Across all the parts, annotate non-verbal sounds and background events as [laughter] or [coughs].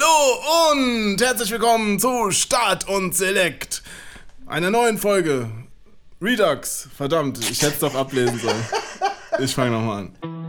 Hallo und herzlich willkommen zu Start und Select. Einer neuen Folge. Redux. Verdammt, ich hätte es doch ablesen sollen. Ich fange nochmal an.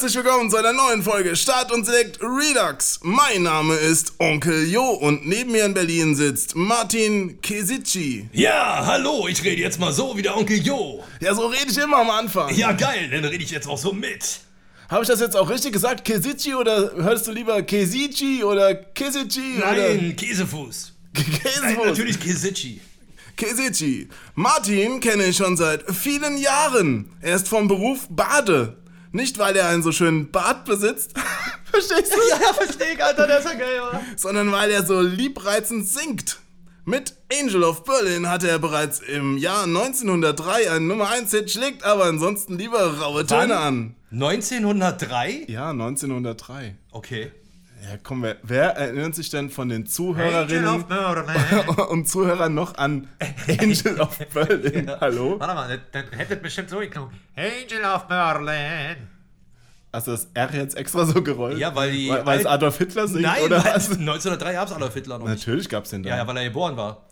Herzlich willkommen zu einer neuen Folge Start und Select Redux. Mein Name ist Onkel Jo und neben mir in Berlin sitzt Martin Kesici. Ja, hallo, ich rede jetzt mal so wie der Onkel Jo. Ja, so rede ich immer am Anfang. Ja, geil, dann rede ich jetzt auch so mit. Habe ich das jetzt auch richtig gesagt? Kesici oder hörst du lieber Kesici oder Kesici? Nein, Käsefuß. Oder Nein, Käsefuß. [laughs] natürlich Kesici. Kesici. Martin kenne ich schon seit vielen Jahren. Er ist vom Beruf Bade. Nicht, weil er einen so schönen Bart besitzt, [laughs] verstehst du? Ja, ja, verstehe ich, Alter, der ist ja geil, oder? sondern weil er so liebreizend singt. Mit Angel of Berlin hatte er bereits im Jahr 1903 einen Nummer 1 Hit, schlägt aber ansonsten lieber raue Töne an. 1903? Ja, 1903. Okay. Ja, komm, wer, wer erinnert sich denn von den Zuhörerinnen [laughs] und Zuhörern noch an Angel of [laughs] Berlin? Hallo? Warte mal, das, das hätte bestimmt so geklungen. Angel of Berlin. Hast du das R jetzt extra so gerollt? Ja, weil die- Weil, weil es Adolf Hitler singt, Nein, oder was? 1903 gab es Adolf Hitler noch nicht. Natürlich gab es den da. Ja, ja, weil er geboren war.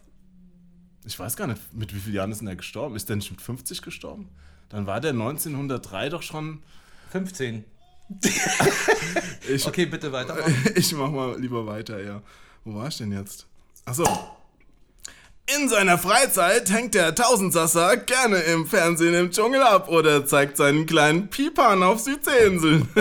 Ich weiß gar nicht, mit wie vielen Jahren ist denn er gestorben? Ist der nicht mit 50 gestorben? Dann war der 1903 doch schon. 15. [laughs] Ich, Okay, bitte weiter. [laughs] ich mach mal lieber weiter, ja. Wo war ich denn jetzt? Achso. In seiner Freizeit hängt der Tausendsasser gerne im Fernsehen im Dschungel ab oder zeigt seinen kleinen Pipan auf Südseeinseln. [laughs]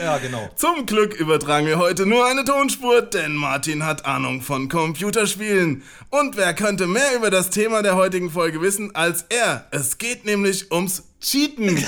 Ja, genau. Zum Glück übertragen wir heute nur eine Tonspur, denn Martin hat Ahnung von Computerspielen. Und wer könnte mehr über das Thema der heutigen Folge wissen als er? Es geht nämlich ums Cheaten.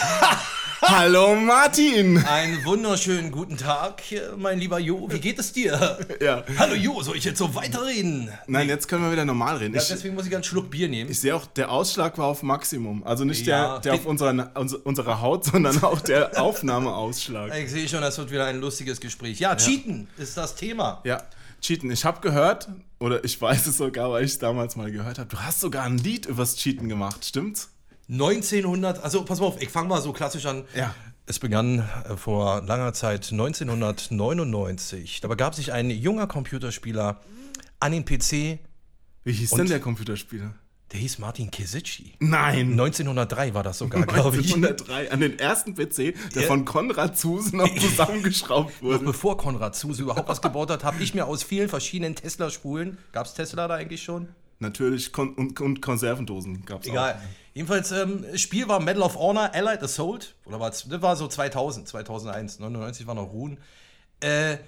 Hallo Martin. Einen wunderschönen guten Tag, mein lieber Jo. Wie geht es dir? Ja. Hallo Jo, soll ich jetzt so weiterreden? Nein, jetzt können wir wieder normal reden. Ja, Ich, deswegen muss ich einen Schluck Bier nehmen. ich sehe auch, der Ausschlag war auf Maximum. Also nicht Ja, der, der auf unserer, uns- unserer Haut, [laughs] sondern auch der Aufnahmeausschlag. Ich sehe schon, das wird wieder ein lustiges Gespräch. Ja, Cheaten ist das Thema. Ja, Cheaten. Ich habe gehört, oder ich weiß es sogar, weil ich es damals mal gehört habe, du hast sogar ein Lied übers Cheaten gemacht, stimmt's? 1900, also pass mal auf, ich fange mal so klassisch an. Ja. Es begann äh, vor langer Zeit, 1999. Da begab sich ein junger Computerspieler an den PC, Wie hieß denn der Computerspieler? der hieß Martin Kesici. Nein. 1903 war das sogar, glaube ich. 1903 an den ersten PC, der Ja. von Konrad Zuse noch [laughs] zusammengeschraubt Noch wurde. bevor Konrad Zuse überhaupt was gebaut hat, habe ich mir aus vielen verschiedenen Tesla-Spulen, gab es Tesla da eigentlich schon? Natürlich, Kon und, und Konservendosen gab's Egal. Jedenfalls, ähm, Spiel war Medal of Honor Allied Assault. Oder war das war so 2000, 2001, 99 war noch Ruhen. Äh,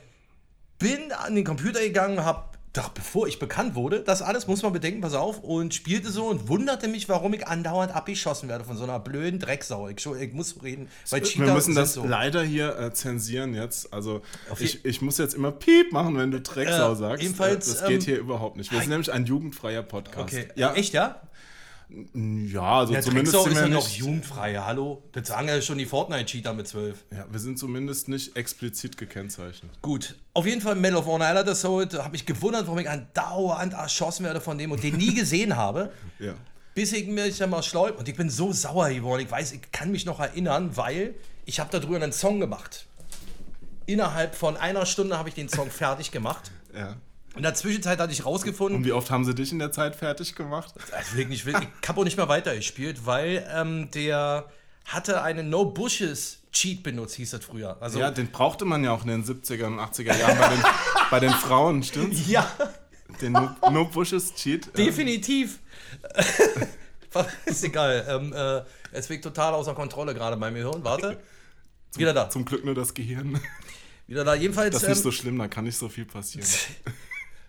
bin an den Computer gegangen, hab, doch bevor ich bekannt wurde, das alles muss man bedenken, pass auf, und spielte so und wunderte mich, warum ich andauernd abgeschossen werde von so einer blöden Drecksau. Ich, ich muss reden, weil. Cheater Wir müssen das so. leider hier äh, zensieren jetzt. Also ich, ich muss jetzt immer Piep machen, wenn du Drecksau Äh, sagst. jedenfalls, das geht ähm, hier überhaupt nicht. Wir sind nämlich ein jugendfreier Podcast. Okay, Ja, echt, ja? Ja, also Ja, zumindest Drecksau sind ist wir ja noch jugendfrei, hallo? Das sagen ja schon die Fortnite-Cheater mit 12. ja, wir sind zumindest nicht explizit gekennzeichnet. Gut, auf jeden Fall Medal of Honor Allied Assault. Habe mich gewundert, warum ich andauernd erschossen werde von dem und den nie gesehen [laughs] habe. Ja. Bis ich mich dann mal schlau und ich bin so sauer geworden. Ich weiß, ich kann mich noch erinnern, weil ich habe darüber einen Song gemacht. Innerhalb von einer Stunde habe ich den Song fertig gemacht. ja. In der Zwischenzeit hatte ich rausgefunden, Und wie oft haben sie dich in der Zeit fertig gemacht? also wirklich, ich, will- ich habe auch nicht mehr weitergespielt, weil ähm, der hatte einen No Bushes Cheat benutzt, hieß das früher. Also Ja, den brauchte man ja auch in den 70er und 80er Jahren bei den, [laughs] bei den Frauen, stimmt's? ja Den No, no Bushes Cheat. äh, Definitiv. [laughs] ist egal. Ähm, äh, es wirkt total außer Kontrolle gerade bei mir Hirn. Warte. Wieder da. Zum Glück nur das Gehirn. Wieder da. Jedenfalls. Das ist nicht ähm, so schlimm, da kann nicht so viel passieren. [laughs]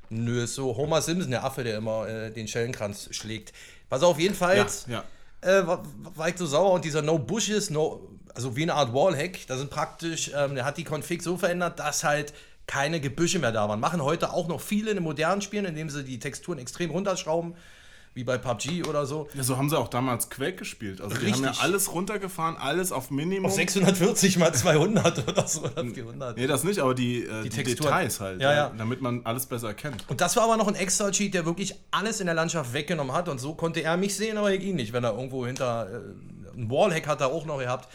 Nö, ist so Homer Simpson, der Affe, der immer äh, den Schellenkranz schlägt. Pass auf, jedenfalls ja. äh, war, war ich so sauer und dieser No Bushes, no, also wie eine Art Wallhack, da sind praktisch, ähm, der hat die Config so verändert, dass halt keine Gebüsche mehr da waren. Machen heute auch noch viele in den modernen Spielen, indem sie die Texturen extrem runterschrauben, wie bei PUBG oder so. Ja, so haben sie auch damals Quake gespielt. Also die haben ja Richtig. alles runtergefahren, alles auf Minimum. Auf 640 mal 200 oder so, oder 400. Nee, das nicht, aber die, äh, die, Texturen. Details halt, Ja, ja. damit man alles besser erkennt. Und das war aber noch ein extra Cheat, der wirklich alles in der Landschaft weggenommen hat. Und so konnte er mich sehen, aber ich ihn nicht, wenn er irgendwo hinter. Äh, ein Wallhack hat er auch noch gehabt.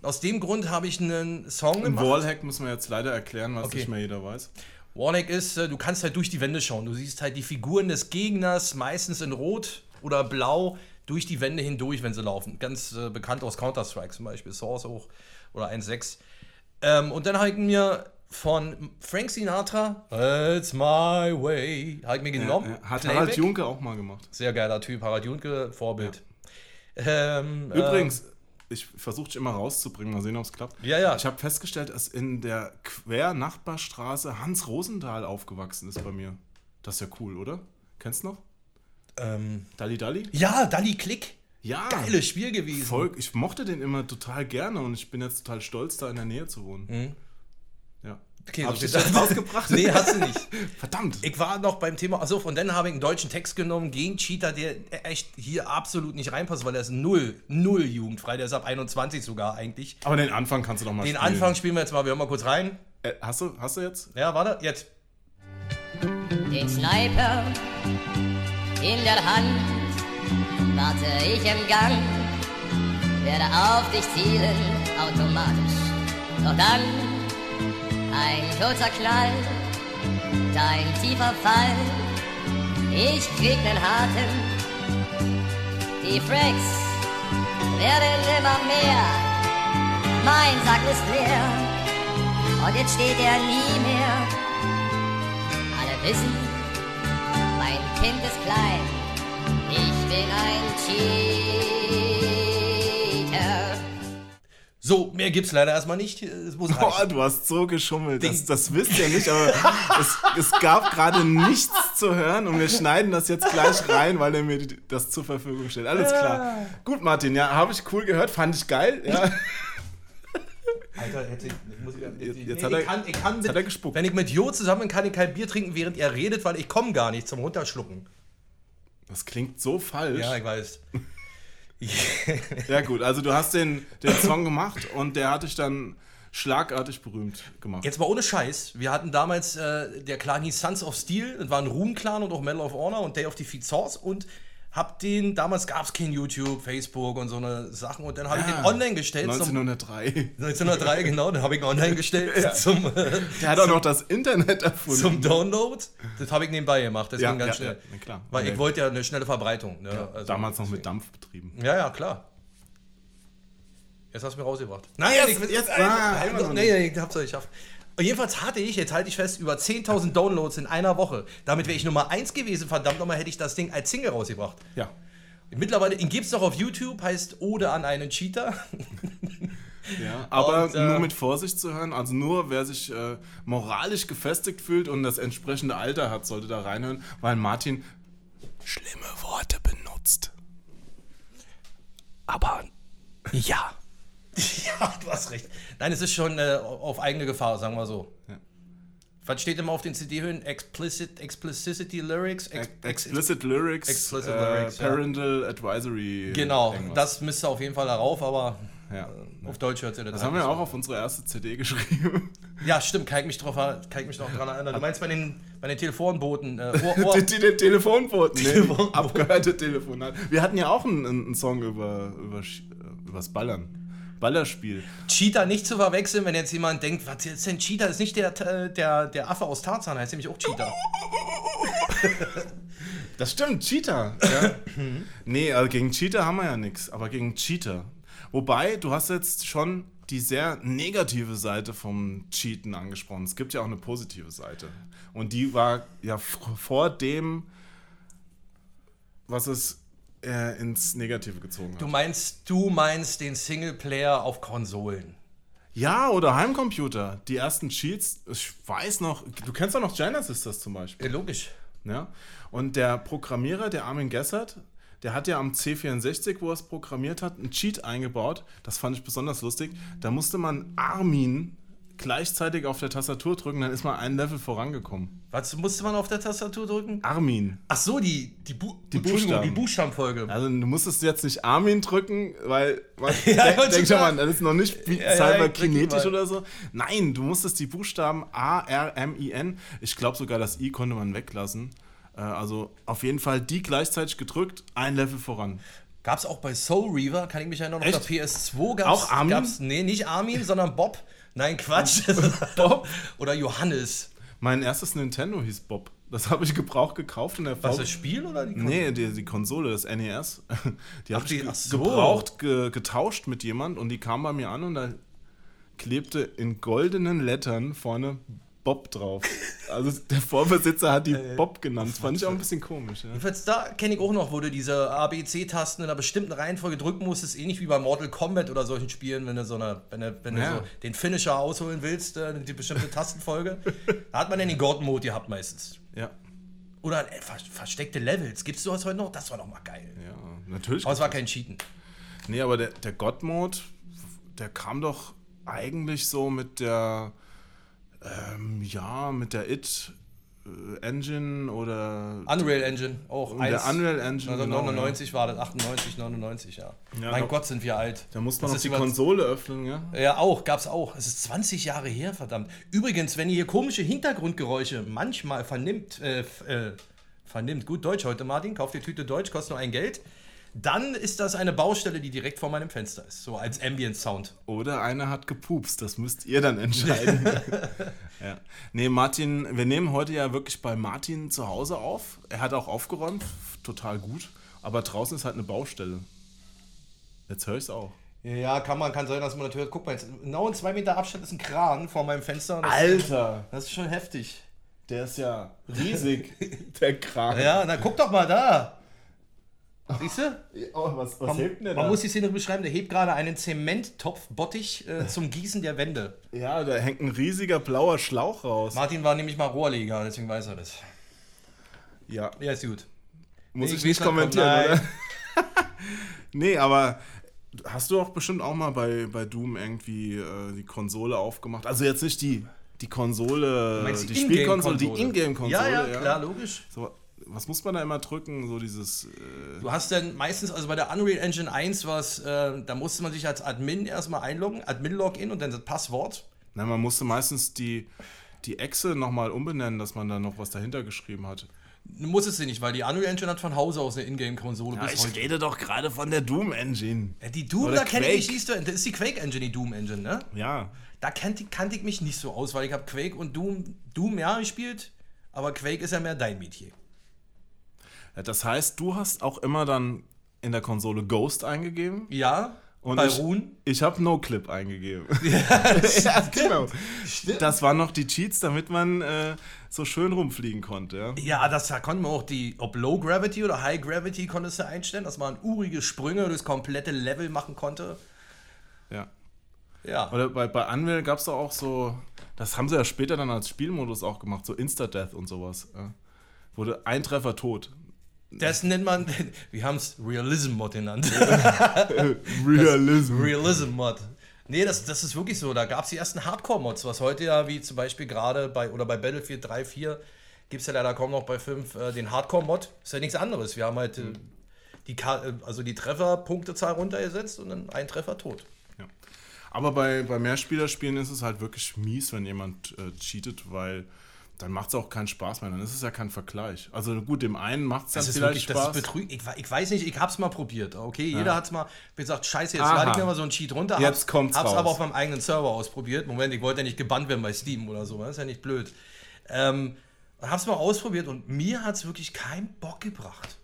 Aus dem Grund habe ich einen Song Ein gemacht. Wallhack müssen wir jetzt leider erklären, was Okay. nicht mehr jeder weiß. Wallhack ist, äh, du kannst halt durch die Wände schauen. Du siehst halt die Figuren des Gegners, meistens in Rot oder Blau, durch die Wände hindurch, wenn sie laufen. Ganz äh, bekannt aus Counter-Strike zum Beispiel, Source auch oder 1.6. Ähm, und dann habe ich mir von Frank Sinatra, It's My Way, habe ich mir genommen. Ja, hat Playback. Harald Junke auch mal gemacht. Sehr geiler Typ, Harald Junke, Vorbild. Ähm, Übrigens, ich versuche dich immer rauszubringen, mal sehen, ob es klappt. Ja, ja. Ich habe festgestellt, dass in der Quernachbarstraße Hans Rosenthal aufgewachsen ist bei mir. Das ist ja cool, oder? Kennst du noch? ähm, Dalli Dalli? ja, Dalli Klick. Ja. Geiles Spiel gewesen. Voll, ich mochte den immer total gerne und ich bin jetzt total stolz, da in der Nähe zu wohnen. Mhm. Okay, Hab so ich viel das rausgebracht? nee, hast du nicht. [laughs] Verdammt. Ich war noch beim Thema, also und dann habe ich einen deutschen Text genommen gegen Cheater, der echt hier absolut nicht reinpasst, weil er ist null, null jugendfrei, der ist ab 21 sogar eigentlich. Aber den Anfang kannst du doch mal Den spielen. Anfang spielen wir jetzt mal, wir hören mal kurz rein. Äh, hast, du, hast du jetzt? Ja, warte, jetzt. Den Sniper in der Hand warte ich im Gang, werde auf dich zielen automatisch. Doch dann ein kurzer Knall, dein tiefer Fall, ich krieg nen harten. Die Fracks werden immer mehr, mein Sack ist leer und jetzt steht er nie mehr. Alle wissen, mein Kind ist klein. Ich bin ein Cheater. So, mehr gibt's leider erstmal nicht. Es muss Boah, du hast so geschummelt. Das, das wisst ihr nicht, aber [laughs] es, es gab gerade nichts zu hören und wir schneiden das jetzt gleich rein, weil er mir das zur Verfügung stellt. Alles klar. Gut, Martin, ja, habe ich cool gehört, fand ich geil. Ja. Alter, [laughs] hätte ich, ich muss wieder, Jetzt- nee, jetzt ich hat er- kann, ich kann mit, hat er gespuckt. Wenn ich mit Jo zusammen bin, kann ich kein Bier trinken, während er redet, weil ich komme gar nicht zum Runterschlucken. Das klingt so falsch. Ja, ich weiß. [laughs] Ja, gut, also du hast den, den Song gemacht und der hat dich dann schlagartig berühmt gemacht. Jetzt mal ohne Scheiß. Wir hatten damals, äh, der Clan hieß Sons of Steel, das war ein Ruhm-Clan und auch Medal of Honor und Day of Defeat Source und hab den, damals gab es kein YouTube, Facebook und so eine Sachen und dann habe ich Ja, den online gestellt. Zum, 1903. 1903, genau, den habe ich online gestellt zum, äh, Der hat auch noch das Internet erfunden. zum Download. Das habe ich nebenbei gemacht, deswegen Ja, ganz ja, schnell. ja, klar. Weil ich Ja. wollte ja eine schnelle Verbreitung. Ne? Also Damals noch mit. Dampf betrieben. Ja, ja, klar. Jetzt hast du mir rausgebracht. Nein, Jetzt- ich, jetzt- Alter, ah, nee, ich hab's doch geschafft. Und jedenfalls hatte ich, jetzt halte ich fest, über 10.000 Downloads in einer Woche. Damit wäre ich Nummer 1 gewesen. Verdammt nochmal hätte ich das Ding als Single rausgebracht. Ja. Mittlerweile, ihn gibt's noch auf YouTube, heißt Ode an einen Cheater. [laughs] Ja, aber Und, äh, nur mit Vorsicht zu hören. Also nur wer sich äh, moralisch gefestigt fühlt und das entsprechende Alter hat, sollte da reinhören, weil Martin schlimme Worte benutzt. Aber ja. [laughs] ja, du hast recht. Nein, es ist schon äh, auf eigene Gefahr, sagen wir so. Ja. Was steht immer auf den CD-Höhen? Explicit, Explicity Lyrics? Ex, ex, Explicit Lyrics, Explicit äh, Lyrics, ja. Parental Advisory. genau, irgendwas. das müsste auf jeden Fall darauf, aber Ja. auf Deutsch hört ihr das Das haben wir auch auf unsere erste CD geschrieben. Ja, stimmt, kann ich mich, drauf, kann ich mich noch dran erinnern. Du meinst bei den, bei den Telefonboten. Äh, [laughs] Ohr, Ohr, die, die den Telefonboten, nee, Telefonboten. abgehörte Telefonat. Wir hatten ja auch einen, einen Song über, über äh, übers Ballern. Ballerspiel. Cheater nicht zu verwechseln, wenn jetzt jemand denkt, was ist denn Cheater? Ist nicht der, äh, der, der Affe aus Tarzan, heißt nämlich auch Cheater. [laughs] Das stimmt, Cheater. Ja. [laughs] nee, also gegen Cheater haben wir ja nichts, aber gegen Cheater. Wobei, du hast jetzt schon die sehr negative Seite vom Cheaten angesprochen. Es gibt ja auch eine positive Seite. Und die war ja vor dem, was es äh, ins Negative gezogen hat. Du meinst, du meinst den Singleplayer auf Konsolen. Ja, oder Heimcomputer. Die ersten Cheats, ich weiß noch, du kennst doch noch China Sisters zum Beispiel. Ja, logisch. Ja? Und der Programmierer, der Armin Gessert, der hat ja am C64, wo er es programmiert hat, einen Cheat eingebaut. Das fand ich besonders lustig. Da musste man Armin gleichzeitig auf der Tastatur drücken, dann ist man ein Level vorangekommen. Was musste man auf der Tastatur drücken? Armin. Ach so, die, die, Bu Die Buchstaben. die Buchstabenfolge. Also du musstest jetzt nicht Armin drücken, weil man [laughs] Ja, denk, wollte denk schon schon mal, sagen. das ist noch nicht Ja, ja, cyberkinetisch mal. oder so. Nein, du musstest die Buchstaben A, R, M, I, N. Ich glaube sogar das I konnte man weglassen. Äh, Also auf jeden Fall die gleichzeitig gedrückt, ein Level voran. Gab es auch bei Soul Reaver, kann ich mich erinnern, auf Echt? der PS2 gab's, Auch Armin? Gab's, nee, nicht Armin, sondern Bob. Nein, Quatsch. [laughs] Bob oder Johannes. Mein erstes Nintendo hieß Bob. Das habe ich gebraucht gekauft in der Was, V- das Spiel oder die Nee, die, die Konsole, das NES. [laughs] Die habe ich so. gebraucht, ge getauscht mit jemand und die kam bei mir an und da klebte in goldenen Lettern vorne Bob drauf. Also der Vorbesitzer hat die [laughs] Äh, Bob genannt. Das fand ich auch ein bisschen komisch. Ja. Jedenfalls da kenne ich auch noch, wo du diese ABC-Tasten in einer bestimmten Reihenfolge drücken musstest, ähnlich wie bei Mortal Kombat oder solchen Spielen, wenn du so eine, wenn du, wenn Ja. du so den Finisher ausholen willst, äh, die bestimmte Tastenfolge. da hat man dann den God-Mode gehabt meistens. ja. Oder äh, ver versteckte Levels. Gibt's sowas heute noch? Das war doch mal geil. Ja, natürlich. Aber es war kein Cheaten. Nee, aber der, der God-Mode, der kam doch eigentlich so mit der, ähm, ja, mit der It äh, Engine oder Unreal Engine auch. Und der Unreal Engine, Also genau, 99 war das, 98, 99, ja. Ja, mein da- Gott, sind wir alt. da muss man Das noch die Konsole öffnen, ja? Ja, auch, gab's auch. Es ist 20 Jahre her, verdammt. Übrigens, wenn ihr hier komische Hintergrundgeräusche manchmal vernimmt, äh, äh, vernimmt, gut Deutsch heute, Martin, kauft die Tüte Deutsch, kostet nur ein Geld, dann ist das eine Baustelle, die direkt vor meinem Fenster ist, so als Ambient-Sound. Oder einer hat gepupst, das müsst ihr dann entscheiden. [laughs] ja. Nee, Martin, wir nehmen heute ja wirklich bei Martin zu Hause auf. Er hat auch aufgeräumt, total gut. Aber draußen ist halt eine Baustelle. Jetzt höre ich es auch. Ja, kann man, kann sein, dass man das hört. Guck mal, jetzt, genau in zwei Meter Abstand ist ein Kran vor meinem Fenster. Das, Alter, das ist schon heftig. der ist ja riesig, [laughs] der Kran. Ja, na guck doch mal da. Siehst du? Oh, was, was Man, hebt denn der man da? muss die Szene beschreiben, der hebt gerade einen Zementtopf-Bottich äh, zum Gießen der Wände. Ja, da hängt ein riesiger blauer Schlauch raus. Martin war nämlich mal Rohrleger, deswegen weiß er das. Ja, Ja, ist gut. muss Nee, ich nicht kommentieren, Nein. oder? [laughs] nee, aber hast du auch bestimmt auch mal bei, bei Doom irgendwie äh, die Konsole aufgemacht? Also jetzt nicht die, die Konsole, die du Spielkonsole, die Ingame-Konsole? Ingame-Konsole. Ja, ja, klar, logisch. So, was muss man da immer drücken? So dieses. Äh, Du hast dann meistens, also bei der Unreal Engine 1 was, äh, da musste man sich als Admin erstmal einloggen, Admin-Login und dann das Passwort. na, man musste meistens die, die Echse nochmal umbenennen, dass man da noch was dahinter geschrieben hat. Du musstest sie nicht, weil die Unreal Engine hat von Hause aus eine Ingame-Konsole Ja, bis ich heute. rede doch gerade von der Doom-Engine. Ja, die Doom, Oder da kenne ich mich Quake. nicht so. Das ist die Quake-Engine, die Doom-Engine, ne? Ja. Da kannte, kannte ich mich nicht so aus, weil ich habe Quake und Doom, Doom ja gespielt, aber Quake ist ja mehr dein Metier. Ja. Das heißt, du hast auch immer dann in der Konsole Ghost eingegeben. Ja, Und bei ich, Rune. Ich habe No-Clip eingegeben. [laughs] ja, [laughs] genau. Das waren noch die Cheats, damit man äh, so schön rumfliegen konnte. Ja? Ja, das da konnte man auch die, ob Low Gravity oder High Gravity konntest du einstellen, dass man urige Sprünge durchs komplette Level machen konnte. Ja. Ja. Oder bei, bei Unreal gab es doch auch so, das haben sie ja später dann als Spielmodus auch gemacht, so Insta-Death und sowas. Ja? Wurde ein Treffer tot. Das nennt man, [laughs] wir haben es Realism-Mod genannt. [laughs] Realism. Realism-Mod. Nee, das, das ist wirklich so. Da gab es die ersten Hardcore-Mods, was heute ja, wie zum Beispiel gerade bei, oder bei Battlefield 3, 4, gibt es ja leider kaum noch bei 5 äh, den Hardcore-Mod. Ist ja nichts anderes. Wir haben halt äh, die, äh, also die Trefferpunktezahl runtergesetzt und dann ein Treffer tot. Ja. Aber bei, bei Mehrspielerspielen ist es halt wirklich mies, wenn jemand äh, cheatet, weil dann macht es auch keinen Spaß mehr. Dann ist es ja kein Vergleich. Also gut, dem einen macht es dann vielleicht wirklich, das ist Spaß. Betrug. Ich, ich weiß nicht, ich hab's mal probiert. Okay, jeder hat's mal gesagt, scheiße, jetzt Aha. lade ich mir mal so einen Cheat runter. Jetzt kommt's Hab's raus. aber auf meinem eigenen Server ausprobiert. Moment, ich wollte ja nicht gebannt werden bei Steam oder so. Das ist ja nicht blöd. Ähm, hab's mal ausprobiert und mir hat's wirklich keinen Bock gebracht.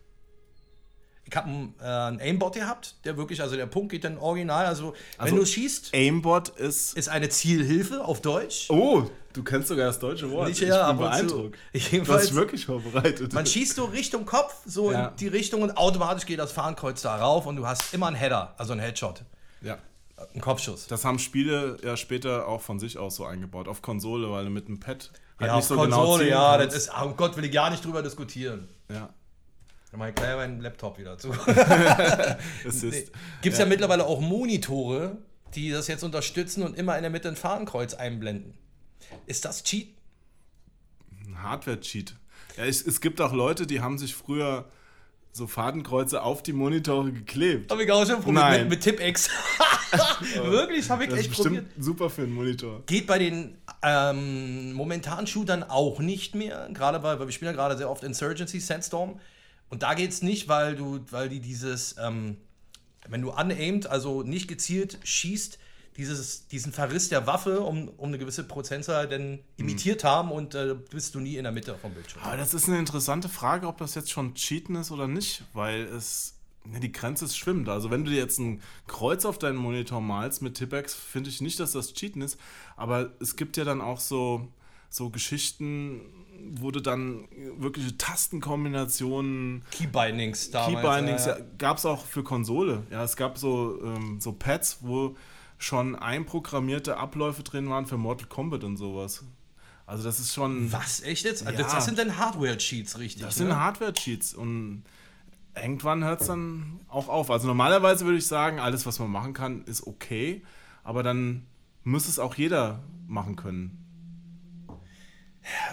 Ich habe einen, äh, einen Aimbot gehabt, der wirklich, also der Punkt geht dann original. Also, Also- wenn du schießt, Aimbot ist. ist eine Zielhilfe auf Deutsch. Oh, du kennst sogar das deutsche Wort. Nicht, ich ja, bin beeindruckt. [laughs] Du hast wirklich vorbereitet. Man schießt so Richtung Kopf, so Ja. in die Richtung und automatisch geht das Fahnenkreuz da rauf und du hast immer einen Header, also einen Headshot. ja. Ein Kopfschuss. Das haben Spiele ja später auch von sich aus so eingebaut, auf Konsole, weil du mit dem Pad halt ja, nicht auf so Konsole, genau ja, kannst. das ist, oh Gott, will ich gar nicht drüber diskutieren. ja, Dann mach ich gleich meinen Laptop wieder zu. [laughs] es ist. Gibt es ja. mittlerweile auch Monitore, die das jetzt unterstützen und immer in der Mitte ein Fahnenkreuz einblenden. Ist das Cheat? Hardware-Cheat. Ja, es, es gibt auch Leute, die haben sich früher so Fadenkreuze auf die Monitore geklebt. Habe ich auch schon probiert Nein. mit, mit Tipp-X. [laughs] [laughs] Wirklich, habe ich Das ist echt bestimmt probiert. super für einen Monitor. Geht bei den ähm, momentanen Shootern auch nicht mehr. Gerade bei, weil wir spielen ja gerade sehr oft Insurgency, Sandstorm. Und da geht es nicht, weil du, weil die dieses, ähm, wenn du unaimed, also nicht gezielt schießt, dieses, diesen Verriss der Waffe um, um eine gewisse Prozentzahl dann imitiert haben und äh, bist du nie in der Mitte vom Bildschirm. Aber das ist eine interessante Frage, ob das jetzt schon Cheaten ist oder nicht, weil es. Ja, die Grenze ist schwimmt. Also, wenn du dir jetzt ein Kreuz auf deinen Monitor malst mit Tippex, finde ich nicht, dass das Cheaten ist. Aber es gibt ja dann auch so, so Geschichten, du dann wirkliche Tastenkombinationen Keybindings damals. Keybindings ja, gab es auch für Konsole. Ja, es gab so, ähm, so Pads, wo schon einprogrammierte Abläufe drin waren für Mortal Kombat und sowas. Also das ist schon. Was, echt jetzt? Ja. Das, das sind dann Hardware-Cheats, richtig. Das sind ne? Hardware-Cheats und irgendwann hört es dann auch auf. Also normalerweise würde ich sagen, alles, was man machen kann, ist okay, aber dann muss es auch jeder machen können.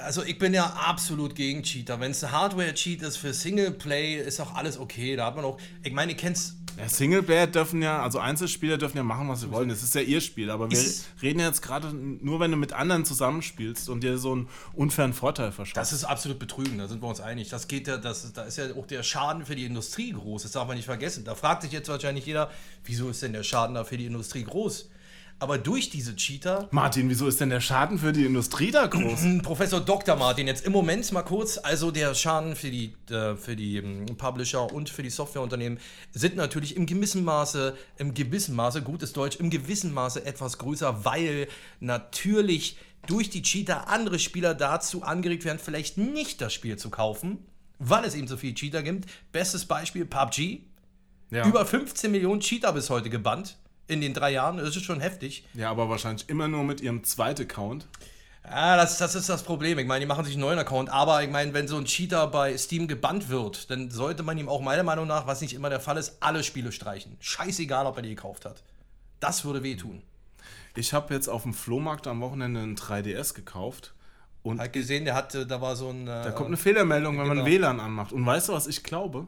Also ich bin ja absolut gegen Cheater. Wenn es ein Hardware-Cheat ist für Singleplay, ist auch alles okay. Da hat man auch. Ich meine, ihr kennt's. Ja, Singleplayer dürfen ja, also Einzelspieler dürfen ja machen, was sie wollen. Das ist ja ihr Spiel. Aber wir Ist- reden ja jetzt gerade nur, wenn du mit anderen zusammenspielst und dir so einen unfairen Vorteil verschaffst. Das ist absolut betrügen, da sind wir uns einig. Das geht ja, das, da ist ja auch der Schaden für die Industrie groß. Das darf man nicht vergessen. Da fragt sich jetzt wahrscheinlich jeder, wieso ist denn der Schaden da für die Industrie groß? Aber durch diese Cheater Martin, wieso ist denn der Schaden für die Industrie da groß? [clears throat] Professor Dr. Martin, jetzt im Moment mal kurz, also der Schaden für die, äh, für die ähm, Publisher und für die Softwareunternehmen sind natürlich im gewissen Maße, im gewissen Maße, gutes Deutsch, im gewissen Maße etwas größer, weil natürlich durch die Cheater andere Spieler dazu angeregt werden, vielleicht nicht das Spiel zu kaufen, weil es eben so viele Cheater gibt. Bestes Beispiel PUBG. Ja. Über 15 Millionen Cheater bis heute gebannt in den drei Jahren. Das ist schon heftig. ja, aber wahrscheinlich immer nur mit ihrem zweiten Account. Ja, das, das ist das Problem. Ich meine, die machen sich einen neuen Account, aber ich meine, wenn so ein Cheater bei Steam gebannt wird, dann sollte man ihm auch meiner Meinung nach, was nicht immer der Fall ist, alle Spiele streichen. Scheißegal, ob er die gekauft hat. Das würde wehtun. Ich habe jetzt auf dem Flohmarkt am Wochenende einen 3DS gekauft und Halt gesehen, der hatte, da war so ein. Äh, da kommt eine Fehlermeldung, wenn man Genau. WLAN anmacht. Und weißt du, was ich glaube?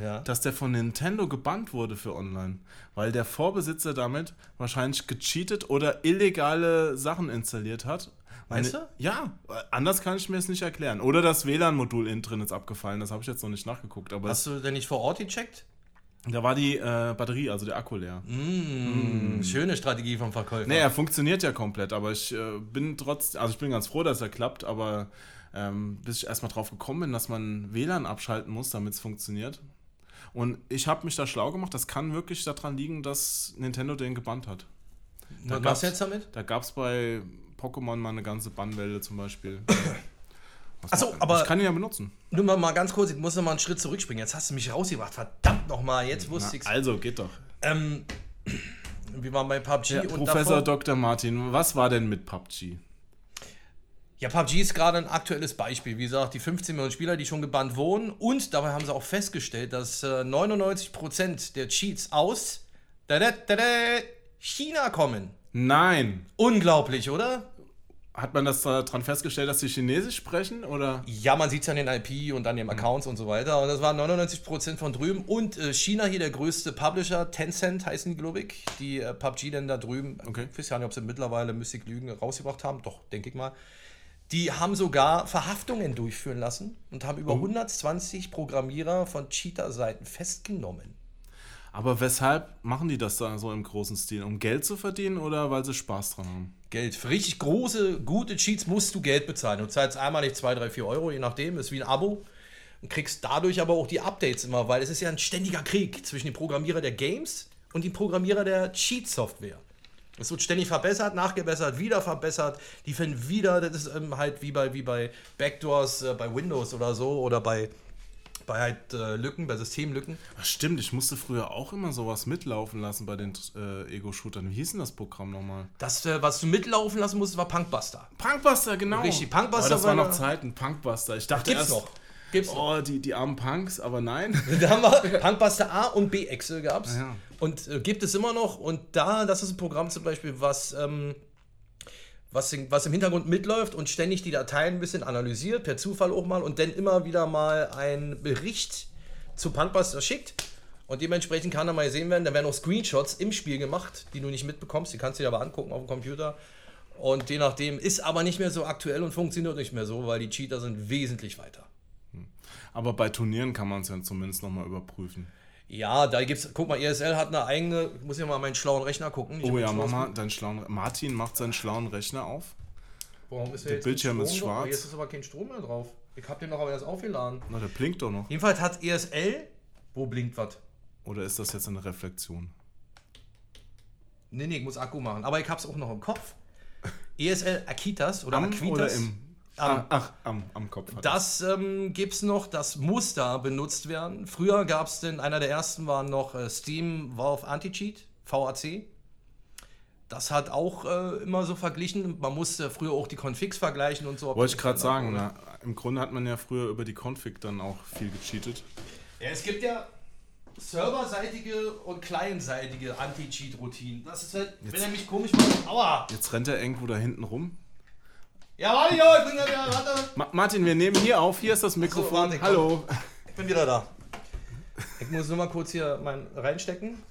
Ja. dass der von Nintendo gebannt wurde für online, weil der Vorbesitzer damit wahrscheinlich gecheatet oder illegale Sachen installiert hat. Meinst Meine- du? Ja, anders kann ich mir es nicht erklären. Oder das WLAN-Modul innen drin ist abgefallen, das habe ich jetzt noch nicht nachgeguckt, aber Hast du denn nicht vor Ort gecheckt? da war die äh, Batterie, also der Akku leer. Hm, Schöne Strategie vom Verkäufer. Nee, er funktioniert ja komplett, aber ich äh, bin trotz, also ich bin ganz froh, dass er klappt, aber ähm, bis ich erstmal drauf gekommen bin, dass man WLAN abschalten muss, damit es funktioniert. Und ich habe mich da schlau gemacht, das kann wirklich daran liegen, dass Nintendo den gebannt hat. Was gab's- machst du jetzt damit? Da gab es bei Pokémon mal eine ganze Bannwelle zum Beispiel. [coughs] Was Ach so, ma- aber- Ich kann ihn ja benutzen. Nur mal, mal ganz kurz, ich muss noch mal einen Schritt zurückspringen. Jetzt hast du mich rausgebracht. Verdammt nochmal, jetzt wusste ich's. also, geht doch. Ähm, wir waren bei PUBG Ja, und Professor davor, Dr. Martin, was war denn mit PUBG? Ja, PUBG ist gerade ein aktuelles Beispiel. Wie gesagt, die 15 Millionen Spieler, die schon gebannt wurden. Und dabei haben sie auch festgestellt, dass äh, 99% der Cheats aus da, da, da, da, China kommen. Nein! Unglaublich, oder? Hat man das daran festgestellt, dass sie Chinesisch sprechen? Oder? Ja, man sieht es an den IP und an den Accounts und so weiter. Und das waren 99% von drüben. Und äh, China hier der größte Publisher, Tencent heißen die, glaube ich, die äh, PUBG dann da drüben, Okay. ich weiß ja nicht, ob sie mittlerweile Mystic Lügen rausgebracht haben, doch, denke ich mal. Die haben sogar Verhaftungen durchführen lassen und haben über 120 Programmierer von Cheater-Seiten festgenommen. Aber weshalb machen die das da so im großen Stil? Um Geld zu verdienen oder weil sie Spaß dran haben? Geld. Für richtig große, gute Cheats musst du Geld bezahlen. Du zahlst einmal nicht 2, 3, 4 Euro, je nachdem, ist wie ein Abo. Und kriegst dadurch aber auch die Updates immer, weil es ist ja ein ständiger Krieg zwischen dem Programmierer der Games und dem Programmierer der Cheat-Software. Es wird ständig verbessert, nachgebessert, wieder verbessert. Die finden wieder, das ist ähm, halt wie bei, wie bei Backdoors äh, bei Windows oder so oder bei bei halt äh, Lücken, bei Systemlücken. Ach, stimmt, ich musste früher auch immer sowas mitlaufen lassen bei den äh, Ego-Shootern. Wie hieß denn das Programm nochmal? Das, äh, was du mitlaufen lassen musst, war Punkbuster. Punkbuster, genau. Richtig, Punkbuster Aber das war noch Zeiten, Punkbuster. Ich dachte Gibt's erst, noch. Gibt's oh, die, die armen Punks, aber nein. [laughs] Da haben wir Punkbuster A und B Excel gehabt. Ja. Und äh, gibt es immer noch. Und da, das ist ein Programm zum Beispiel, was, ähm, was, in, was im Hintergrund mitläuft und ständig die Dateien ein bisschen analysiert, per Zufall auch mal, und dann immer wieder mal einen Bericht zu Punkbuster schickt. Und dementsprechend kann da mal gesehen werden, da werden auch Screenshots im Spiel gemacht, die du nicht mitbekommst. Die kannst du dir aber angucken auf dem Computer. Und je nachdem ist aber nicht mehr so aktuell und funktioniert nicht mehr so, weil die Cheater sind wesentlich weiter. Aber bei Turnieren kann man es ja zumindest nochmal überprüfen. Ja, da gibt's, guck mal, ESL hat eine eigene, ich muss ja mal meinen schlauen Rechner gucken. Ich Oh ja, mach mal deinen schlauen. Martin macht seinen schlauen Rechner auf. Warum ist Der jetzt Bildschirm ist schwarz. Jetzt ist aber kein Strom mehr drauf. Ich hab den noch aber erst aufgeladen. Na, der blinkt doch noch. Jedenfalls hat ESL, wo blinkt was? Oder ist das jetzt eine Reflexion? Nee, nee, ich muss Akku machen. Aber ich hab's auch noch im Kopf. ESL Akitas oder Am Aquitas. oder im. Am. Ach, am, am Kopf. hat Das ähm, gibt's noch, das muss da benutzt werden. Früher gab's denn, einer der ersten war noch äh, Steam Valve Anti-Cheat, VAC. Das hat auch äh, immer so verglichen. Man musste früher auch die Configs vergleichen und so. Wollte ich gerade sagen, na, im Grunde hat man ja früher über die Config dann auch viel gecheatet. Ja, es gibt ja serverseitige und clientseitige Anti-Cheat-Routinen. Das ist halt, wenn er mich komisch macht. Aua! Jetzt rennt er irgendwo da hinten rum. Ja, warte, jo, ich bin ja wieder, warte. Ma Martin, wir nehmen hier auf. Hier ist das Mikrofon. warte, komm. Hallo. Ich bin wieder da. Ich muss nur mal kurz hier mein reinstecken.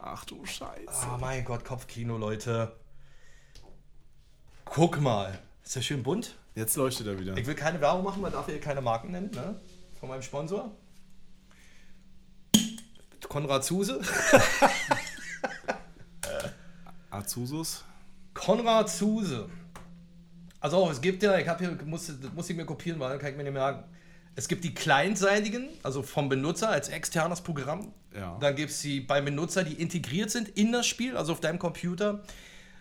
Ach du Scheiße. Ah, mein Gott, Kopfkino, Leute. Guck mal. Ist das schön bunt? Jetzt leuchtet er wieder. Ich will keine Werbung machen, man darf hier keine Marken nennen, ne? Von meinem Sponsor. Konrad Zuse. [laughs] Azusus. Konrad Zuse. Also auch, es gibt ja, ich habe hier, muss, muss ich mir kopieren, weil dann kann ich mir nicht merken. Es gibt die clientseitigen, also vom Benutzer als externes Programm. Ja. Dann gibt es die beim Benutzer, die integriert sind in das Spiel, also auf deinem Computer.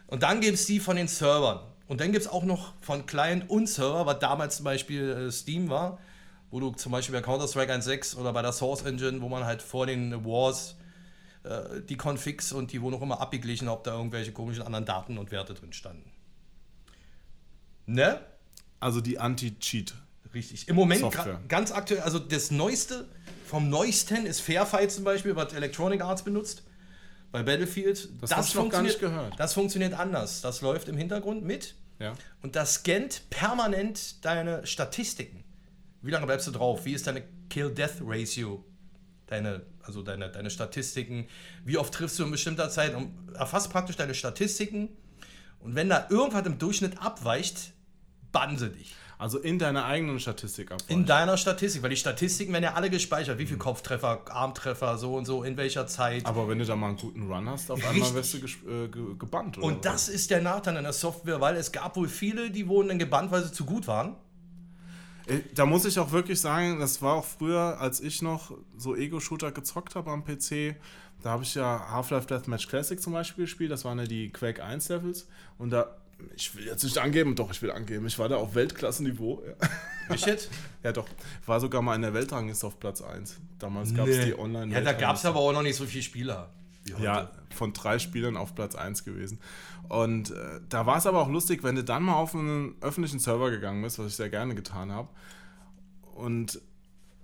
Und dann gibt es die von den Servern. Und dann gibt es auch noch von Client und Server, was damals zum Beispiel äh, Steam war, wo du zum Beispiel bei Counter-Strike 1.6 oder bei der Source Engine, wo man halt vor den Wars äh, die Configs und die wurden auch immer abgeglichen, ob da irgendwelche komischen anderen Daten und Werte drin standen. Ne? Also die Anti-Cheat. Richtig. Im Moment ganz aktuell, also das Neueste vom Neuesten ist Fairfight zum Beispiel, was Electronic Arts benutzt. Bei Battlefield. Das hab ich noch gar nicht funktioniert- gehört. Das funktioniert anders. Das läuft im Hintergrund mit Ja. und das scannt permanent deine Statistiken. Wie lange bleibst du drauf? Wie ist deine Kill-Death-Ratio? Deine, also deine, deine Statistiken. Wie oft triffst du in bestimmter Zeit? Und erfasst praktisch deine Statistiken. Und wenn da irgendwas im Durchschnitt abweicht, bannen sie dich. Also in deiner eigenen Statistik ab. In deiner Statistik, weil die Statistiken werden ja alle gespeichert. Wie viel Kopftreffer, Armtreffer, so und so, in welcher Zeit. Aber wenn du da mal einen guten Run hast, auf einmal Richtig. wirst du äh, ge gebannt. Oder und das ist der Nachteil in der Software, weil es gab wohl viele, die wurden dann gebannt, weil sie zu gut waren. Äh, Da muss ich auch wirklich sagen, das war auch früher, als ich noch so Ego-Shooter gezockt habe am PC. Da habe ich ja Half-Life Deathmatch Classic zum Beispiel gespielt. Das waren ja die Quake 1 Levels. Und da, ich will jetzt nicht angeben, doch, ich will angeben. Ich war da auf Weltklassenniveau. Ich jetzt? [laughs] ja doch. War sogar mal in der Weltrangliste auf Platz 1. Damals gab es die online Ja, da gab es aber auch noch nicht so viele Spieler. Ja, von drei Spielern auf Platz 1 gewesen. Und äh, da war es aber auch lustig, wenn du dann mal auf einen öffentlichen Server gegangen bist, was ich sehr gerne getan habe. Und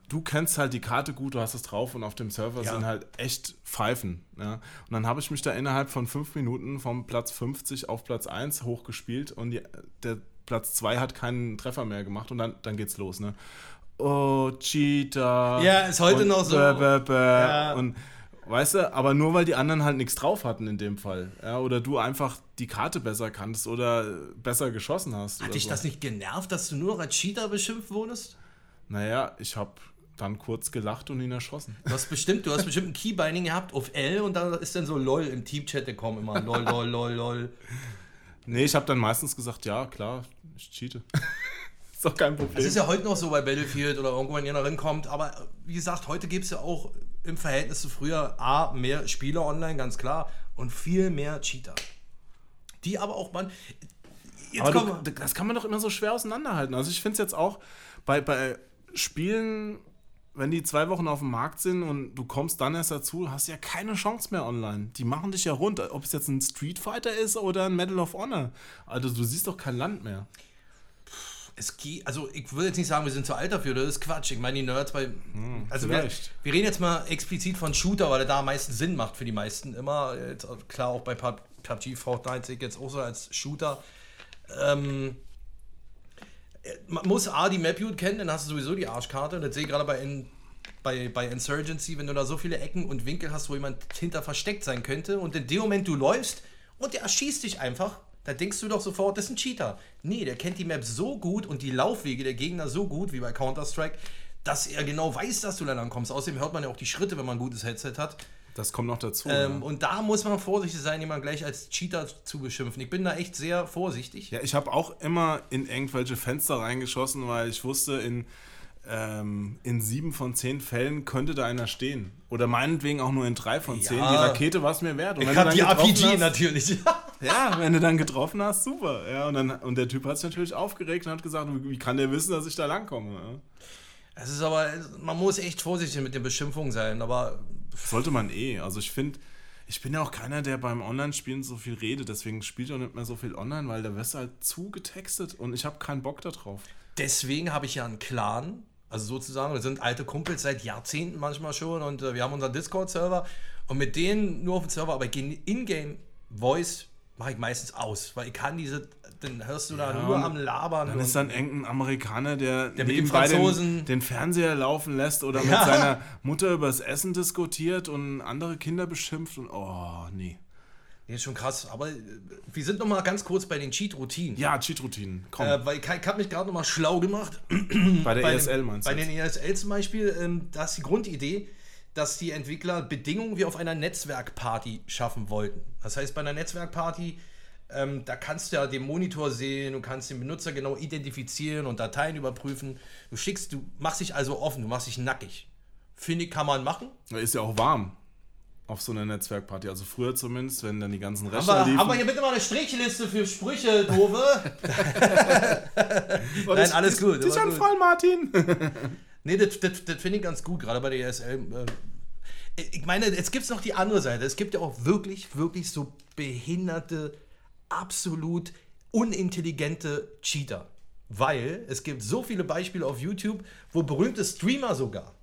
du kennst halt die Karte gut, du hast es drauf und auf dem Server Ja. sind halt echt Pfeifen. Ja? Und dann habe ich mich da innerhalb von fünf Minuten vom Platz 50 auf Platz 1 hochgespielt und die, der Platz 2 hat keinen Treffer mehr gemacht und dann, dann geht's los. Ne? Oh, Cheater. Ja, ist heute noch so. Bäh, bäh, bäh. Ja. Und Weißt du, aber nur weil die anderen halt nichts drauf hatten in dem Fall. Ja, oder du einfach die Karte besser kanntest oder besser geschossen hast. Hat dich so. das nicht genervt, dass du nur noch als Cheater beschimpft wurdest? Naja, ich habe dann kurz gelacht und ihn erschossen. Du hast bestimmt, du hast bestimmt ein Keybinding gehabt auf L und da ist dann so LOL im Teamchat gekommen immer. LOL, LOL, LOL, LOL. Nee, ich habe dann meistens gesagt, ja, klar, ich cheate. [laughs] ist doch kein Problem. Das ist ja heute noch so bei Battlefield oder irgendwo, wenn ihr da kommt. Aber wie gesagt, heute gibt es ja auch im Verhältnis zu früher A, mehr Spieler online, ganz klar, und viel mehr Cheater. Die aber auch man. Jetzt Aber du, das kann man doch immer so schwer auseinanderhalten. Also ich finde es jetzt auch bei, bei Spielen wenn die zwei Wochen auf dem Markt sind und du kommst dann erst dazu, hast du ja keine Chance mehr online. Die machen dich ja rund, ob es jetzt ein Street Fighter ist oder ein Medal of Honor. Also du siehst doch kein Land mehr. Es geht, also ich würde jetzt nicht sagen, wir sind zu alt dafür, das ist Quatsch. Ich meine, die Nerds bei. also wir, vielleicht. wir reden jetzt mal explizit von Shooter, weil der da am meisten Sinn macht für die meisten. Immer, jetzt, klar, auch bei Pub- PUBG, Fortnite sehe ich jetzt auch so als Shooter. Ähm, man muss A, die Map gut kennen, dann hast du sowieso die Arschkarte. Das sehe ich gerade bei, In, bei, bei Insurgency, wenn du da so viele Ecken und Winkel hast, wo jemand hinter versteckt sein könnte und in dem Moment du läufst und der erschießt dich einfach, da denkst du doch sofort, das ist ein Cheater. Nee, der kennt die Map so gut und die Laufwege der Gegner so gut, wie bei Counter-Strike, dass er genau weiß, dass du da lang kommst. Außerdem hört man ja auch die Schritte, wenn man ein gutes Headset hat. Das kommt noch dazu. Ähm, ja. und da muss man vorsichtig sein, jemanden gleich als Cheater zu beschimpfen. Ich bin da echt sehr vorsichtig. Ja, ich habe auch immer in irgendwelche Fenster reingeschossen, weil ich wusste, in, ähm, in sieben von zehn Fällen könnte da einer stehen. Oder meinetwegen auch nur in drei von zehn. Ja. Die Rakete war es mir wert. Und Ich wenn du hab dann die RPG hast- natürlich. [laughs] Ja, wenn du dann getroffen hast, super. Ja, und, dann, und der Typ hat sich natürlich aufgeregt und hat gesagt, wie, kann der wissen, dass ich da langkomme? Es ist aber, man muss echt vorsichtig mit den Beschimpfungen sein, aber Sollte man eh. Also ich finde, ich bin ja auch keiner, der beim Online-Spielen so viel redet. Deswegen spielt auch nicht mehr so viel online, weil da wirst du halt zugetextet und ich habe keinen Bock darauf. deswegen habe ich ja einen Clan, also sozusagen, wir sind alte Kumpels seit Jahrzehnten manchmal schon und äh, wir haben unseren Discord-Server und mit denen nur auf dem Server, aber gen- In-Game-Voice mache ich meistens aus, weil ich kann diese, dann hörst du da Ja, nur am Labern. Dann ist dann irgendein Amerikaner, der, mit dem nebenbei Franzosen- den, den Fernseher laufen lässt oder mit seiner Mutter übers Essen diskutiert und andere Kinder beschimpft und oh, nee. Nee, ist schon krass, aber äh, wir sind noch mal ganz kurz bei den Cheat-Routinen. Ja, Cheat-Routinen. Komm, Äh, weil ich, ich habe mich gerade noch mal schlau gemacht. [clears throat] bei der bei ESL dem, meinst Bei du? den jetzt? ESL zum Beispiel, ähm, da ist die Grundidee, dass die Entwickler Bedingungen wie auf einer Netzwerkparty schaffen wollten. Das heißt, bei einer Netzwerkparty, ähm, da kannst du ja den Monitor sehen, du kannst den Benutzer genau identifizieren und Dateien überprüfen. Du schickst, du machst dich also offen, du machst dich nackig. Finde ich, kann man machen. Da ist ja auch warm auf so einer Netzwerkparty. Also früher zumindest, wenn dann die ganzen Rechner wir, liefen. haben wir hier bitte mal eine Strichliste für Sprüche, Dove? [laughs] Nein, alles gut, Die ist aber schon gut. voll, Martin. [laughs] Nee, das, das, das finde ich ganz gut, gerade bei der ESL. Äh, ich meine, jetzt gibt es noch die andere Seite. Es gibt ja auch wirklich, wirklich so behinderte, absolut unintelligente Cheater. Weil es gibt so viele Beispiele auf YouTube, wo berühmte Streamer sogar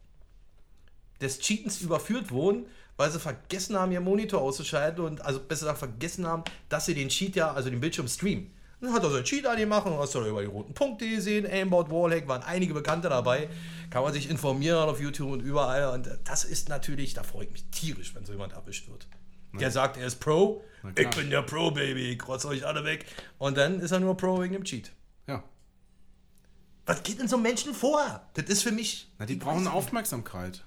des Cheatens überführt wurden, weil sie vergessen haben, ihr Monitor auszuschalten und also besser gesagt vergessen haben, dass sie den Cheat ja, also den Bildschirm streamen. Dann hat er so einen Cheat angemacht und hast du über die roten Punkte gesehen, Aimbot, Wallhack, waren einige Bekannte dabei. Kann man sich informieren auf YouTube und überall. Und das ist natürlich, da freue ich mich tierisch, wenn so jemand erwischt wird. Der sagt, er ist Pro, ich bin der Pro, Baby, ich rotze euch alle weg. Und dann ist er nur Pro wegen dem Cheat. Ja. Was geht in so einem Menschen vor? Das ist für mich. Na, die brauchen. Aufmerksamkeit.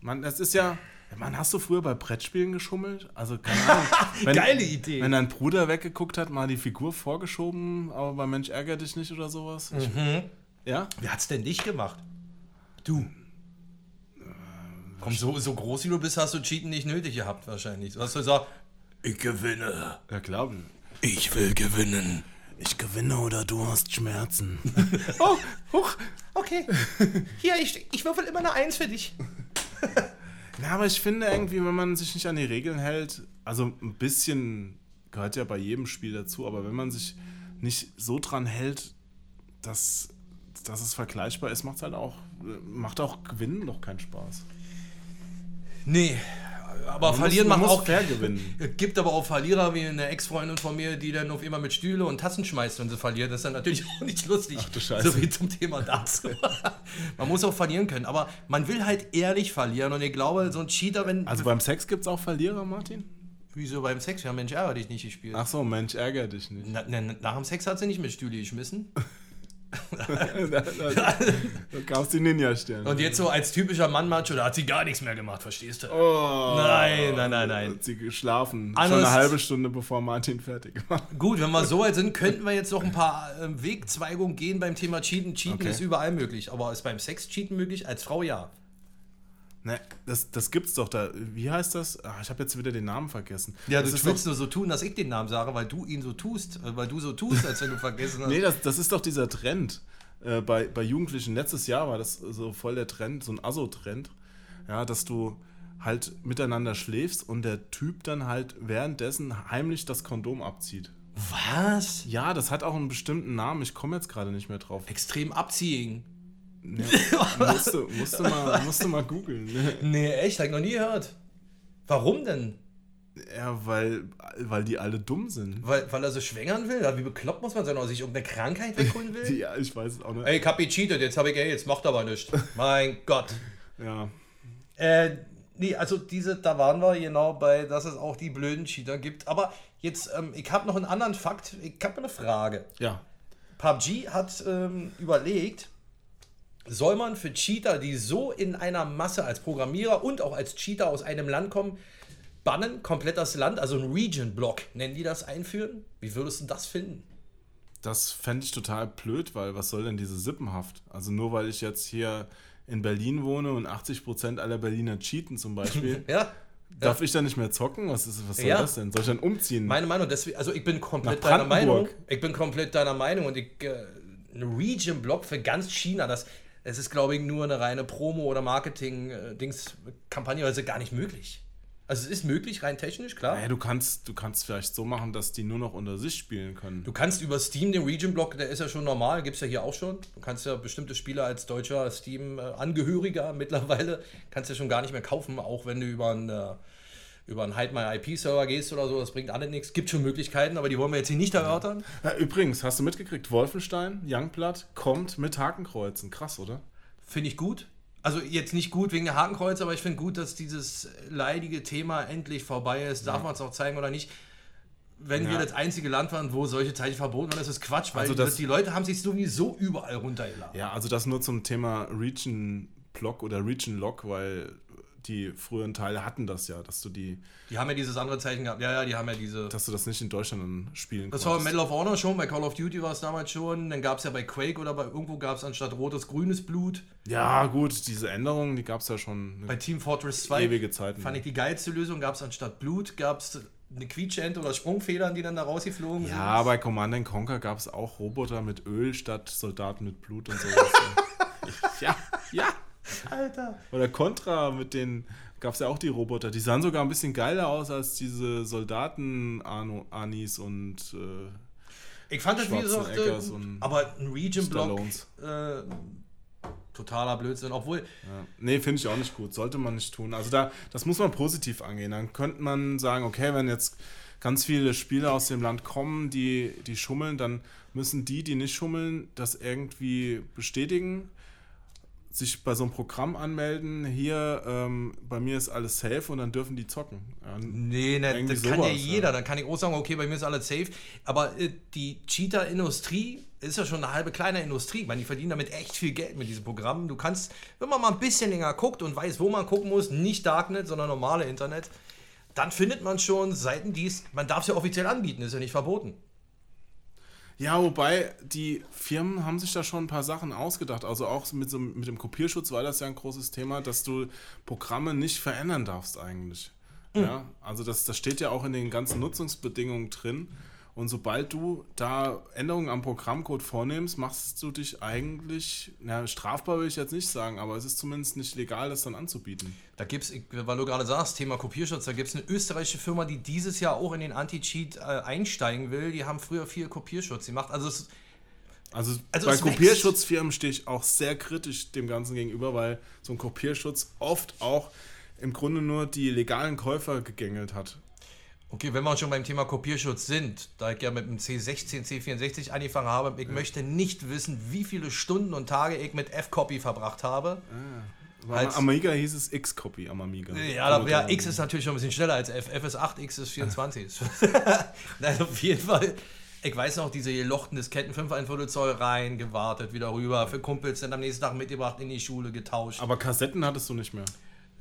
Man, das ist ja. Man, hast du früher bei Brettspielen geschummelt? Also, keine Ahnung. [laughs] Wenn, Geile Idee. Wenn dein Bruder weggeguckt hat, mal die Figur vorgeschoben, aber bei Mensch ärger dich nicht oder sowas. Ich, Mhm. ja? Wer hat's denn nicht gemacht? Du. Komm, so, so groß wie du bist, hast du Cheaten nicht nötig gehabt, wahrscheinlich. Du hast gesagt, ich gewinne. Ja, klar. Ich will gewinnen. Ich gewinne oder du hast Schmerzen. [laughs] Oh, huch. Okay. Hier, ich, ich würfel immer eine Eins für dich. Ja, aber ich finde irgendwie, wenn man sich nicht an die Regeln hält, also ein bisschen gehört ja bei jedem Spiel dazu, aber wenn man sich nicht so dran hält, dass, dass es vergleichbar ist, macht halt auch, macht auch Gewinnen doch keinen Spaß. Nee, aber Man verlieren muss, man macht muss auch. fair gewinnen. [laughs] Es gibt aber auch Verlierer wie eine Ex-Freundin von mir, die dann auf immer mit Stühle und Tassen schmeißt, wenn sie verliert. Das ist dann natürlich [laughs] auch nicht lustig. Ach du Scheiße. So viel zum Thema dazu. [laughs] man muss auch verlieren können, aber man will halt ehrlich verlieren und ich glaube, so ein Cheater, wenn. Also beim Sex gibt es auch Verlierer, Martin? Wieso beim Sex? Ja, Mensch, ärger dich nicht gespielt. Ach so, Mensch, ärger dich nicht. Na, na, nach dem Sex hat sie nicht mit Stühle geschmissen. [laughs] da, da, du kaufst die Ninja-Sterne. Und jetzt so als typischer Mann-Macho, da hat sie gar nichts mehr gemacht, verstehst du? Oh, Nein, nein, nein, nein. Hat sie geschlafen. Anderes- Schon eine halbe Stunde bevor Martin fertig war. Gut, wenn wir so [laughs] weit sind, könnten wir jetzt noch ein paar ähm, Wegzweigungen gehen beim Thema Cheaten. Cheaten Okay. ist überall möglich, aber ist beim Sex Cheaten möglich? Als Frau ja. Ne, das, das gibt's doch da. Wie heißt das? Ach, ich habe jetzt wieder den Namen vergessen. Ja, das du willst nur so tun, dass ich den Namen sage, weil du ihn so tust, äh, weil du so tust, als wenn du vergessen hast. Nee, das, das ist doch dieser Trend. äh, bei, bei Jugendlichen. Letztes Jahr war das so voll der Trend, so ein Asso-Trend, ja, dass du halt miteinander schläfst und der Typ dann halt währenddessen heimlich das Kondom abzieht. Was? Ja, das hat auch einen bestimmten Namen, ich komme jetzt gerade nicht mehr drauf. Extrem abziehen. Ja, [laughs] musst, du, musst, du mal, musst du mal googeln. ne? Nee, echt? Hab ich noch nie gehört. Warum denn? Ja, weil, weil die alle dumm sind. Weil, weil er so schwängern will? Wie bekloppt muss man sein, oder sich irgendeine Krankheit wegholen will? [laughs] Ja, ich weiß es auch nicht. Ey, ich hab gecheatet, jetzt hab ich AIDS, macht aber nichts. Mein [laughs] Gott. Ja. Äh, nee, also diese, da waren wir genau bei, dass es auch die blöden Cheater gibt. Aber jetzt, ähm, ich habe noch einen anderen Fakt, ich habe eine Frage. Ja. PUBG hat ähm, überlegt, soll man für Cheater, die so in einer Masse als Programmierer und auch als Cheater aus einem Land kommen, bannen, komplett das Land, also ein Region-Block, nennen die das, einführen? Wie würdest du das finden? Das fände ich total blöd, weil was soll denn diese Sippenhaft? Also nur weil ich jetzt hier in Berlin wohne und 80% aller Berliner cheaten zum Beispiel, [laughs] Ja, darf ich dann nicht mehr zocken? Was, ist, was soll Ja. das denn? Soll ich dann umziehen? meine Meinung, deswegen, also ich bin komplett deiner Meinung. Ich bin komplett deiner Meinung und ich, äh, ein Region-Block für ganz China, das, es ist, glaube ich, nur eine reine Promo- oder Marketing-Dings-Kampagne, also gar nicht möglich. Also es ist möglich, rein technisch, klar. naja, du kannst, du kannst vielleicht so machen, dass die nur noch unter sich spielen können. Du kannst über Steam den Region-Block, der ist ja schon normal, gibt es ja hier auch schon. Du kannst ja bestimmte Spiele als deutscher Steam-Angehöriger [laughs] mittlerweile, kannst ja schon gar nicht mehr kaufen, auch wenn du über einen, über einen Hide My IP-Server gehst oder so, das bringt alle nichts. Gibt schon Möglichkeiten, aber die wollen wir jetzt hier nicht erörtern. Ja, übrigens, hast du mitgekriegt, Wolfenstein, Youngblood, kommt mit Hakenkreuzen. Krass, oder? Finde ich gut. Also jetzt nicht gut wegen der Hakenkreuz, aber ich finde gut, dass dieses leidige Thema endlich vorbei ist. Darf man es auch zeigen oder nicht? Wenn wir Ja. das einzige Land waren, wo solche Zeichen verboten waren, das ist Quatsch, weil Also das- die Leute haben sich sowieso überall runtergeladen. Ja, also das nur zum Thema Region-Block oder Region-Lock, weil die früheren Teile hatten das ja, dass du die, Die haben ja dieses andere Zeichen gehabt. Ja, ja, die haben ja diese. dass du das nicht in Deutschland dann spielen Das war bei konntest. Medal of Honor schon, bei Call of Duty war es damals schon. Dann gab es ja bei Quake oder bei irgendwo gab es anstatt rotes grünes Blut. Ja, gut, diese Änderungen, die gab es ja schon Bei Team Fortress 2 ewige Zeiten. fand ich die geilste Lösung. Gab es anstatt Blut, gab es eine Quietschente oder Sprungfedern, die dann da rausgeflogen sind. Ja, bei Command and Conquer gab es auch Roboter mit Öl statt Soldaten mit Blut und sowas. ja, [laughs] ja. Alter. Oder Contra mit den gab es ja auch die Roboter. Die sahen sogar ein bisschen geiler aus als diese Soldaten-Anis und äh, Ich fand das wie gesagt, äh, aber ein Region-Block, äh, totaler Blödsinn. Obwohl, Ja. Nee, finde ich auch nicht gut. Sollte man nicht tun. Also da, das muss man positiv angehen. Dann könnte man sagen, okay, wenn jetzt ganz viele Spieler aus dem Land kommen, die, die schummeln, dann müssen die, die nicht schummeln, das irgendwie bestätigen, sich bei so einem Programm anmelden, hier, ähm, bei mir ist alles safe und dann dürfen die zocken. Ja, nee, ne, das kann ja sowas, jeder. ja. Dann kann ich auch sagen, okay, bei mir ist alles safe. Aber äh, die Cheater-Industrie ist ja schon eine halbe kleine Industrie. Ich meine, die verdienen damit echt viel Geld mit diesem Programm. Du kannst, wenn man mal ein bisschen länger guckt und weiß, wo man gucken muss, nicht Darknet, sondern normale Internet, dann findet man schon Seiten, die es, man darf es ja offiziell anbieten, ist ja nicht verboten. Ja, wobei die Firmen haben sich da schon ein paar Sachen ausgedacht. Also auch mit, so, mit dem Kopierschutz war das ja ein großes Thema, dass du Programme nicht verändern darfst eigentlich. Ja, also das, das steht ja auch in den ganzen Nutzungsbedingungen drin. Und sobald du da Änderungen am Programmcode vornimmst, machst du dich eigentlich, na, strafbar will ich jetzt nicht sagen, aber es ist zumindest nicht legal, das dann anzubieten. Da gibt es, weil du gerade sagst, Thema Kopierschutz, da gibt es eine österreichische Firma, die dieses Jahr auch in den Anti-Cheat äh, einsteigen will. Die haben früher viel Kopierschutz gemacht. Also es, Also, Also bei. Kopierschutzfirmen stehe ich auch sehr kritisch dem Ganzen gegenüber, weil so ein Kopierschutz oft auch im Grunde nur die legalen Käufer gegängelt hat. Okay, wenn wir schon beim Thema Kopierschutz sind, da ich ja mit dem C16, C64 angefangen habe, ich möchte nicht wissen, wie viele Stunden und Tage ich mit F-Copy verbracht habe. Am Als- Amiga hieß es X-Copy am Amiga. Ja, ja, X ist natürlich schon ein bisschen schneller als F. F ist 8, X ist 24. [laughs] [laughs] Nein, auf jeden Fall. Ich weiß noch, diese gelochten Disketten 5 ein Viertel Zoll rein, gewartet, wieder rüber, für Kumpels dann am nächsten Tag mitgebracht, in die Schule getauscht. Aber Kassetten hattest du nicht mehr.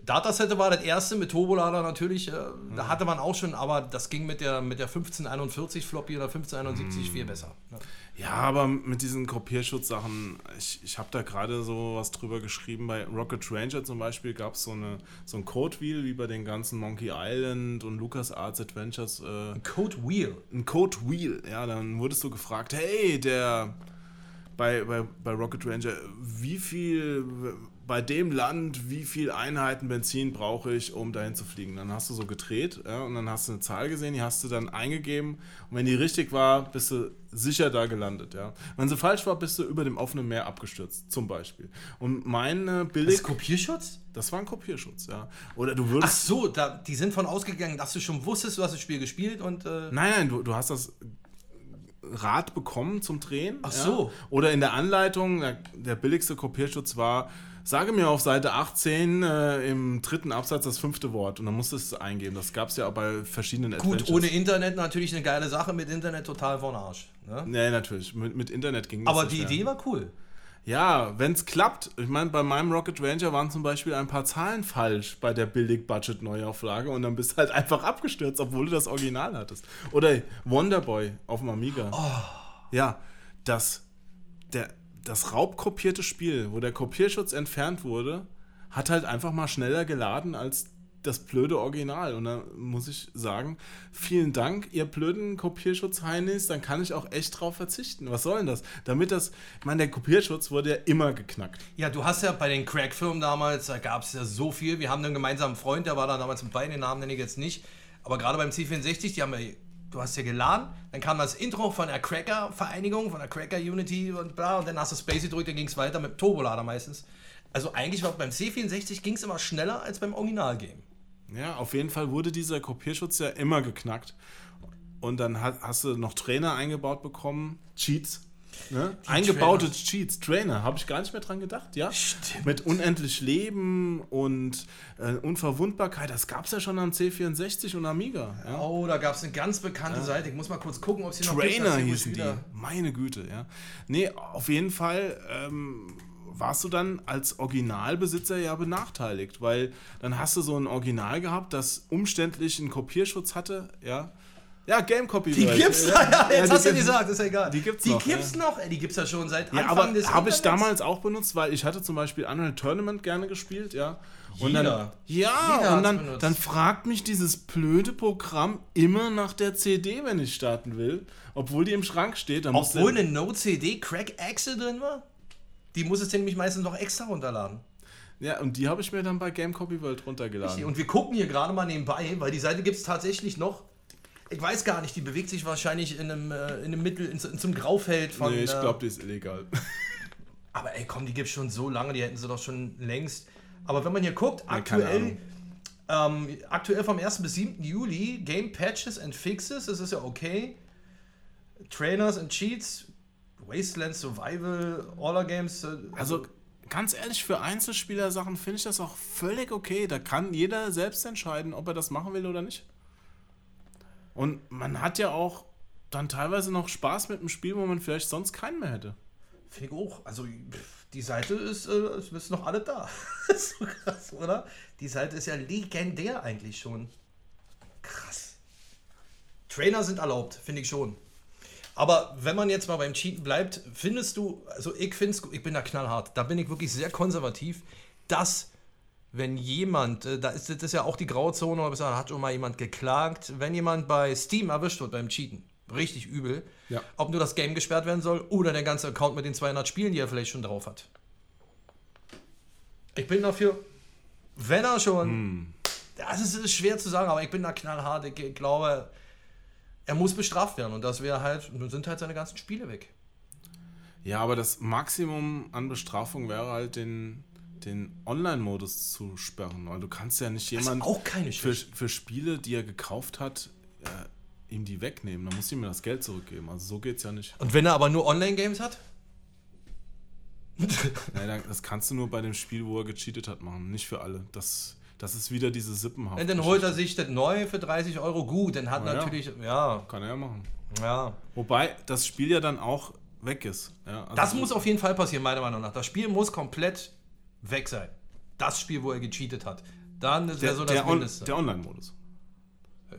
Datasette war das erste mit Turbolader natürlich. Äh, Da hatte man auch schon, aber das ging mit der, mit der 1541 Floppy oder 1571 viel besser. ne? Ja, aber mit diesen Kopierschutzsachen, ich, ich habe da gerade so was drüber geschrieben. Bei Rocket Ranger zum Beispiel gab es so, eine, so ein Code-Wheel wie bei den ganzen Monkey Island und LucasArts Adventures. Äh, Code Wheel. ein Code Wheel. Ja, dann wurdest du gefragt, hey, der bei, bei, bei Rocket Ranger, wie viel bei dem Land, wie viel Einheiten Benzin brauche ich, um dahin zu fliegen. Dann hast du so gedreht ja, und dann hast du eine Zahl gesehen, die hast du dann eingegeben und wenn die richtig war, bist du sicher da gelandet. Ja. Wenn sie falsch war, bist du über dem offenen Meer abgestürzt, zum Beispiel. Und meine Das billig... ist Kopierschutz? Das war ein Kopierschutz, ja. Oder du Ach würdest... so, da, die sind von ausgegangen, dass du schon wusstest, du hast das Spiel gespielt und. Äh, Nein, nein, du, du hast das Rad bekommen zum Drehen. Ach so. Ja? Oder in der Anleitung, der, der billigste Kopierschutz war, sage mir auf Seite 18 äh, im dritten Absatz das fünfte Wort und dann musstest du es eingeben. Das gab es ja auch bei verschiedenen gut, Adventures. ohne Internet natürlich eine geile Sache, mit Internet total von Arsch. Ne? Nee, natürlich. Mit, mit Internet ging das Aber die. Idee war cool. Ja, wenn es klappt. Ich meine, bei meinem Rocket Ranger waren zum Beispiel ein paar Zahlen falsch bei der Billig-Budget-Neuauflage und dann bist du halt einfach abgestürzt, obwohl du das Original hattest. Oder Wonderboy auf dem Amiga. Ja, das, der, das raubkopierte Spiel, wo der Kopierschutz entfernt wurde, hat halt einfach mal schneller geladen als das blöde Original. Und da muss ich sagen, vielen Dank, ihr blöden Kopierschutz-Heinis, dann kann ich auch echt drauf verzichten. Was soll denn das? Damit das, ich meine, der Kopierschutz wurde ja immer geknackt. Ja, du hast ja bei den Crack-Firmen damals, da gab es ja so viel. Wir haben einen gemeinsamen Freund, der war da damals mit bei, den Namen nenne ich jetzt nicht. Aber gerade beim C64, die haben ja, du hast ja geladen, dann kam das Intro von der Cracker-Vereinigung, von der Cracker-Unity und bla, und dann hast du Space gedrückt, dann ging es weiter mit Turbolader meistens. Also eigentlich war beim C64 ging es immer schneller als beim Originalgame. Ja, auf jeden Fall wurde dieser Kopierschutz ja immer geknackt. Und dann hast du noch Trainer eingebaut bekommen, Cheats. Ne? Eingebaute Trainer. Cheats, Trainer, habe ich gar nicht mehr dran gedacht, ja? Stimmt. Mit unendlich Leben und äh, Unverwundbarkeit, das gab es ja schon am C64 und Amiga. Ja? Oh, da gab es eine ganz bekannte Seite. Ich muss mal kurz gucken, ob sie noch gibt. Trainer hießen die. Meine Güte, ja. Nee, auf jeden Fall ähm, warst du dann als Originalbesitzer ja benachteiligt, weil dann hast du so ein Original gehabt, das umständlich einen Kopierschutz hatte, ja. Ja, Game Copy. Die gibt's da, ja, jetzt die hast du gibt's- gesagt, ist ja egal. die gibt's die noch, gibt's noch, ey, die gibt's ja schon seit Ja, Anfang aber des habe ich damals auch benutzt, weil ich hatte zum Beispiel Unreal Tournament gerne gespielt, ja. Und Jeder. dann, ja, Jeder und dann, dann fragt mich dieses blöde Programm immer nach der CD, wenn ich starten will, obwohl die im Schrank steht. Dann Obwohl eine No-CD Crack Axel drin war? Die muss es nämlich meistens noch extra runterladen. Ja, und die habe ich mir dann bei Game Copy World runtergeladen. Und wir gucken hier gerade mal nebenbei, weil die Seite gibt es tatsächlich noch. Ich weiß gar nicht, die bewegt sich wahrscheinlich in einem, äh, in einem Mittel, in, in einem Graufeld von. nee, ich äh, glaube, die ist illegal. [laughs] Aber ey, komm, die gibt es schon so lange, die hätten sie doch schon längst. Aber wenn man hier guckt, Ja, aktuell, ähm, aktuell vom 1. bis 7. Juli, Game Patches and Fixes, das ist ja okay. Trainers and Cheats, Wasteland Survival, Order Games. äh, Also, ganz ehrlich, für Einzelspieler-Sachen finde ich das auch völlig okay. Da kann jeder selbst entscheiden, ob er das machen will oder nicht. Und man hat ja auch dann teilweise noch Spaß mit dem Spiel, wo man vielleicht sonst keinen mehr hätte. Ich auch. Also die Seite ist, äh, es ist noch alle da. [laughs] so krass, oder? Die Seite ist ja legendär eigentlich schon. Krass. Trainer sind erlaubt, finde ich schon. Aber wenn man jetzt mal beim Cheaten bleibt, findest du, also ich finde ich bin da knallhart, da bin ich wirklich sehr konservativ, dass wenn jemand, äh, da ist das ist ja auch die Grauzone, aber da hat schon mal jemand geklagt, wenn jemand bei Steam erwischt wird beim Cheaten, richtig übel, Ja. ob nur das Game gesperrt werden soll oder der ganze Account mit den 200 Spielen, die er vielleicht schon drauf hat. Ich bin dafür, wenn er schon, das ist, ist schwer zu sagen, aber ich bin da knallhart, ich, ich glaube, er muss bestraft werden und das wäre halt, nun sind halt seine ganzen Spiele weg. Ja, aber das Maximum an Bestrafung wäre halt den, den Online-Modus zu sperren. Weil du kannst ja nicht jemand auch keine für, für Spiele, die er gekauft hat, äh, ihm die wegnehmen. Dann muss ihm das Geld zurückgeben. Also so geht's ja nicht. Und wenn er aber nur Online-Games hat? [laughs] Nein, das kannst du nur bei dem Spiel, wo er gecheatet hat, machen. Nicht für alle. Das, das ist wieder diese Sippenhaft. Und dann holt er sich das neu für 30 Euro gut, dann hat Na ja. natürlich, ja, Kann er ja machen. ja. Wobei das Spiel ja dann auch weg ist. Ja, also Das muss auf jeden Fall passieren, meiner Meinung nach. Das Spiel muss komplett weg sein. Das Spiel, wo er gecheatet hat. Dann ist der, ja so das der, On, Mindeste. der Online-Modus.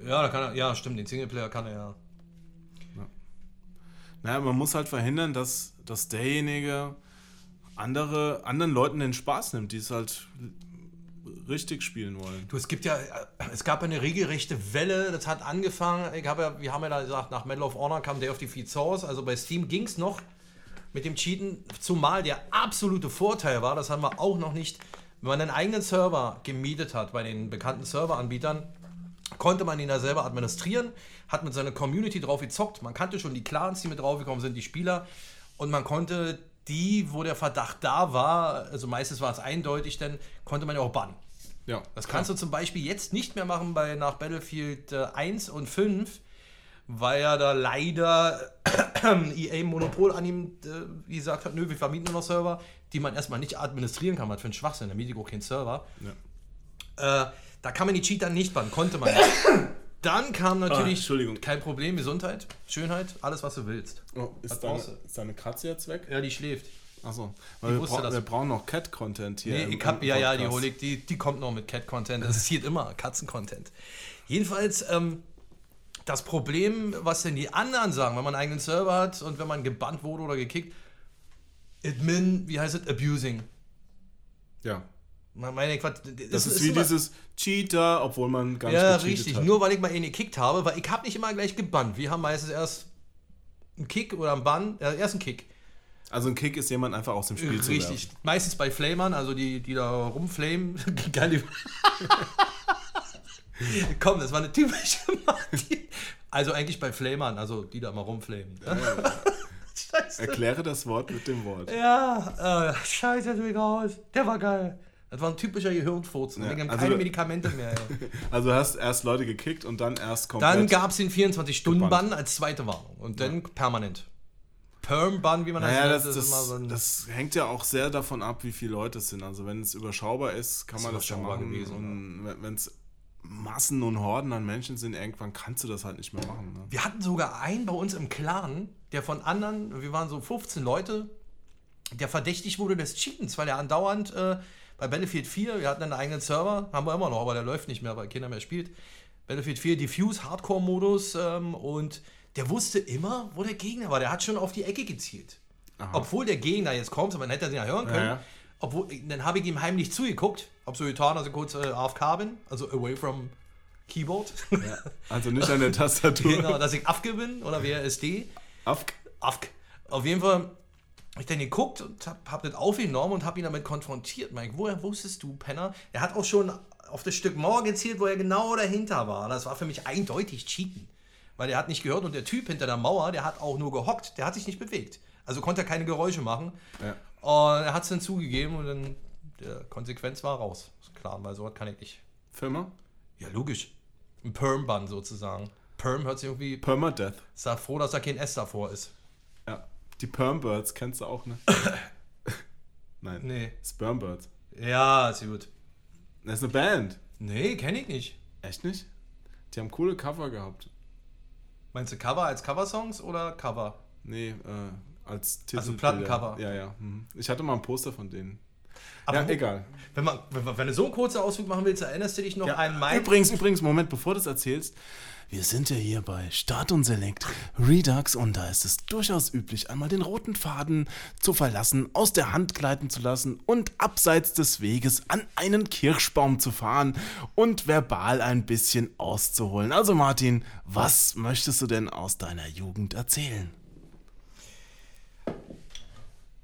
ja, da kann er, ja, stimmt, den Singleplayer kann er ja. Naja, man muss halt verhindern, dass, dass derjenige andere, anderen Leuten den Spaß nimmt, die es halt richtig spielen wollen. Du, es gibt ja, es gab eine regelrechte Welle, das hat angefangen, ich habe ja, wir haben ja da gesagt, nach Medal of Honor kam Day of Defeat Source, also bei Steam ging es noch, mit dem Cheaten, zumal der absolute Vorteil war, das haben wir auch noch nicht, wenn man einen eigenen Server gemietet hat bei den bekannten Serveranbietern, konnte man ihn da selber administrieren, hat mit seiner Community drauf gezockt, man kannte schon die Clans, die mit draufgekommen sind, die Spieler und man konnte die, wo der Verdacht da war, also meistens war es eindeutig, dann konnte man ja auch bannen. Ja. Das kannst du zum Beispiel jetzt nicht mehr machen bei nach Battlefield äh, 1 und 5, weil ja da leider [clears throat] EA Monopol an ihm äh, gesagt hat, nö, wir vermieten nur noch Server, die man erstmal nicht administrieren kann, was für ein Schwachsinn, der auch keinen Server. Äh, da kann man die Cheater nicht bannen, konnte man nicht. [coughs] Dann kam Ah, natürlich Entschuldigung. kein Problem, Gesundheit, Schönheit, alles was du willst. Oh, ist, Was deine, ist deine Katze jetzt weg? Ja, die schläft. Achso. Weil wir, bra das. wir brauchen noch Cat-Content hier. Nee, im- ich hab, im ja, ja, die ich, die, die kommt noch mit Cat-Content. Das ist hier immer Katzen-Content. Jedenfalls, ähm, das Problem, was denn die anderen sagen, wenn man einen eigenen Server hat und wenn man gebannt wurde oder gekickt, Admin, wie heißt es, abusing. Ja. Man meine, Quatsch, Das ist, wie immer- dieses Cheater, obwohl man gar Ja, nicht gecheatet richtig. hat. Nur weil ich mal ihn gekickt habe, weil ich habe nicht immer gleich gebannt. Wir haben meistens erst einen Kick oder einen Bann, äh, erst einen Kick. Also ein Kick ist jemand einfach aus dem Spiel zu Richtig. Meistens bei Flamern, also die, die da rumflamen. [laughs] Geil. Komm, das war eine typische Martin. Also eigentlich bei Flamern, also die da mal rumflamen. [laughs] Scheiße. Erkläre das Wort mit dem Wort. Ja, äh, scheiße, mich aus. Der war geil. Das war ein typischer Gehirnfurz. Ja, Wir haben also keine Medikamente mehr. Ey. [laughs] Also du hast erst Leute gekickt und dann erst komplett. Dann gab es den 24-Stunden-Bann Gebannt. als zweite Warnung. Und dann permanent. Perm-Bann, wie man naja, nennt, das, das, so das hängt ja auch sehr davon ab, wie viele Leute es sind. Also wenn es überschaubar ist, kann man das ja überschaubar machen. gewesen, und wenn es Massen und Horden an Menschen sind, irgendwann kannst du das halt nicht mehr machen. Ne? Wir hatten sogar einen bei uns im Clan, der von anderen, wir waren so 15 Leute, der verdächtig wurde des Cheatens, weil er andauernd äh, bei Battlefield 4, wir hatten einen eigenen Server, haben wir immer noch, aber der läuft nicht mehr, weil keiner mehr spielt. Battlefield 4 Diffuse Hardcore-Modus ähm, und der wusste immer, wo der Gegner war. Der hat schon auf die Ecke gezielt. Obwohl der Gegner jetzt kommt, aber man hätte ihn ja hören können. ja. Obwohl, dann habe ich ihm heimlich zugeguckt, hab so getan, also kurz äh, AFK bin, also away from Keyboard. Also nicht an der Tastatur. [laughs] genau, dass ich AFK bin oder WSD. Auf, AFK. Auf jeden Fall habe ich dann geguckt und hab, hab das aufgenommen und hab ihn damit konfrontiert. Mike, woher wusstest du, Penner? Er hat auch schon auf das Stück Mauer gezielt, wo er genau dahinter war. Das war für mich eindeutig Cheaten. Weil er hat nicht gehört und der Typ hinter der Mauer, der hat auch nur gehockt, der hat sich nicht bewegt. Also konnte er keine Geräusche machen. Ja. Und er hat es dann zugegeben und dann der Konsequenz war raus. Ist klar, weil sowas kann ich nicht. Firma? Ja, logisch. Ein Perm-Bann sozusagen. Perm hört sich irgendwie. Permadeath. Sei froh, dass da kein S davor ist. Ja. Die Permbirds kennst du auch, ne? [laughs] Nein. Nee. Spermbirds. Ja, ist gut. Das ist eine Band. Nee, kenne ich nicht. Echt nicht? Die haben coole Cover gehabt. Meinst du Cover als Coversongs oder Cover? Nee, äh, als Titel. Also Plattencover. Ja, ja. mhm. Ich hatte mal ein Poster von denen. Aber ja, wo- egal. Wenn, man, wenn, wenn du so einen kurzen Ausflug machen willst, erinnerst du dich noch an meinen. Übrigens, übrigens, Moment, bevor du das erzählst. Wir sind ja hier bei Start und Select Redux und da ist es durchaus üblich, einmal den roten Faden zu verlassen, aus der Hand gleiten zu lassen und abseits des Weges an einen Kirschbaum zu fahren und verbal ein bisschen auszuholen. Also Martin, was möchtest du denn aus deiner Jugend erzählen?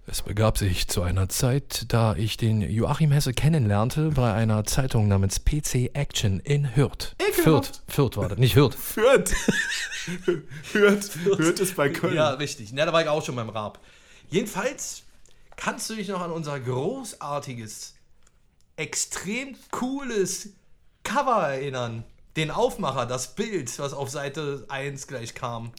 Es begab sich zu einer Zeit, da ich den Joachim Hesse kennenlernte bei einer Zeitung namens PC Action in Hürth. Fürth, Fürth war das, nicht Hürth. Fürth. [laughs] Hürth. Hürth ist bei Köln. Ja, richtig. Na, da war ich auch schon beim Raab. Jedenfalls kannst du dich noch an unser großartiges, extrem cooles Cover erinnern. Den Aufmacher, das Bild, was auf Seite 1 gleich kam.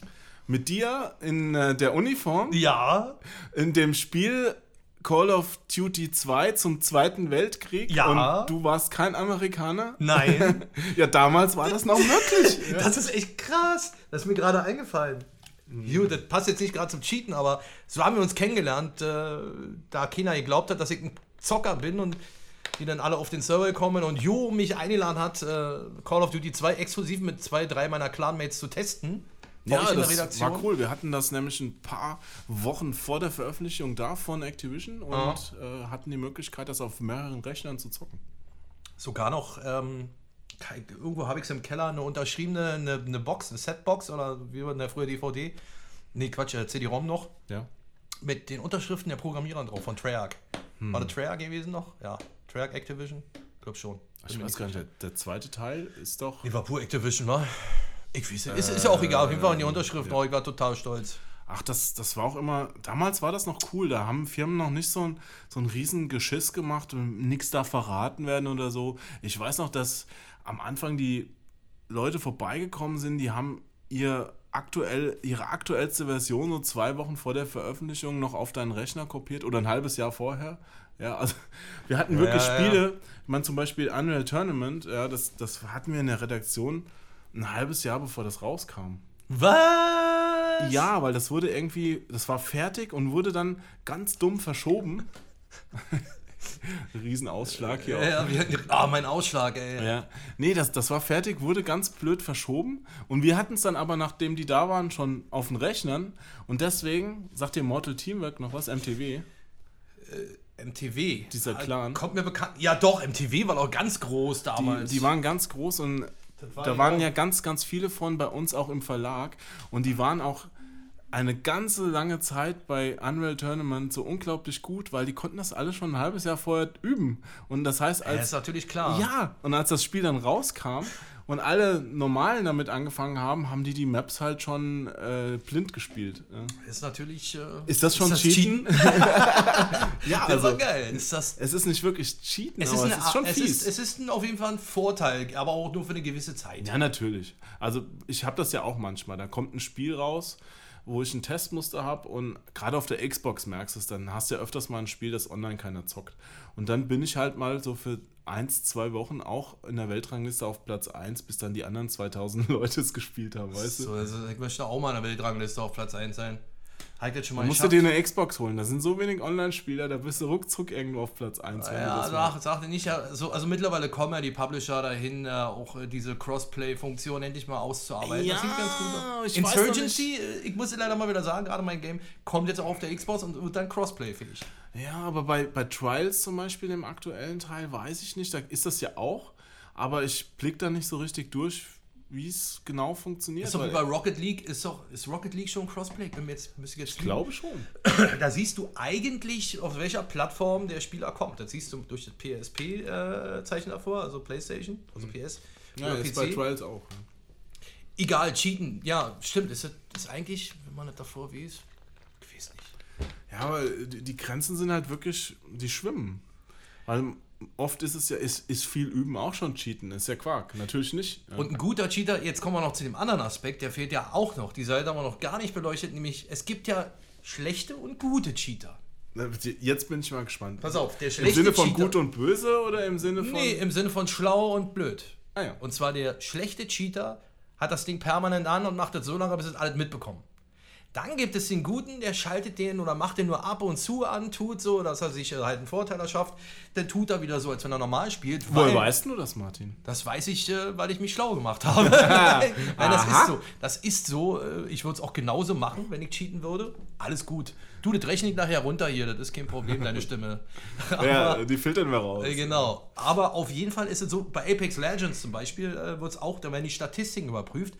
Mit dir in äh, der Uniform. Ja, in dem Spiel Call of Duty 2 zum Zweiten Weltkrieg Ja. und du warst kein Amerikaner? nein. [laughs] Ja, damals war das noch möglich. [laughs] Das ist echt krass. Das ist mir gerade eingefallen. Gut, das passt jetzt nicht gerade zum Cheaten, aber so haben wir uns kennengelernt, äh, da keiner geglaubt hat, dass ich ein Zocker bin und die dann alle auf den Server kommen und Jo mich eingeladen hat, äh, Call of Duty 2 exklusiv mit zwei, drei meiner Clanmates zu testen. Ja, in der das war cool. Wir hatten das nämlich ein paar Wochen vor der Veröffentlichung da von Activision und äh, hatten die Möglichkeit, das auf mehreren Rechnern zu zocken. Sogar noch, ähm, irgendwo habe ich es im Keller, eine unterschriebene eine, eine Box, eine Setbox oder wie war denn der früher DVD? Nee, Quatsch, äh, CD-ROM noch. Ja. mit den Unterschriften der Programmierer drauf von Treyarch. War das Treyarch gewesen noch? Ja. Treyarch Activision? Ich glaube schon. Ich weiß gar nicht, der, der zweite Teil ist doch. Pur Activision, war? Ich weiß nicht. Ist, ist ja auch egal. Auf jeden Fall die Unterschriften. Oh, ich war total stolz. Ach, das, das war auch immer. Damals war das noch cool. Da haben Firmen noch nicht so ein, so ein riesen Geschiss gemacht und nichts da verraten werden oder so. Ich weiß noch, dass am Anfang die Leute vorbeigekommen sind, die haben ihr aktuell, ihre aktuellste Version so zwei Wochen vor der Veröffentlichung noch auf deinen Rechner kopiert oder ein halbes Jahr vorher. Ja, also [laughs] wir hatten wirklich ja, ja. Spiele, ich meine zum Beispiel Unreal Tournament, ja, das, das hatten wir in der Redaktion ein halbes Jahr bevor das rauskam. Was? Ja, weil das wurde irgendwie, das war fertig und wurde dann ganz dumm verschoben. [laughs] Riesenausschlag hier. Ja, ja, ah, mein Ausschlag, ey. Ja. Nee, das, das war fertig, wurde ganz blöd verschoben. Und wir hatten es dann aber, nachdem die da waren, schon auf den Rechnern. Und deswegen, sagt ihr Mortal Teamwork noch was? MTW? MTV. Dieser Clan. Kommt mir bekannt. Ja, doch, MTV war auch ganz groß Die, damals. die waren ganz groß und war da ja waren ja ganz, ganz viele von bei uns auch im Verlag. Und die waren auch eine ganze lange Zeit bei Unreal Tournament so unglaublich gut, weil die konnten das alles schon ein halbes Jahr vorher üben. Und das heißt, ja, als ist natürlich klar. Ja, und als das Spiel dann rauskam und alle Normalen damit angefangen haben, haben die die Maps halt schon äh, blind gespielt. Ja. Ist natürlich. Äh, Ist das schon Cheaten? [laughs] ja, Das also geil. Ist das, es ist nicht wirklich Cheaten, es, aber ist es ist schon es, fies. ist, es ist ein, auf jeden Fall ein Vorteil, aber auch nur für eine gewisse Zeit. ja, natürlich. Also ich habe das ja auch manchmal. Da kommt ein Spiel raus, wo ich ein Testmuster habe und gerade auf der Xbox merkst du es, dann hast du ja öfters mal ein Spiel, das online keiner zockt. Und dann bin ich halt mal so für eins, zwei Wochen auch in der Weltrangliste auf Platz 1, bis dann die anderen 2000 [laughs] Leute es gespielt haben, weißt du? So, also ich möchte auch mal in der Weltrangliste auf Platz 1 sein. Hat jetzt schon mal musst du dir eine Xbox holen. Da sind so wenig Online-Spieler, da bist du ruckzuck irgendwo auf Platz 1. wenn du Ja, das sag, sagte nicht, ja, so, also mittlerweile kommen ja die Publisher dahin, äh, auch äh, diese Crossplay-Funktion endlich mal auszuarbeiten. Ja, das sieht ganz gut aus. ich Insurgency, äh, ich muss dir leider mal wieder sagen, gerade mein Game kommt jetzt auch auf der Xbox und wird dann Crossplay-fähig. Ja, aber bei, bei Trials zum Beispiel, dem aktuellen Teil, weiß ich nicht. Da ist das ja auch. Aber ich blick da nicht so richtig durch, wie es genau funktioniert. Ist doch wie bei Rocket League, ist doch, ist Rocket League schon Crossplay? Ich bin mir jetzt, müsste ich jetzt ich glaube schon. Da siehst du eigentlich, auf welcher Plattform der Spieler kommt. Das siehst du durch das PSP-Zeichen davor, also PlayStation, also PS. Ja, oder ist bei Trials auch. ne? Egal, cheaten. Ja, stimmt. Ist, das ist eigentlich, wenn man das davor weiß, ich weiß nicht. Ja, aber die, die Grenzen sind halt wirklich, die schwimmen. Weil oft ist es ja, ist, ist viel Üben auch schon Cheaten. Ist ja Quark. Natürlich nicht. Ja. Und ein guter Cheater, jetzt kommen wir noch zu dem anderen Aspekt, der fehlt ja auch noch. Die Seite haben wir noch gar nicht beleuchtet, nämlich es gibt ja schlechte und gute Cheater. Jetzt bin ich mal gespannt. Pass auf, der Im schlechte Sinne von Cheater. gut und böse oder im Sinne von. Nee, im Sinne von schlau und blöd. Ah ja. Und zwar der schlechte Cheater hat das Ding permanent an und macht das so lange, bis es alles mitbekommen. Dann gibt es den Guten, der schaltet den oder macht den nur ab und zu an, tut so, dass er sich halt einen Vorteil erschafft. Dann tut er wieder so, als wenn er normal spielt. Woher weißt du das, Martin? Das weiß ich, äh, weil ich mich schlau gemacht habe. [laughs] Nein, das ist so. Das ist so. äh, Ich würde es auch genauso machen, wenn ich cheaten würde. Alles gut. Du, das rechne ich nachher runter hier. Das ist kein Problem, deine Stimme. [laughs] Ja, die filtern wir raus. Äh, Genau. Aber auf jeden Fall ist es so, bei Apex Legends zum Beispiel äh, wird es auch, da werden die Statistiken überprüft.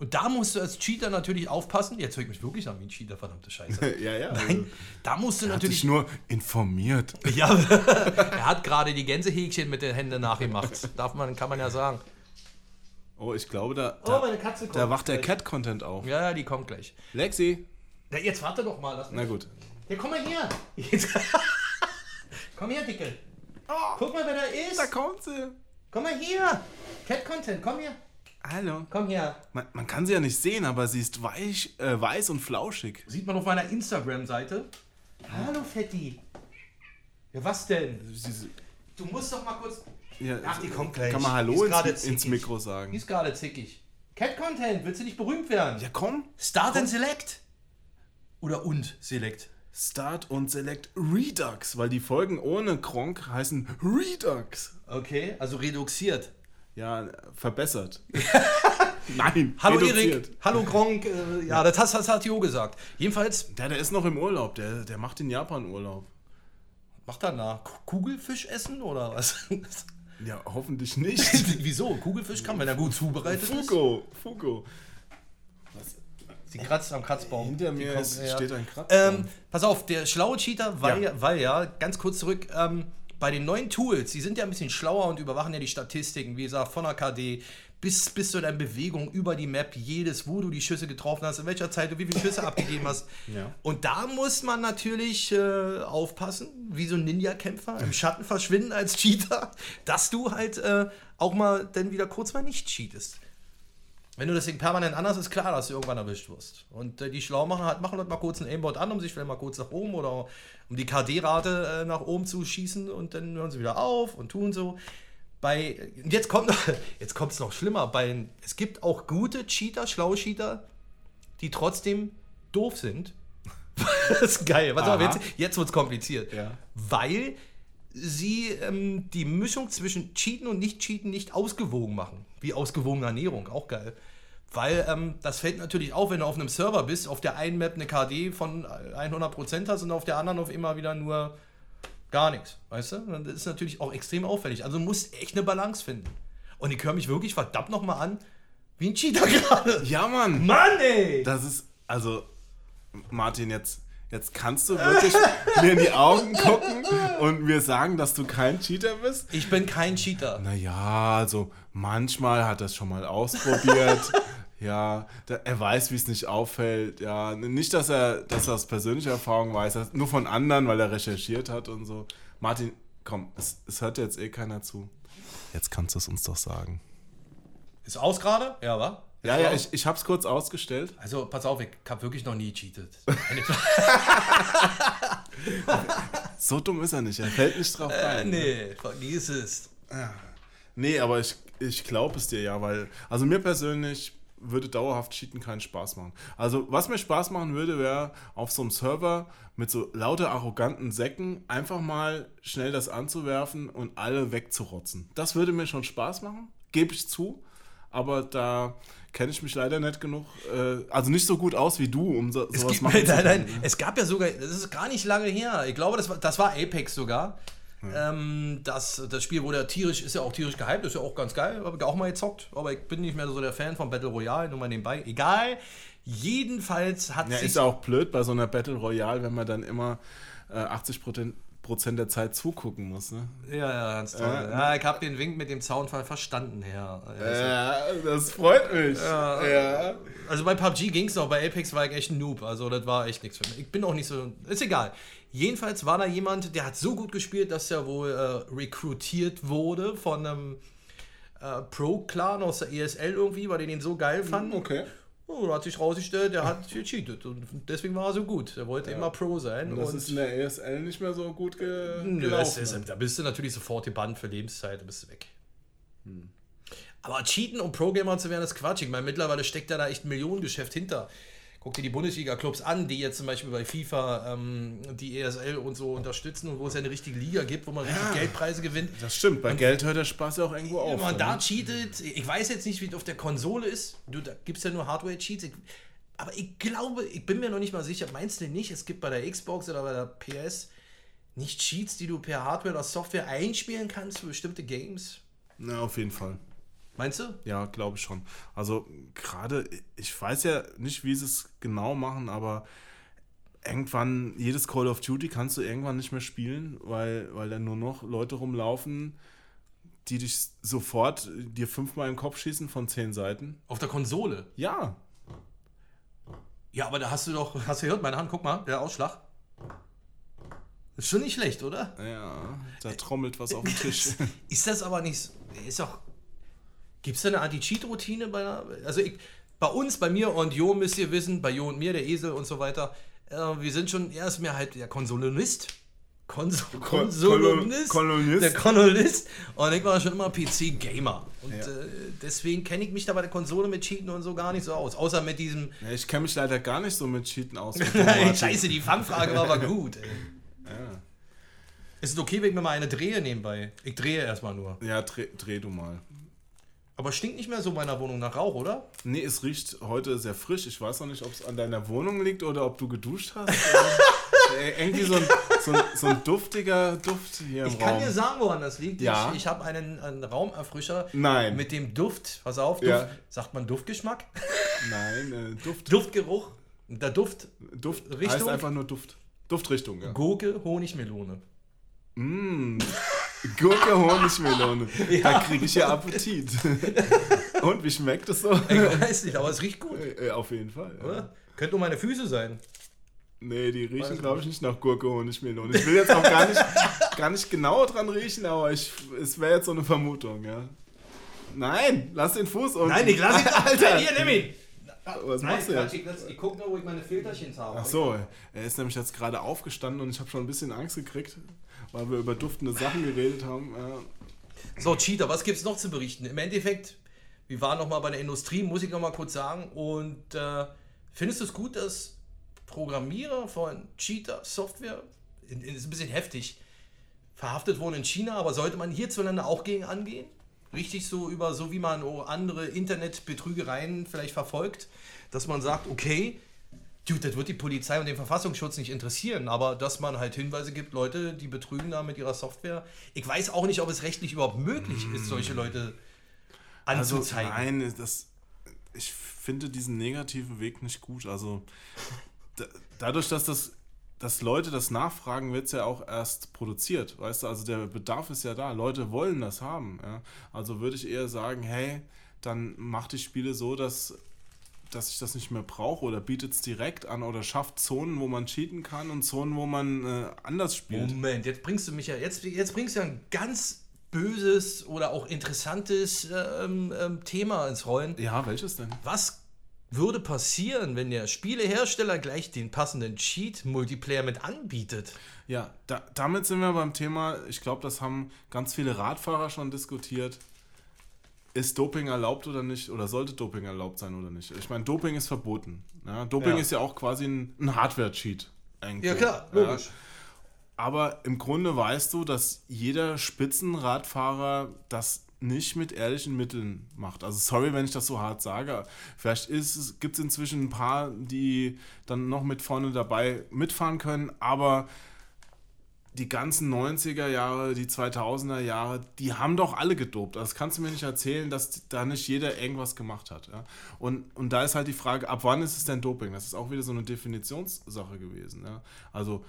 Und da musst du als Cheater natürlich aufpassen. Jetzt höre ich mich wirklich an wie ein Cheater, verdammte Scheiße. [laughs] Ja, ja. Nein, da musst du Hat natürlich. dich nur informiert. [laughs] Ja, er hat gerade die Gänsehäkchen mit den Händen nachgemacht. Darf man, kann man ja sagen. Oh, ich glaube, da, Oh, da, meine Katze kommt. da wacht der gleich. Cat-Content auf. Ja, ja, die kommt gleich. Lexi. Ja, jetzt warte doch mal. Na gut. Ja, komm mal her. Jetzt. [laughs] komm her, Dicke. Guck mal, wer da ist. Da kommt sie. Komm mal hier. Cat Content, komm her. Hallo. Komm her. Man, man kann sie ja nicht sehen, aber sie ist weich, äh, weiß und flauschig. Sieht man auf meiner Instagram-Seite. Hallo, Fetti. Ja, was denn? Sie, Du musst doch mal kurz. ja, Ach, die kommt gleich. Kann man Die Hallo ins, ins. Mikro Die sagen? ist gerade zickig. Cat Content, willst du nicht berühmt werden? Ja, komm. Start and Select. Oder und Select. Start und Select Redux, weil die Folgen ohne Kronk heißen Redux. Okay, also reduziert. Ja, verbessert. [laughs] Nein, Hallo reduziert. Erik, hallo Gronk. Äh, ja, das, hast- das hat Jo gesagt. Jedenfalls, Der, der ist noch im Urlaub. Der, der macht in Japan Urlaub. macht er nach Kugelfisch essen oder was? [laughs] Ja, hoffentlich nicht. [laughs] Wieso? Kugelfisch kann man ja gut zubereitet ist. Fugo, Fugo. Was? Sie kratzt am Kratzbaum. Hinter mir kommt- ist, ja. steht ein Kratz. Ähm, pass auf, der schlaue Cheater, weil Ja. ja, weil ja ganz kurz zurück, ähm, bei den neuen Tools, die sind ja ein bisschen schlauer und überwachen ja die Statistiken, wie gesagt, von der KD bis, bis zu deiner Bewegung über die Map, jedes, wo du die Schüsse getroffen hast, in welcher Zeit du wie viele Schüsse [laughs] abgegeben hast. Ja. Und da muss man natürlich äh, aufpassen, wie so ein Ninja-Kämpfer im Schatten verschwinden als Cheater, [laughs] dass du halt äh, auch mal dann wieder kurz mal nicht cheatest. Wenn du das Ding permanent anders ist klar, dass du irgendwann erwischt wirst. Und äh, die Schlaumacher halt machen halt mal kurz ein Aimbot an, um sich vielleicht mal kurz nach oben oder um die KD-Rate äh, nach oben zu schießen und dann hören sie wieder auf und tun so. Bei, und jetzt kommt [laughs] jetzt kommt es noch schlimmer. Bei, es gibt auch gute Cheater, schlaue Cheater, die trotzdem doof sind. [laughs] das ist geil. Auf, Aha. jetzt, jetzt wird es kompliziert. Ja. Weil sie ähm, die Mischung zwischen Cheaten und Nicht-Cheaten nicht ausgewogen machen. Wie ausgewogene Ernährung, auch geil. Weil ähm, das fällt natürlich auf, wenn du auf einem Server bist, auf der einen Map eine KD von 100% hast und auf der anderen auf immer wieder nur gar nichts. Weißt du? Das ist natürlich auch extrem auffällig. Also du musst echt eine Balance finden. Und ich höre mich wirklich verdammt nochmal an, wie ein Cheater [laughs] gerade. Ja, Mann. Mann, ey! Das ist, also, Martin, jetzt, jetzt kannst du wirklich [laughs] mir in die Augen gucken und mir sagen, dass du kein Cheater bist? Ich bin kein Cheater. Naja, also manchmal hat er es schon mal ausprobiert. [laughs] ja, da, er weiß, wie es nicht auffällt. Ja, nicht, dass er, dass er aus persönlicher Erfahrung weiß, nur von anderen, weil er recherchiert hat und so. Martin, komm, es, es hört jetzt eh keiner zu. Jetzt kannst du es uns doch sagen. Ist aus gerade? Ja, wa? Ja, ja, ich, ich hab's kurz ausgestellt. Also, pass auf, ich habe wirklich noch nie cheatet. [laughs] [laughs] So dumm ist er nicht, er fällt nicht drauf äh, rein. nee, vergiss es. Nee, aber ich, ich glaube es dir ja, weil, also mir persönlich würde dauerhaft Cheaten keinen Spaß machen. Also, was mir Spaß machen würde, wäre auf so einem Server mit so lauter arroganten Säcken einfach mal schnell das anzuwerfen und alle wegzurotzen. Das würde mir schon Spaß machen, gebe ich zu, aber da kenne ich mich leider nicht genug, äh, also nicht so gut aus wie du, um so, sowas machen [laughs] zu nein, nein, können. es gab ja sogar, das ist gar nicht lange her, ich glaube, das war, das war Apex sogar. Ähm, das, das Spiel wurde ja tierisch, ist ja auch tierisch gehypt, ist ja auch ganz geil, habe ich auch mal gezockt, aber ich bin nicht mehr so der Fan von Battle Royale, nur mal nebenbei. Egal. Jedenfalls hat Ja, sich ist ja auch blöd bei so einer Battle Royale, wenn man dann immer äh, 80 Prozent Prozent der Zeit zugucken muss, ne? Ja, ja, ganz toll. Ja. Ja, ich habe den Wink mit dem Zaunfall verstanden, Herr. Ja, das freut mich. Ja. Also bei PUBG ging es noch, bei Apex war ich echt ein Noob. Also das war echt nichts für mich. Ich bin auch nicht so. Ist egal. Jedenfalls war da jemand, der hat so gut gespielt, dass er wohl äh, rekrutiert wurde von einem äh, Pro-Clan aus der ESL irgendwie, weil die den so geil fanden. Okay. Oh, da hat sich rausgestellt, der hat gecheatet. Und deswegen war er so gut. Er wollte immer Pro sein. Und das ist in der ESL nicht mehr so gut ge Nö, gelaufen. ist, da bist du natürlich sofort gebannt für Lebenszeit, da bist du weg. Aber cheaten, um Pro-Gamer zu werden, ist Quatsch. Ich meine, mittlerweile steckt da da echt ein Millionengeschäft hinter. Guck dir die Bundesliga-Clubs an, die jetzt zum Beispiel bei FIFA ähm, die ESL und so unterstützen und wo es ja eine richtige Liga gibt, wo man richtig Geldpreise gewinnt. Das stimmt, bei Geld hört der Spaß ja auch irgendwo Wenn auf. man da ne? cheatet, ich weiß jetzt nicht, wie es auf der Konsole ist. Du, da gibt es ja nur Hardware-Cheats. Aber ich glaube, ich bin mir noch nicht mal sicher. Meinst du nicht, es gibt bei der Xbox oder bei der PS nicht Cheats, die du per Hardware oder Software einspielen kannst für bestimmte Games? Na, auf jeden Fall. Meinst du? Ja, glaube ich schon. Also gerade, ich weiß ja nicht, wie sie es genau machen, aber irgendwann, jedes Call of Duty kannst du irgendwann nicht mehr spielen, weil, weil dann nur noch Leute rumlaufen, die dich sofort dir fünfmal im Kopf schießen von zehn Seiten. Auf der Konsole. Ja, Ja, aber da hast du doch, hast du gehört, meine Hand, guck mal, der Ausschlag. Ist schon nicht schlecht, oder? ja, da trommelt was auf dem [laughs] Tisch. Ist das aber nicht, ist doch, gibt es da eine Anti-Cheat-Routine bei einer, also ich, bei uns, bei mir und Jo müsst ihr wissen, bei Jo und mir, der Esel und so weiter, äh, wir sind schon, er ist mir halt der Konsolonist. Konso Konsolonist. Kolonist. Der Kolonist. Und ich war schon immer PC-Gamer. Und Ja. äh, deswegen kenne ich mich da bei der Konsole mit Cheaten und so gar nicht so aus. Außer mit diesem, Ja, ich kenne mich leider gar nicht so mit Cheaten aus. [laughs] scheiße, die Fangfrage war aber [laughs] gut. Ja, Ist es okay, wenn ich mir mal eine drehe nebenbei? Ich drehe erstmal nur. ja dreh, dreh du mal. Aber stinkt nicht mehr so in meiner Wohnung nach Rauch, oder? Nee, es riecht heute sehr frisch. Ich weiß noch nicht, ob es an deiner Wohnung liegt oder ob du geduscht hast. [laughs] Äh, Irgendwie so ein, so, ein, so ein duftiger Duft hier im Ich kann Raum. dir sagen, woran das liegt. Ja. Ich, ich habe einen, einen Raumerfrischer Nein. mit dem Duft. Pass auf, Duft. Ja. Sagt man Duftgeschmack? Nein, äh, Duft. Duftgeruch. Der Duft, Duft heißt Richtung? einfach nur Duft. Duftrichtung, ja. Gurke, Honigmelone. Gurke, Honigmelone. [laughs] Da kriege ich ja Appetit. [laughs] Und wie schmeckt es so? Ich weiß nicht, aber es riecht gut, Äh, Auf jeden Fall. Ja. oder? Könnte nur meine Füße sein. Nee, die riechen, glaube ich, nicht nach Gurke, Honigmelone. Ich will jetzt auch gar nicht, gar nicht genau dran riechen, aber ich, es wäre jetzt so eine Vermutung, ja. Nein, lass den Fuß unten. Nein, ich lasse ihn. [laughs] Alter. Hier, nimm ihn. Was Nein, machst du jetzt? ich, ich guck nur, wo ich meine Filterchen habe. Ach so, er ist nämlich jetzt gerade aufgestanden und ich habe schon ein bisschen Angst gekriegt, weil wir über duftende Sachen geredet haben. Ja. So, Cheater, was gibt's noch zu berichten? Im Endeffekt, wir waren noch mal bei der Industrie, muss ich noch mal kurz sagen. Und äh, findest du es gut, dass Programmierer von Cheater-Software, in- in- ist ein bisschen heftig, verhaftet wurden in China, aber sollte man hierzulande auch gegen angehen? Richtig so über, so wie man andere Internetbetrügereien vielleicht verfolgt, dass man sagt, okay, Dude, das wird die Polizei und den Verfassungsschutz nicht interessieren, aber dass man halt Hinweise gibt, Leute, die betrügen da mit ihrer Software. Ich weiß auch nicht, ob es rechtlich überhaupt möglich ist, solche Leute Also anzuzeigen. nein, das, ich finde diesen negativen Weg nicht gut. Also da, dadurch, dass das dass Leute das nachfragen, wird es ja auch erst produziert. Weißt du, also der Bedarf ist ja da. Leute wollen das haben. Ja? Also würde ich eher sagen, hey, dann mach die Spiele so, dass, dass ich das nicht mehr brauche oder bietet es direkt an oder schafft Zonen, wo man cheaten kann und Zonen, wo man äh, anders spielt. Moment, jetzt bringst du mich ja, jetzt, jetzt bringst du ja ein ganz böses oder auch interessantes ähm, ähm, Thema ins Rollen. Ja, welches denn? Was würde passieren, wenn der Spielehersteller gleich den passenden Cheat-Multiplayer mit anbietet? Ja, da, damit sind wir beim Thema, ich glaube, das haben ganz viele Radfahrer schon diskutiert. Ist Doping erlaubt oder nicht? Oder sollte Doping erlaubt sein oder nicht? Ich meine, Doping ist verboten. Ja, Doping Ja. ist ja auch quasi ein, ein Hardware-Cheat. Ja, klar, logisch. Aber im Grunde weißt du, dass jeder Spitzenradfahrer das nicht mit ehrlichen Mitteln macht. Also sorry, wenn ich das so hart sage. Vielleicht gibt es inzwischen ein paar, die dann noch mit vorne dabei mitfahren können, aber die ganzen 90er Jahre, die 2000er Jahre, die haben doch alle gedopt. Also Das kannst du mir nicht erzählen, dass da nicht jeder irgendwas gemacht hat. Ja? Und, und da ist halt die Frage, ab wann ist es denn Doping? Das ist auch wieder so eine Definitionssache gewesen. Ja? Also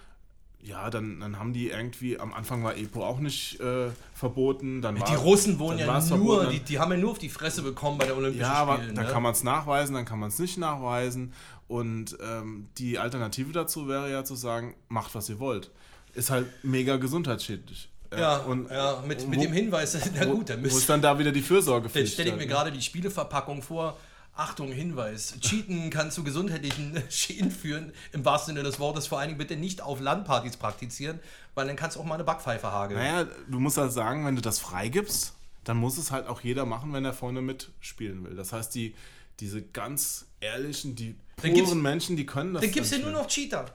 ja, dann, dann haben die irgendwie, am Anfang war EPO auch nicht äh, verboten. Dann Die war, Russen wurden dann ja nur, verboten, die, die haben ja nur auf die Fresse bekommen bei der Olympischen ja, aber Spielen. dann ne? kann man es nachweisen, dann kann man es nicht nachweisen. Und ähm, die Alternative dazu wäre ja zu sagen, macht, was ihr wollt. Ist halt mega gesundheitsschädlich. ja, und ja, mit, mit wo- dem Hinweis, [laughs] na gut, dann wo ist müsst dann da wieder die Dann Fürsorgepflicht? stelle ich mir halt, gerade die Spieleverpackung vor. Achtung, Hinweis. Cheaten kann zu gesundheitlichen [laughs] Schäden führen, im wahrsten Sinne des Wortes. Vor allen Dingen bitte nicht auf Landpartys praktizieren, weil dann kannst du auch mal eine Backpfeife hageln. Naja, du musst halt sagen, wenn du das freigibst, dann muss es halt auch jeder machen, wenn er vorne mitspielen will. Das heißt, die, diese ganz ehrlichen, die puren Menschen, die können das dann gibt es ja nur noch Cheater.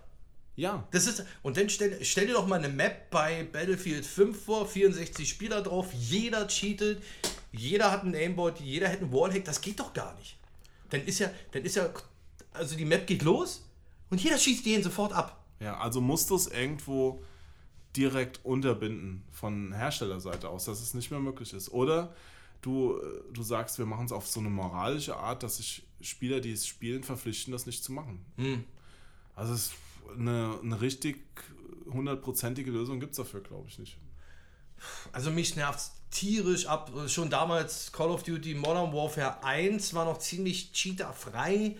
Ja, Das ist, und dann stell, stell dir doch mal eine Map bei Battlefield 5 vor, 64 Spieler drauf, jeder cheatet, jeder hat einen Aimbot, jeder hat einen Wallhack, das geht doch gar nicht. Dann ist ja, dann ist ja, also die Map geht los und jeder schießt jeden sofort ab. Ja, also musst du es irgendwo direkt unterbinden von Herstellerseite aus, dass es nicht mehr möglich ist. Oder du, du sagst, wir machen es auf so eine moralische Art, dass sich Spieler, die es spielen, verpflichten, das nicht zu machen. Also es, eine, eine richtig hundertprozentige Lösung gibt es dafür, glaube ich, nicht. Also mich nervt tierisch ab. Schon damals Call of Duty Modern Warfare 1 war noch ziemlich cheaterfrei.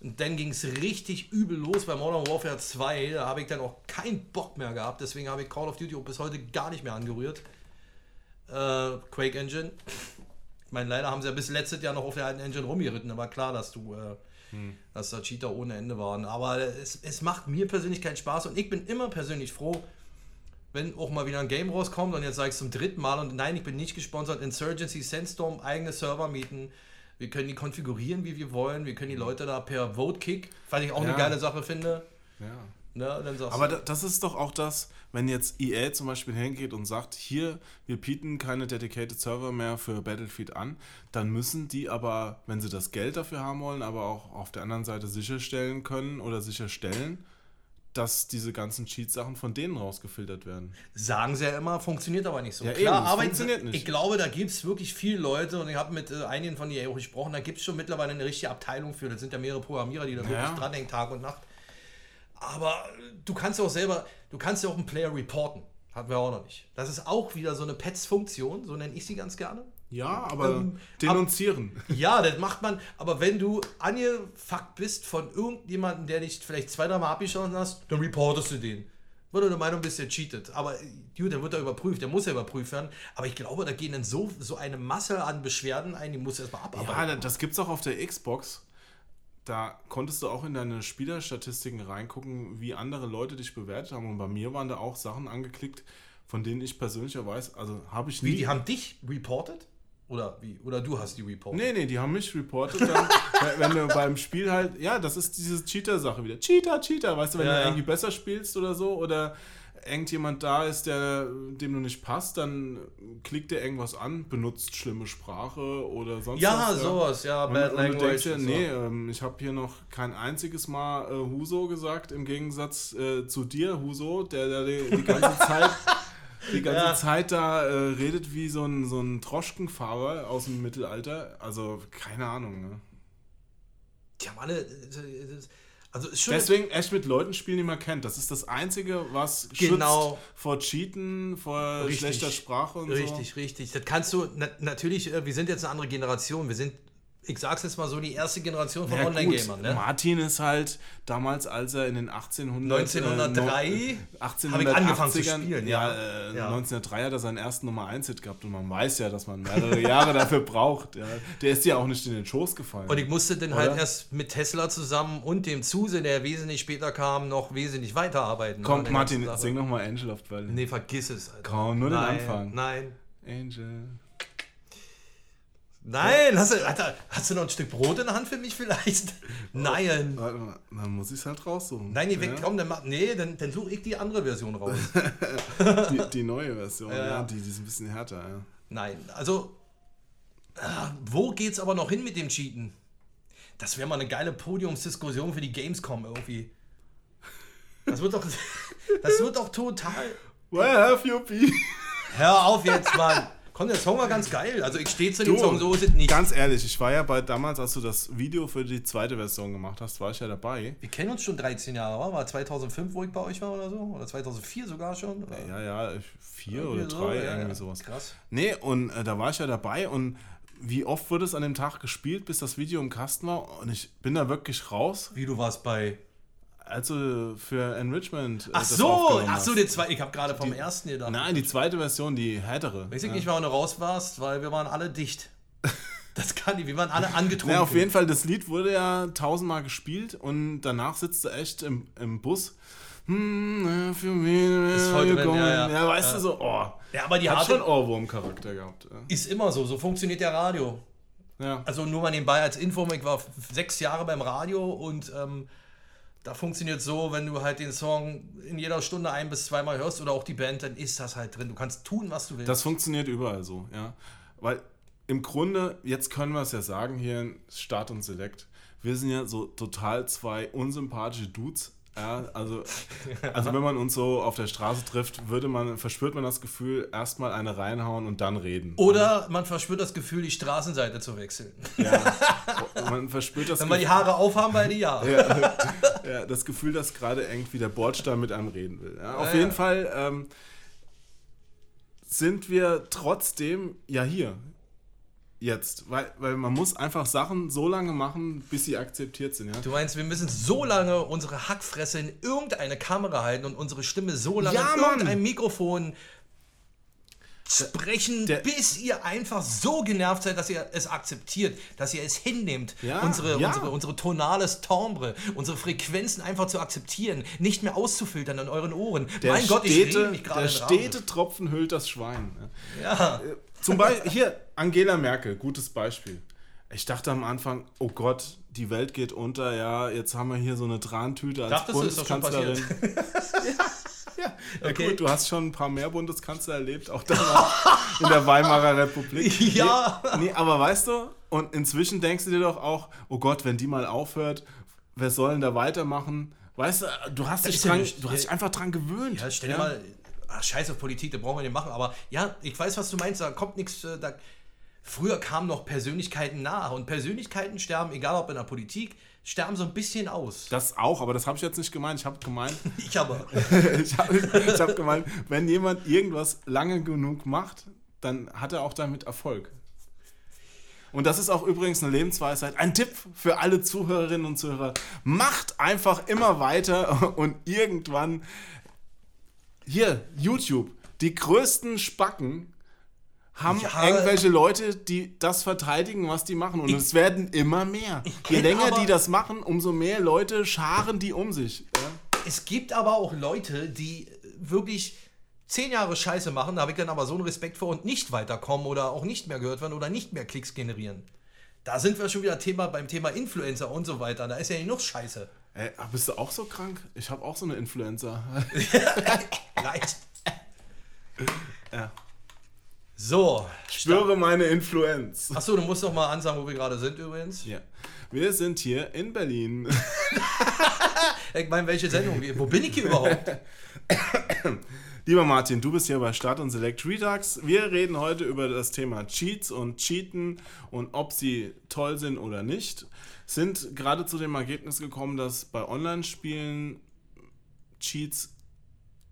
Und dann ging es richtig übel los bei Modern Warfare 2. Da habe ich dann auch keinen Bock mehr gehabt. Deswegen habe ich Call of Duty auch bis heute gar nicht mehr angerührt. Äh, Quake Engine. Ich meine, leider haben sie ja bis letztes Jahr noch auf der alten Engine rumgeritten. Aber klar, dass du, äh, dass da Cheater ohne Ende waren. Aber es, es macht mir persönlich keinen Spaß. Und ich bin immer persönlich froh, wenn auch mal wieder ein Game rauskommt und jetzt sage ich es zum dritten Mal und nein, ich bin nicht gesponsert, Insurgency, Sandstorm, eigene Server mieten. Wir können die konfigurieren, wie wir wollen. Wir können die Leute da per Vote Kick, was ich auch Ja. eine geile Sache finde. Ja. Ne, dann sagst Aber du, da, das ist doch auch das, wenn jetzt EA zum Beispiel hingeht und sagt, hier, wir bieten keine Dedicated Server mehr für Battlefield an, dann müssen die aber, wenn sie das Geld dafür haben wollen, aber auch auf der anderen Seite sicherstellen können oder sicherstellen, dass diese ganzen Cheat-Sachen von denen rausgefiltert werden. Sagen sie ja immer, funktioniert aber nicht so. Ja, Klar, eben, aber funktioniert nicht. ich glaube, da gibt es wirklich viele Leute und ich habe mit äh, einigen von denen auch gesprochen, da gibt es schon mittlerweile eine richtige Abteilung für. Das sind ja mehrere Programmierer, die da wirklich Ja. dranhängen, Tag und Nacht. Aber äh, du kannst ja auch selber, du kannst ja auch einen Player reporten. Hatten wir auch noch nicht. Das ist auch wieder so eine Pets-Funktion, so nenne ich sie ganz gerne. Ja, aber Ähm, denunzieren. Ja, das macht man, aber wenn du angefuckt bist von irgendjemandem, der dich vielleicht zwei, dreimal abgeschossen hast, dann reportest du den. Weil du der Meinung bist, der cheatet. Aber gut, der wird da überprüft, der muss ja überprüft werden. Aber ich glaube, da gehen dann so, so eine Masse an Beschwerden ein, die muss erstmal Ja, abarbeiten. da- das gibt's auch auf der Xbox. Da konntest du auch in deine Spielerstatistiken reingucken, wie andere Leute dich bewertet haben. Und bei mir waren da auch Sachen angeklickt, von denen ich persönlich ja weiß, also habe ich nie. wie, die haben dich reportet? Oder wie? Oder du hast die reportet? Nee, nee, die haben mich reportet dann, [laughs] wenn du beim Spiel halt, ja, das ist diese Cheater-Sache wieder. Cheater, Cheater, weißt du, wenn Ja, du ja. irgendwie besser spielst oder so oder irgendjemand da ist, der dem du nicht passt, dann klickt der irgendwas an, benutzt schlimme Sprache oder sonst Ja, was. sowas, ja, Bad und Language. denkst und so. nee, ähm, ich habe hier noch kein einziges Mal äh, Huso gesagt, im Gegensatz äh, zu dir, Huso, der, der die, die ganze [laughs] Zeit die ganze Ja. Zeit da äh, redet wie so ein, so ein Droschkenfahrer aus dem Mittelalter. Also, keine Ahnung. Ne? Die haben alle. äh, Also ist schon. Deswegen echt mit Leuten spielen, die man kennt. Das ist das Einzige, was Genau. schützt vor Cheaten, vor Richtig. schlechter Sprache und so. Richtig, richtig. Das kannst du, na, natürlich, äh, wir sind jetzt eine andere Generation. Wir sind, ich sag's jetzt mal so, die erste Generation von Ja, Online-Gamern. Ne? Martin ist halt damals, als er in den 1800, 1903 äh, habe ich angefangen zu 1880ern, spielen, Ja, ja. äh, Ja. 1903 hat er seinen ersten Nummer 1 Hit gehabt und man weiß ja, dass man mehrere Jahre dafür braucht. Ja. Der ist ja auch nicht in den Schoß gefallen. Und ich musste dann halt erst mit Tesla zusammen und dem Zuse, der wesentlich später kam, noch wesentlich weiterarbeiten. Komm, der Martin, sing noch mal Angel of Berlin. Nee, vergiss es. Alter. Komm, nur den nein, Anfang. Nein. Angel. Nein, hast du, Alter, hast du noch ein Stück Brot in der Hand für mich vielleicht? [laughs] Nein. Warte mal, dann muss ich es halt raussuchen. Nein, die weg, ja? komm, dann, mach- nee, dann, dann suche ich die andere Version raus. [laughs] die, die neue Version, Ja, ja. Die, die ist ein bisschen härter. Ja. Nein, also äh, wo geht's aber noch hin mit dem Cheaten? Das wäre mal eine geile Podiumsdiskussion für die Gamescom irgendwie. Das wird doch, [laughs] das wird doch total. Where have you been? Hör auf jetzt, Mann. Komm, der Song war ganz geil. Also ich stehe zu dem Du, Song, so ist es nicht. Ganz ehrlich, ich war ja bei damals, als du das Video für die zweite Version gemacht hast, war ich ja dabei. Wir kennen uns schon 13 Jahre, wa? war 2005, wo ich bei euch war oder so? Oder 2004 sogar schon? Oder? Ja, ja, vier Irgendwie oder so, drei, ja, irgendwie ja. sowas. Krass. Nee, und äh, da war ich ja dabei und wie oft wurde es an dem Tag gespielt, bis das Video im Kasten war? Und ich bin da wirklich raus, Wie du warst bei. Also für Enrichment. äh, Ach so, ach so, der zweite. Ich habe gerade vom ersten gedacht. Nein, die zweite Version, die härtere. Weiß ich ja. nicht, warum du raus warst, weil wir waren alle dicht. [laughs] Das kann nicht, wir waren alle angetrunken. Ja, auf jeden Fall, das Lied wurde ja tausendmal gespielt und danach sitzt du echt im, im Bus. Hm, für wen Ist voll drin, gekommen? ja, ja. weißt Ja. du so, oh. Ja, aber die Hat harte schon Ohrwurm-Charakter gehabt. ja. ist immer so. So funktioniert der Radio. Ja. Also nur mal nebenbei als Info, ich war sechs Jahre beim Radio und ähm, da funktioniert so, wenn du halt den Song in jeder Stunde ein bis zweimal hörst oder auch die Band, dann ist das halt drin. Du kannst tun, was du willst. Das funktioniert überall so, ja. Weil im Grunde, jetzt können wir es ja sagen hier in Start und Select, wir sind ja so total zwei unsympathische Dudes. Ja, also, [laughs] also wenn man uns so auf der Straße trifft, würde man, verspürt man das Gefühl, erstmal eine reinhauen und dann reden. oder man verspürt das Gefühl, die Straßenseite zu wechseln. Ja. [laughs] Man verspürt das Wenn wir die Haare aufhaben, beide ja. ja, das Gefühl, dass gerade irgendwie der Bordstein mit einem reden will. Ja, auf Ja, jeden ja. Fall ähm, sind wir trotzdem ja hier. Jetzt. Weil, weil man muss einfach Sachen so lange machen, bis sie akzeptiert sind. Ja? Du meinst, wir müssen so lange unsere Hackfresse in irgendeine Kamera halten und unsere Stimme so lange Ja, in Mann! irgendein Mikrofon sprechen, der- bis ihr einfach so genervt seid, dass ihr es akzeptiert, dass ihr es hinnehmt, Ja, unsere, ja. unsere, unsere tonales Timbre, unsere Frequenzen einfach zu akzeptieren, nicht mehr auszufiltern in euren Ohren. Der mein Gott, ich stete, rede mich gerade Der stete Tropfen hüllt das Schwein. Ja? Ja. Zum Beispiel, hier, Angela Merkel, gutes Beispiel. Ich dachte am Anfang, oh Gott, die Welt geht unter, ja, jetzt haben wir hier so eine Trantüte als Dachtest du, ist doch schon Bundeskanzlerin. ja, [laughs] [laughs] ja Okay. gut, du hast schon ein paar mehr Bundeskanzler erlebt, auch damals [laughs] in der Weimarer Republik. Ja. Nee, nee, aber weißt du, und inzwischen denkst du dir doch auch, oh Gott, wenn die mal aufhört, wer soll denn da weitermachen? Weißt du, du hast dich, ja dran, du hast dich ja. einfach dran gewöhnt. Ja, stell dir mal, ach, scheiß auf Politik, da brauchen wir nicht machen. Aber ja, ich weiß, was du meinst, da kommt nichts. äh, Da, früher kamen noch Persönlichkeiten nach und Persönlichkeiten sterben, egal ob in der Politik, sterben so ein bisschen aus. Das auch, aber das habe ich jetzt nicht gemeint. Ich habe gemeint, [laughs] Ich aber. [laughs] ich habe ich hab gemeint, wenn jemand irgendwas lange genug macht, dann hat er auch damit Erfolg. Und das ist auch übrigens eine Lebensweisheit. Ein Tipp für alle Zuhörerinnen und Zuhörer. Macht einfach immer weiter [laughs] und irgendwann hier, YouTube, die größten Spacken haben Ja. irgendwelche Leute, die das verteidigen, was die machen. Und es werden immer mehr. Je länger aber- die das machen, umso mehr Leute scharen die um sich. Ja? Es gibt aber auch Leute, die wirklich zehn Jahre Scheiße machen, da habe ich dann aber so einen Respekt vor und nicht weiterkommen oder auch nicht mehr gehört werden oder nicht mehr Klicks generieren. Da sind wir schon wieder Thema beim Thema Influencer und so weiter. Da ist ja genug Scheiße. Ey, bist du auch so krank? Ich habe auch so eine Influencer. [laughs] Reicht. Ja. So. Spüre meine Influenz. Achso, du musst doch mal ansagen, wo wir gerade sind übrigens. Ja. Wir sind hier in Berlin. [laughs] Ich meine, welche Sendung? Wo bin ich hier überhaupt? [coughs] Lieber Martin, du bist hier bei Start und Select Redux. Wir reden heute über das Thema Cheats und Cheaten und ob sie toll sind oder nicht. Sind gerade zu dem Ergebnis gekommen, dass bei Online-Spielen Cheats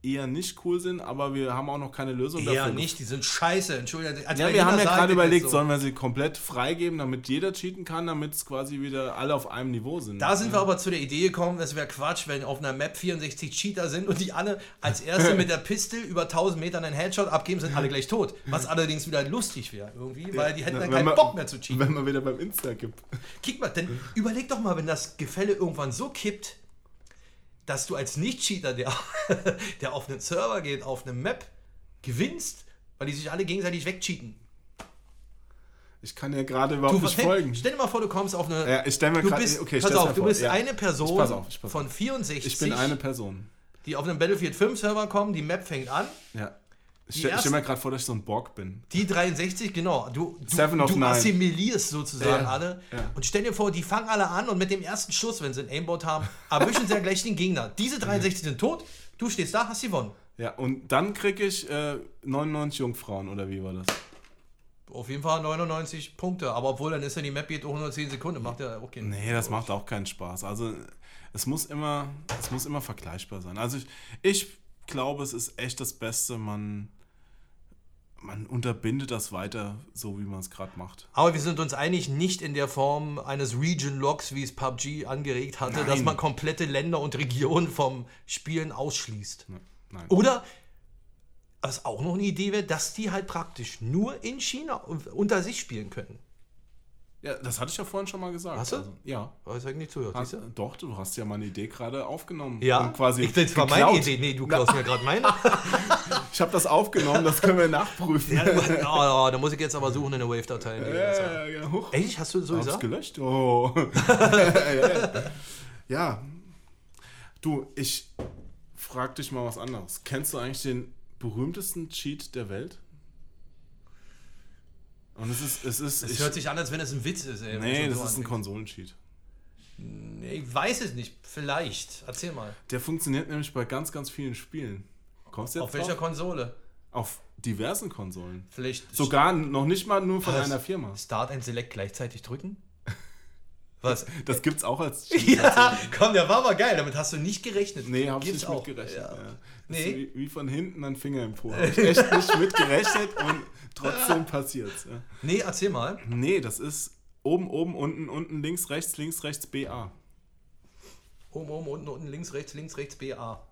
eher nicht cool sind, aber wir haben auch noch keine Lösung Eher dafür. nicht, die sind scheiße. Entschuldigung. als Ja, wir haben ja gerade überlegt, so. sollen wir sie komplett freigeben, damit jeder cheaten kann, damit es quasi wieder alle auf einem Niveau sind. Da sind wir aber zu der Idee gekommen, es wäre Quatsch, wenn auf einer Map 64 Cheater sind und die alle als Erste [laughs] mit der Pistol über 1000 Metern einen Headshot abgeben, sind alle gleich tot. Was allerdings wieder lustig wäre irgendwie, weil die hätten dann Wenn keinen man- Bock mehr zu cheaten. Wenn man wieder beim Insta gibt. Kick mal, denn überleg doch mal, wenn das Gefälle irgendwann so kippt, dass du als Nicht-Cheater, der, [laughs] der auf einen Server geht, auf eine Map, gewinnst, weil die sich alle gegenseitig wegcheaten. Ich kann ja gerade überhaupt nicht hey, folgen. Stell dir mal vor, du kommst auf eine. Ja, ich stell mir du bist, okay, pass auf, du vor, bist ja. eine Person Ich pass auf, ich pass von 64, Ich bin eine Person. die auf einem Battlefield 5 Server kommen, die Map fängt an. Ja. Ich stell, mir gerade vor, dass ich so ein Borg bin. Die 63, genau. Du, du, du assimilierst sozusagen Ja, alle. ja. Und stell dir vor, die fangen alle an und mit dem ersten Schuss, wenn sie ein Aimbot haben, erwischen sie ja gleich den Gegner. Diese 63 sind tot, du stehst da, hast gewonnen. Ja, und dann kriege ich äh, 99 Jungfrauen, oder wie war das? Auf jeden Fall 99 Punkte. Aber obwohl, dann ist ja die Map geht auch 110 Sekunden. Macht ja auch keinen Nee, das macht auch keinen Spaß. Also es muss immer, es muss immer vergleichbar sein. Also ich, ich glaube, es ist echt das Beste, man, man unterbindet das weiter, so wie man es gerade macht. Aber wir sind uns einig, nicht in der Form eines Region-Locks, wie es PUBG angeregt hatte, Nein. dass man komplette Länder und Regionen vom Spielen ausschließt. Nein. Oder, was auch noch eine Idee wäre, dass die halt praktisch nur in China unter sich spielen können. Ja, das hatte ich ja vorhin schon mal gesagt. Hast du? Also, ja. Weiß ich nicht zugehört, Hast, du? doch, du hast ja meine Idee gerade aufgenommen. Ja, und quasi ich, das war meine Idee. Nee, du klaust mir gerade meine. [laughs] Ich habe das aufgenommen, das können wir nachprüfen. ja, oh, da muss ich jetzt aber suchen in der Wave-Datei. Ja, ja, huch. Echt? Hast du so Hab's gesagt? gelöscht? Oh. [laughs] ja, ja. ja. Du, ich frag dich mal was anderes. Kennst du eigentlich den berühmtesten Cheat der Welt? Und es ist, es ist, Es hört sich an, als wenn es ein Witz ist. Ey, nee, das so ist ein anfängt. Konsolencheat. Nee, Ich weiß es nicht. Vielleicht. Erzähl mal. Der funktioniert nämlich bei ganz, ganz vielen Spielen. Kommst du jetzt Auf welcher drauf? Konsole? Auf diversen Konsolen. Vielleicht Sogar noch nicht mal nur von einer Firma. Start and Select gleichzeitig drücken? Was? Das gibt's auch als [laughs] Cheat. ja, komm, der war aber geil. Damit hast du nicht gerechnet. Nee, hab ich nicht mitgerechnet. Ja. Ja. Das Nee. ist Wie, wie von hinten ein Finger im Po. Hab ich [laughs] echt nicht mitgerechnet und trotzdem passiert's. Ja. Nee, erzähl mal. Nee, das ist oben, oben, unten, unten, links, rechts, links, rechts, BA. Oben, oben, unten, unten, links, rechts, links, rechts, BA.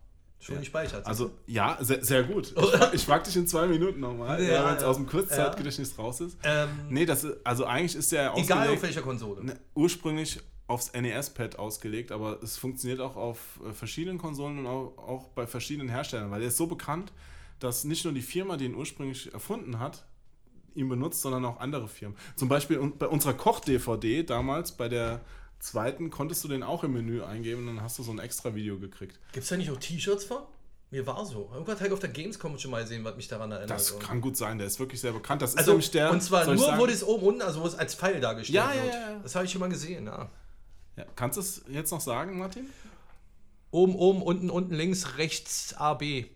Schon gespeichert. Also, ja, sehr, sehr gut. Ich, frag- ich dich in zwei Minuten nochmal, Ja, wenn es ja. aus dem Kurzzeitgedächtnis raus ist. ähm, Nee, das ist, also eigentlich ist der egal auf welcher Konsole. Ne, ursprünglich aufs NES-Pad ausgelegt, aber es funktioniert auch auf äh, verschiedenen Konsolen und auch, auch bei verschiedenen Herstellern, weil er ist so bekannt, dass nicht nur die Firma, die ihn ursprünglich erfunden hat, ihn benutzt, sondern auch andere Firmen. Zum Beispiel bei unserer Koch-DVD damals, bei der zweiten, konntest du den auch im Menü eingeben und dann hast du so ein extra Video gekriegt. Gibt es da nicht auch T-Shirts von? Mir war so. Irgendwann habe ich auf der Gamescom schon mal gesehen, was mich daran erinnert. Das kann gut sein, der ist wirklich sehr bekannt. Das ist also, nämlich der. und zwar nur, wo das oben unten, also wo es als Pfeil dargestellt Ja, ja, wird. ja, ja. Das habe ich schon mal gesehen, ja. ja, kannst du es jetzt noch sagen, Martin? Oben, oben, unten, unten, links, rechts, A, B.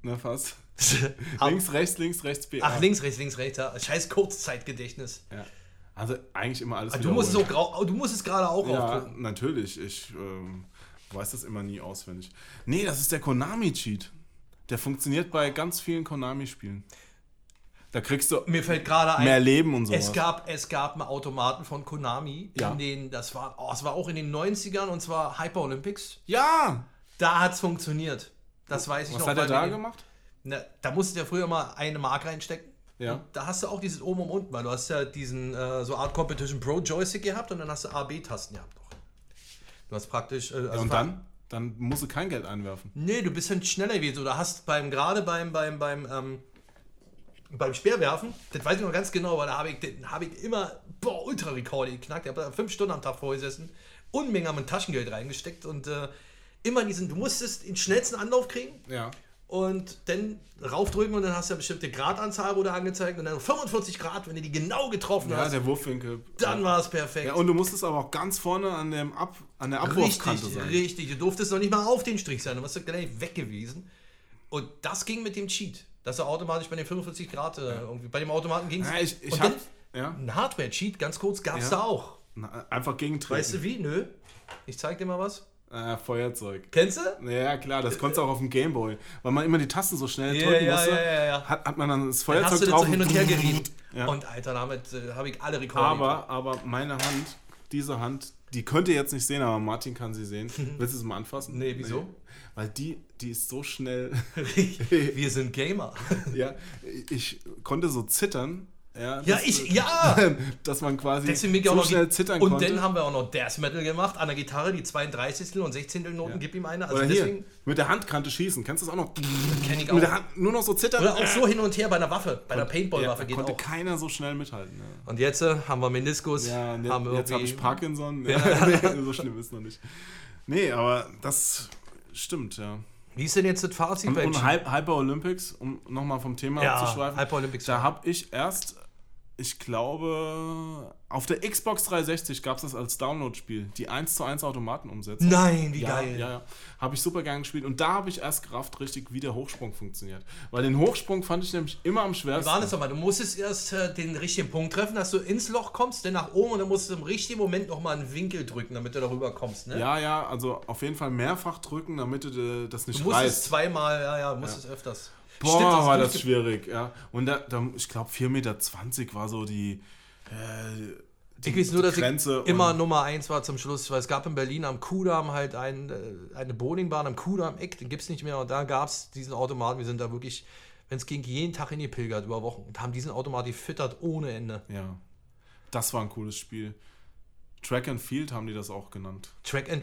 Na, fast. [laughs] Links, rechts, links, rechts, B. Ach, links, rechts, links, rechts. Ja. Scheiß Kurzzeitgedächtnis. Ja. Also eigentlich immer alles Ah, Du musst, es auch, grau- du musst es gerade auch Ja, aufdrücken. natürlich. Ich ähm, weiß das immer nie auswendig. Nee, das ist der Konami-Cheat. Der funktioniert bei ganz vielen Konami-Spielen. Da kriegst du Mir fällt gerade ein, mehr Leben und sowas. es gab, es gab einen Automaten von Konami, Ja. in den, das war, oh, es war auch in den 90ern und zwar Hyper Olympics. ja! Da hat es funktioniert. Das weiß ich Was noch. hat er da gemacht? Na, da musste der früher mal eine Mark reinstecken. Ja. Und da hast du auch dieses oben und unten, weil du hast ja diesen äh, so Art Competition Pro Joystick gehabt und dann hast du A, B-Tasten gehabt noch. Du hast praktisch. Äh, also und war- dann? Dann musst du kein Geld einwerfen. Nee, du bist dann schneller gewesen. Oder hast beim, gerade beim, beim, beim, ähm, beim Speerwerfen, das weiß ich noch ganz genau, weil da habe ich, hab ich immer, boah, Ultra-Rekorde geknackt. Ich habe da fünf Stunden am Tag vorgesessen, Unmengen in Taschengeld reingesteckt und äh, immer diesen, du musstest den schnellsten Anlauf kriegen Ja. Und dann raufdrücken und dann hast du eine bestimmte Gradanzahl wurde angezeigt und dann 45 Grad, wenn du die genau getroffen Ja, hast, der Wurfwinkel. dann ja. war es perfekt. Ja, und du musstest aber auch ganz vorne an, dem Ab, an der Abwurfkante Richtig, sein. richtig. Du durftest noch nicht mal auf den Strich sein, du warst ja gleich weg gewesen. Und das ging mit dem Cheat. Dass er automatisch bei den 45 Grad äh, irgendwie. Bei dem Automaten ging es. Ja, ich, ich Und hab, dann ja, ein Hardware-Cheat, ganz kurz, gab es Ja. da auch. na, einfach gegentreten. Weißt du wie? Nö. Ich zeig dir mal was. Äh, Feuerzeug. Kennst du? Ja, klar, das konntest du auch auf dem Gameboy. Weil man immer die Tasten so schnell Ja, drücken ja, musste, ja, ja, ja. Hat, hat man dann das Dann Feuerzeug hast du das drauf so hin und her [laughs] gerieben. Und Alter, damit äh, habe ich alle Rekorde. Aber, aber meine Hand, diese Hand, die könnt ihr jetzt nicht sehen, aber Martin kann sie sehen. [laughs] Willst du sie mal anfassen? Nee, wieso? Weil die, die ist so schnell. [laughs] Wir sind Gamer. ja, ich konnte so zittern. Ja, Ja, dass- ich, ja! [laughs] dass man quasi Deswegen so schnell zittern Und konnte. dann haben wir auch noch Death Metal gemacht an der Gitarre, die 32. und 16. Noten, Ja. gib ihm eine. Also Oder deswegen hier, mit der Handkante schießen. Kannst du das auch noch? kenne ich auch. Mit der Hand nur noch so zittern. Oder auch so hin und her bei einer Waffe, bei einer Paintball-Waffe ja, geht konnte auch. keiner so schnell mithalten. Ja. Und jetzt äh, haben wir Meniskus, Ja, und haben jetzt, habe ich Parkinson. [laughs] So schlimm ist noch nicht. Nee, aber das stimmt, ja. Wie ist denn jetzt das Fazit Und, und Hyper Olympics, um nochmal vom Thema Ja, abzuschweifen. Hyper Olympics. Da habe ich erst, ich glaube, auf der Xbox 360 gab es das als Download-Spiel, die 1 zu 1 Automaten umsetzen. Nein, wie ja, geil. Ja, ja. Habe ich super gern gespielt. Und da habe ich erst gerafft, richtig, wie der Hochsprung funktioniert. Weil den Hochsprung fand ich nämlich immer am schwersten. war das nochmal? Du musstest erst äh, den richtigen Punkt treffen, dass du ins Loch kommst, dann nach oben und dann musst du im richtigen Moment nochmal einen Winkel drücken, damit du darüber kommst. Ne? Ja, ja, also auf jeden Fall mehrfach drücken, damit du äh, das nicht Du musst es reißt. zweimal, ja, ja, du musst es öfters. Boah, Stimmt, war das schwierig, ja. Und da, da ich glaube, 4,20 Meter war so die, äh, die Ich weiß nur, die dass Grenze. ich immer Nummer eins war zum Schluss, weil es gab in Berlin am Kudamm halt ein, äh, eine Bowlingbahn am Kudamm Eck, den gibt es nicht mehr und da gab es diesen Automaten, wir sind da wirklich, wenn es ging, jeden Tag hingepilgert über Wochen und haben diesen Automat gefüttert ohne Ende. Ja, das war ein cooles Spiel. Track and Field haben die das auch genannt. Track and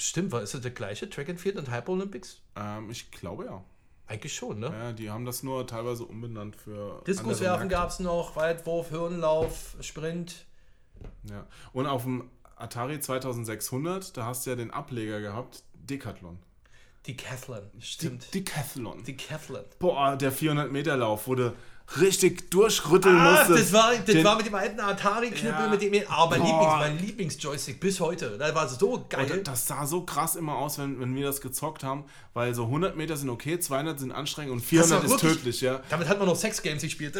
Stimmt, war ist das der gleiche? Track and Field und Hyper Olympics? Ähm, ich glaube ja. Eigentlich schon, ne? ja. Die haben das nur teilweise umbenannt für. Diskuswerfen gab es noch, Weitwurf, Hirnlauf, Sprint. Ja. Und auf dem Atari 2600, da hast du ja den Ableger gehabt, Decathlon. Decathlon, stimmt. Decathlon. Decathlon. Boah, der 400-Meter-Lauf, wo du richtig durchrütteln Ah, musstest. das war, das Den- war mit dem alten Atari-Knüppel, Ja. mit dem. Aber mein, Boah. Lieblings, mein Lieblings-Joystick bis heute. Das war so geil. Und das sah so krass immer aus, wenn, wenn wir das gezockt haben, weil so 100 Meter sind okay, 200 sind anstrengend und 400 ist wirklich- tödlich, ja. Damit hat man noch Sex-Games gespielt.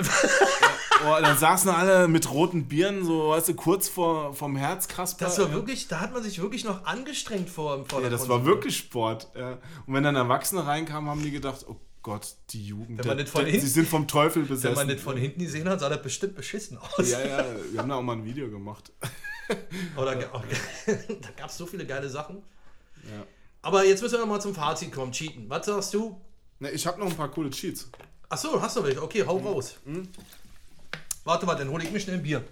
Oh, dann saßen alle mit roten Bieren, so, weißt du, kurz vor, vom Herzkasper. Das war ja. wirklich, da hat man sich wirklich noch angestrengt vor, vor Ja, das war Konsole. wirklich Sport. Ja. Und wenn dann Erwachsene reinkamen, haben die gedacht, oh Gott, die Jugend, Wenn man der- nicht hinten- sie sind vom Teufel Wenn besessen. man das von hinten gesehen hat, sah das bestimmt beschissen aus. ja, ja, wir haben da auch mal ein Video gemacht. Oder, da [laughs] gab es so viele geile Sachen. Ja. Aber jetzt müssen wir noch mal zum Fazit kommen. Cheaten. Was sagst du? Ne, ich habe noch ein paar coole Cheats. Achso, hast du welche? Okay, hau raus. Mhm. Warte mal, dann hole ich mir schnell ein Bier.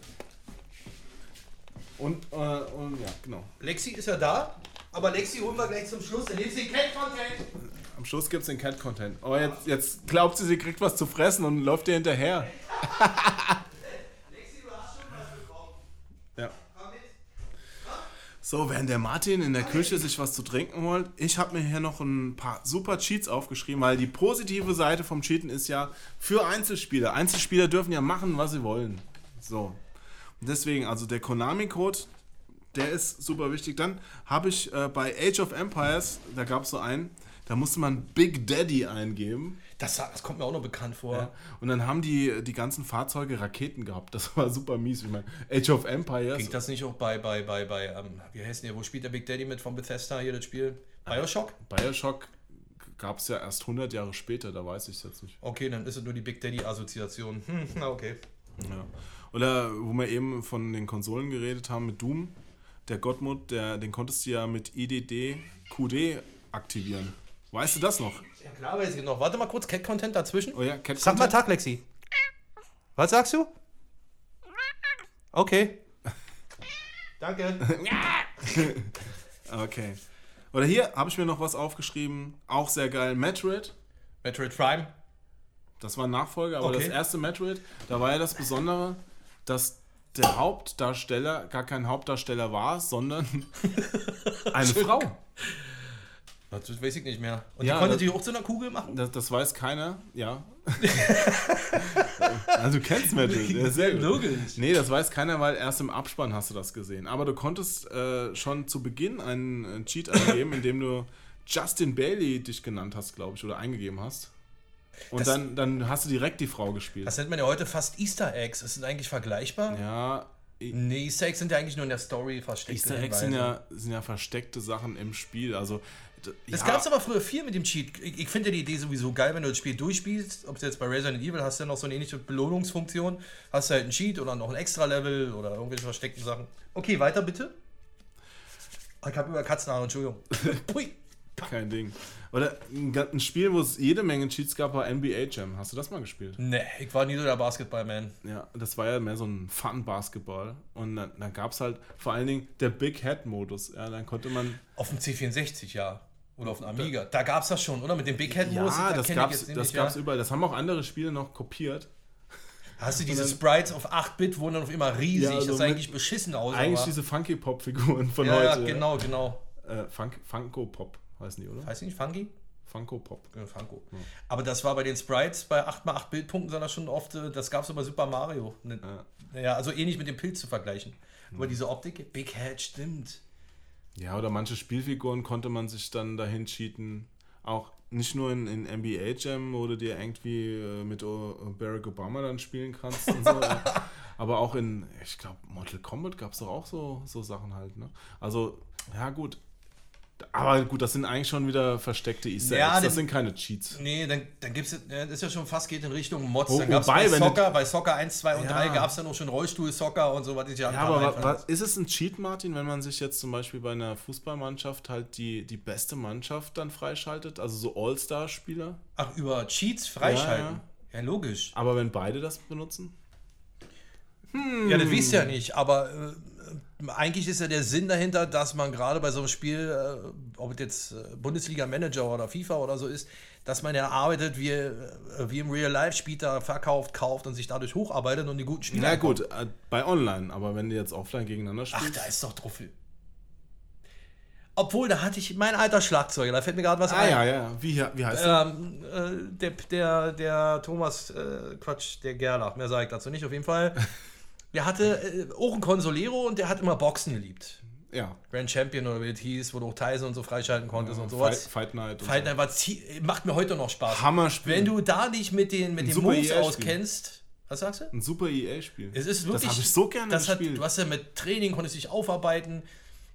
Und, äh, und ja, genau. Lexi ist ja da, aber Lexi holen wir gleich zum Schluss. Dann nimmst du den Cat-Content. Am Schluss gibt es den Cat-Content. Oh, jetzt, jetzt glaubt sie, sie kriegt was zu fressen und läuft ihr hinterher. Ja. So, während der Martin in der Küche sich was zu trinken holt, ich habe mir hier noch ein paar super Cheats aufgeschrieben, weil die positive Seite vom Cheaten ist ja für Einzelspieler. Einzelspieler dürfen ja machen, was sie wollen. So. Und deswegen, also der Konami-Code, der ist super wichtig. Dann habe ich äh, bei Age of Empires, da gab es so einen, da musste man Big Daddy eingeben. Das, das kommt mir auch noch bekannt vor. Ja. Und dann haben die, die ganzen Fahrzeuge Raketen gehabt. Das war super mies. Ich meine, Age of Empires. Ging das nicht auch bei, bei, bei, bei ähm, wie heißt denn der, wo spielt der Big Daddy mit von Bethesda hier das Spiel? Bioshock? Bioshock gab es ja erst 100 Jahre später, da weiß ich es jetzt nicht. Okay, dann ist es nur die Big Daddy-Assoziation. Hm, [laughs] na okay. Ja. Oder wo wir eben von den Konsolen geredet haben mit Doom, der Gottmut, der, den konntest du ja mit IDD QD aktivieren. Weißt du das noch? Ja klar, weiß ich noch. Warte mal kurz, Cat-Content dazwischen. Oh ja, Cat Sag mal? Tag, Lexi. Was sagst du? Okay. [laughs] Danke. [laughs] Okay. Oder hier habe ich mir noch was aufgeschrieben, auch sehr geil. Metroid, Metroid Prime. das war ein Nachfolger, aber Okay. das erste Metroid, da war ja das Besondere, dass der Hauptdarsteller gar kein Hauptdarsteller war, sondern [laughs] eine Frau. Das weiß ich nicht mehr. Und Ja, die konnte das- die auch zu einer Kugel machen? Das, das weiß keiner, ja. [laughs] also du kennst Metroid, ja, sehr gut. Logisch. Nee, das weiß keiner, weil erst im Abspann hast du das gesehen. Aber du konntest äh, schon zu Beginn einen Cheat eingeben, [laughs] indem du Justin Bailey dich genannt hast, glaube ich, oder eingegeben hast. Und Das- dann, dann hast du direkt die Frau gespielt. Das nennt man ja heute fast Easter Eggs. Ist das eigentlich vergleichbar? ja, Nee, Easter Eggs sind ja eigentlich nur in der Story versteckt. Easter Eggs sind ja, sind ja versteckte Sachen im Spiel. Also, d- Es ja, gab es aber früher viel mit dem Cheat. Ich, ich finde ja die Idee sowieso geil, wenn du das Spiel durchspielst. Ob es jetzt bei Resident Evil hast du ja noch so eine ähnliche Belohnungsfunktion. Hast du halt einen Cheat oder noch ein Extra-Level oder irgendwelche versteckten Sachen. Okay, weiter bitte. Ich habe über Katzenhaare, Entschuldigung. [laughs] Pui. kein Ding. Oder ein Spiel, wo es jede Menge Cheats gab, war NBA Jam. Hast du das mal gespielt? Nee, ich war nie so der Basketball-Man. Ja, das war ja mehr so ein Fun-Basketball. Und dann, dann gab es halt vor allen Dingen der Big Head-Modus. Ja, dann konnte man. Auf dem C64, ja. Oder auf dem Amiga. Da gab es das schon, oder? Mit dem Big Head Ja, Modus. das gab's, jetzt das ja. überall. Das haben auch andere Spiele noch kopiert. Hast du diese dann- Sprites auf 8-Bit, wurden dann auf immer riesig. Ja, so das sah eigentlich beschissen aus. Eigentlich aber- diese Funky-Pop-Figuren von ja, heute. ja, genau, genau. Äh, Funk, Funko-Pop heißen die, oder? Heißt die nicht Funky? Funko-Pop. Ja, Funko. Aber das war bei den Sprites bei 8x8 Bildpunkten, sondern schon oft, äh, das gab es bei Super Mario. Ne, ja. also ähnlich mit dem Pilz zu vergleichen. Aber diese Optik, Big Head, stimmt. Ja, oder manche Spielfiguren konnte man sich dann dahin cheaten. Auch nicht nur in, in NBA Jam, wo du dir irgendwie äh, mit Barack Obama dann spielen kannst und so. [laughs] aber auch in, ich glaube, Mortal Kombat gab es doch auch so, so Sachen halt. Ne? Also, ja, gut. Aber gut, das sind eigentlich schon wieder versteckte Easter Ja, Eggs. Das sind keine Cheats. Nee, dann, dann gibt es, das ist ja schon fast geht in Richtung Mods. Wo- dann gab es bei Soccer, bei Soccer 1, 2 und Ja. 3 gab es dann auch schon Rollstuhl-Soccer und so, was ich ja Ja, aber wa, wa, ist es ein Cheat, Martin, wenn man sich jetzt zum Beispiel bei einer Fußballmannschaft halt die, die beste Mannschaft dann freischaltet? Also so All-Star-Spieler? Ach, über Cheats freischalten. Ja, Ja, logisch. Aber wenn beide das benutzen? Ja, das wisst ihr ja nicht, aber äh, eigentlich ist ja der Sinn dahinter, dass man gerade bei so einem Spiel, äh, ob es jetzt äh, Bundesliga-Manager oder FIFA oder so ist, dass man ja arbeitet wie, äh, wie im Real Life, spielt da, verkauft, kauft und sich dadurch hocharbeitet und die guten Spieler. Na gut, äh, bei Online, aber wenn du jetzt offline gegeneinander Ach, spielst. da ist doch drauf. Obwohl, da hatte ich mein alter Schlagzeuger, da fällt mir gerade was ah ein. ja, ja. Wie, wie heißt der? Ähm, äh, der, der, der Thomas, äh, Quatsch, der Gerlach, mehr sage ich dazu nicht, auf jeden Fall. [laughs] Der hatte äh, auch einen Consolero und der hat immer Boxen geliebt. Ja. Grand Champion oder wie es hieß, wo du auch Tyson und so freischalten konntest und Fight, sowas. Fight Night. und Fight. Night war macht mir heute noch Spaß. Hammerspiel. Wenn du da dich mit den, mit Ein den Moves EA-Spiel. auskennst, was sagst du? Ein super EA-Spiel. Es ist wirklich. Das habe ich so gerne das hat, gespielt. Du hast ja mit Training, konntest dich aufarbeiten.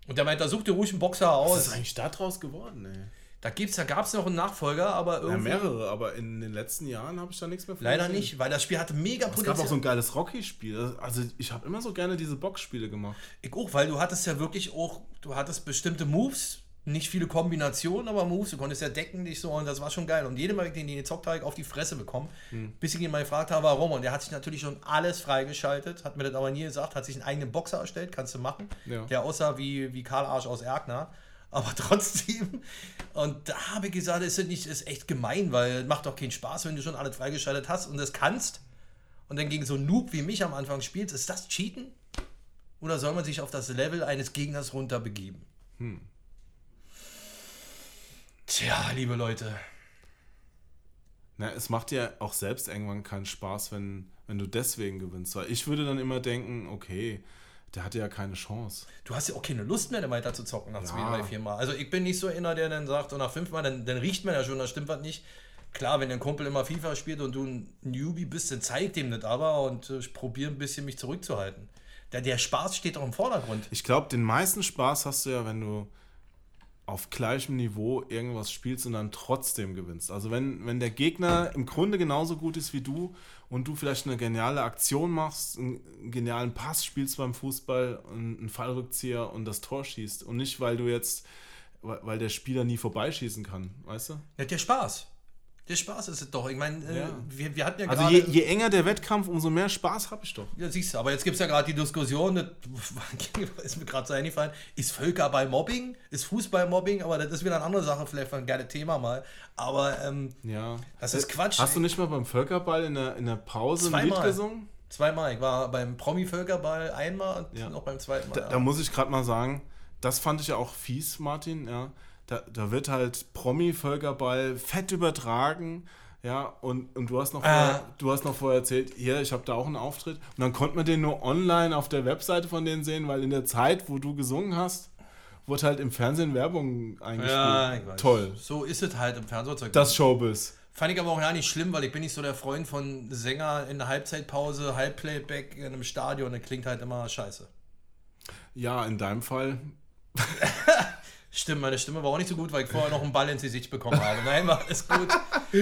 Und der meint, da such dir ruhig einen Boxer Was aus. ist eigentlich da draus geworden, ey? Da, gibt's, da gab es noch einen Nachfolger, aber Ja, irgendwie. mehrere, aber in den letzten Jahren habe ich da nichts mehr von leider gesehen. nicht, weil das Spiel hatte mega Es gab auch Potenzial. so ein geiles Rocky-Spiel. Also ich habe immer so gerne diese Boxspiele gemacht. Ich auch, weil du hattest ja wirklich auch, du hattest bestimmte Moves, nicht viele Kombinationen, aber Moves, du konntest ja decken dich so und das war schon geil. Und jedem Mal, den ich gezockt habe, auf die Fresse bekommen, Hm. bis ich ihn mal gefragt habe, warum. Und der hat sich natürlich schon alles freigeschaltet, hat mir das aber nie gesagt, hat sich einen eigenen Boxer erstellt, kannst du machen, Ja. der aussah wie, wie Karl Arsch aus Erkner. Aber [laughs] trotzdem, und da habe ich gesagt, ist das nicht, ist echt gemein, weil es macht doch keinen Spaß, wenn du schon alles freigeschaltet hast und das kannst und dann gegen so einen Noob wie mich am Anfang spielst. Ist das Cheaten? Oder soll man sich auf das Level eines Gegners runterbegeben? Tja, liebe Leute. Na, es macht dir auch selbst irgendwann keinen Spaß, wenn, wenn du deswegen gewinnst. Weil ich würde dann immer denken, okay, der hatte ja keine Chance. Du hast ja auch keine Lust mehr, weiter zu zocken nach zwei, drei, vier Mal. Also ich bin nicht so einer, der dann sagt, und nach fünf Mal, dann, dann riecht man ja schon, da stimmt was nicht. Klar, wenn dein Kumpel immer FIFA spielt und du ein Newbie bist, dann zeig dem das aber und äh, ich probiere ein bisschen mich zurückzuhalten. Der, der Spaß steht doch im Vordergrund. Ich glaube, den meisten Spaß hast du ja, wenn du auf gleichem Niveau irgendwas spielst und dann trotzdem gewinnst. Also wenn, wenn der Gegner im Grunde genauso gut ist wie du und du vielleicht eine geniale Aktion machst, einen genialen Pass spielst beim Fußball, einen Fallrückzieher und das Tor schießt und nicht, weil du jetzt, weil der Spieler nie vorbeischießen kann, weißt du? Ja, der Spaß. Der Spaß ist es doch. Ich meine, äh, Ja. wir, wir hatten ja Also gerade. je, je enger der Wettkampf, umso mehr Spaß habe ich doch. Ja, siehst du, aber jetzt gibt es ja gerade die Diskussion, das [laughs] ist mir gerade so eingefallen, ist Völkerball Mobbing, ist Fußball Mobbing, aber das ist wieder eine andere Sache, vielleicht ein geiles Thema mal. Aber ähm, Ja. Das ist Quatsch. Hast du nicht mal beim Völkerball in der, in der Pause ein Lied Zweimal. gesungen? zweimal, ich war beim Promi-Völkerball einmal und Ja. noch beim zweiten Mal. Da, da muss ich gerade mal sagen, das fand ich ja auch fies, Martin. Ja, da, da wird halt Promi-Völkerball fett übertragen. Ja, und, und du, hast noch vorher, du hast noch vorher erzählt, hier, ich habe da auch einen Auftritt. Und dann konnte man den nur online auf der Webseite von denen sehen, weil in der Zeit, wo du gesungen hast, wurde halt im Fernsehen Werbung eingespielt. ja, ich weiß. Toll. So ist es halt im Fernsehzeug. Das Showbiz. fand ich aber auch ja nicht schlimm, weil ich bin nicht so der Freund von Sänger in der Halbzeitpause, Halbplayback in einem Stadion. Das klingt halt immer scheiße. Ja, in deinem Fall. [laughs] Stimmt, meine Stimme war auch nicht so gut, weil ich vorher noch einen Ball ins Gesicht bekommen habe. Nein, war alles gut.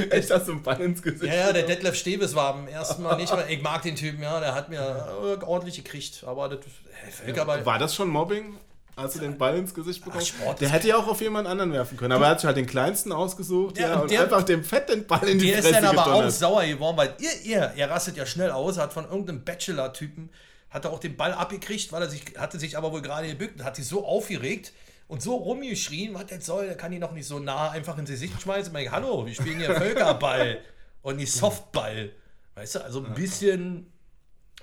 Echt hast du einen Ball ins Gesicht? Ja, ja, der Detlef Steves war am ersten Mal nicht, weil ich mag den Typen, ja, der hat mir äh, ordentlich gekriegt. Aber das äh, Völkerball. War das schon Mobbing, als du den Ball ins Gesicht bekommst? Sport der hätte ja auch auf jemand anderen werfen können, aber er hat sich halt den kleinsten ausgesucht Ja, ja, und der- einfach dem Fett den Ball in die Der ist Fresse dann aber auch sauer geworden, weil ihr, ihr, er rastet ja schnell aus, hat von irgendeinem Bachelor-Typen, hat er auch den Ball abgekriegt, weil er sich, hatte sich aber wohl gerade gebückt und hat sich so aufgeregt und so rumgeschrien, was jetzt soll, der kann die noch nicht so nah einfach ins Gesicht schmeißen. Ich meine, hallo, wir spielen hier Völkerball [laughs] und nicht Softball. Weißt du, also ein bisschen,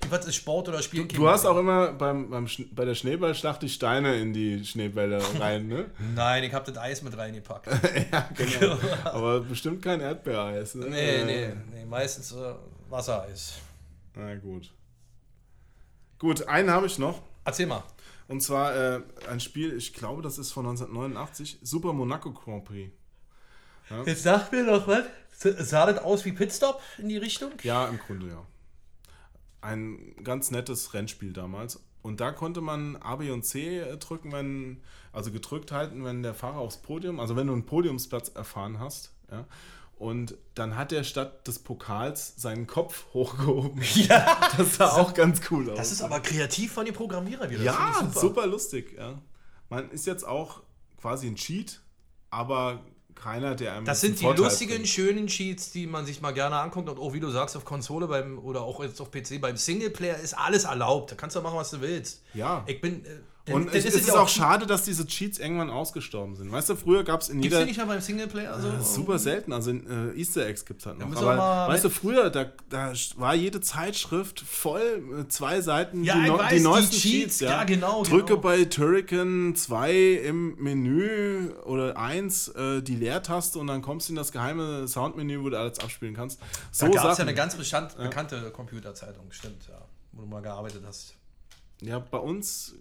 was ist Sport oder Spiel? Du hast auch immer beim, beim, bei der Schneeballschlacht die Steine in die Schneebälle rein, ne? [laughs] Nein, ich habe das Eis mit reingepackt. [laughs] ja, genau. Aber bestimmt kein Erdbeereis, ne? nee, nee, nee, meistens äh, Wassereis. Na gut. Gut, einen habe ich noch. Erzähl mal. Und zwar äh, ein Spiel, ich glaube, das ist von 1989, Super Monaco Grand Prix. Jetzt sag mir doch was. Sah das aus wie Pitstop in die Richtung? Ja, im Grunde ja. Ein ganz nettes Rennspiel damals. Und da konnte man A, B und C äh, drücken, wenn, also gedrückt halten, wenn der Fahrer aufs Podium, also wenn du einen Podiumsplatz erfahren hast, ja. Und dann hat er statt des Pokals seinen Kopf [laughs] hochgehoben. Ja. Das sah auch ganz cool aus. Das ist aber kreativ von den Programmierern wieder. Das ja, ich super. lustig. Ja. Man ist jetzt auch quasi ein Cheat, aber keiner, der einem Das sind die Vorteil lustigen, bringt. schönen Cheats, die man sich mal gerne anguckt. Und auch wie du sagst, auf Konsole beim, oder auch jetzt auf PC, beim Singleplayer ist alles erlaubt. Da kannst du machen, was du willst. Ja. Ich bin. Äh, Und dann es, es ist ja auch schade, dass diese Cheats irgendwann ausgestorben sind. Weißt du, früher gab es in Gibt's jeder. die nicht mehr beim Singleplayer? So? Das ist super selten. Also äh, Easter Eggs gibt es halt noch. Aber mal weißt du, mit- früher, da, da war jede Zeitschrift voll, äh, zwei Seiten, Ja, die, neu- weiß, die die neuesten Cheats, Cheats. Ja, ja, genau, Drücke genau. bei Turrican 2 im Menü oder 1 äh, die Leertaste und dann kommst du in das geheime Soundmenü, wo du alles abspielen kannst. So Da gab es ja eine ganz bestand, bekannte Computerzeitung, stimmt, ja. Wo du mal gearbeitet hast. Ja, bei uns,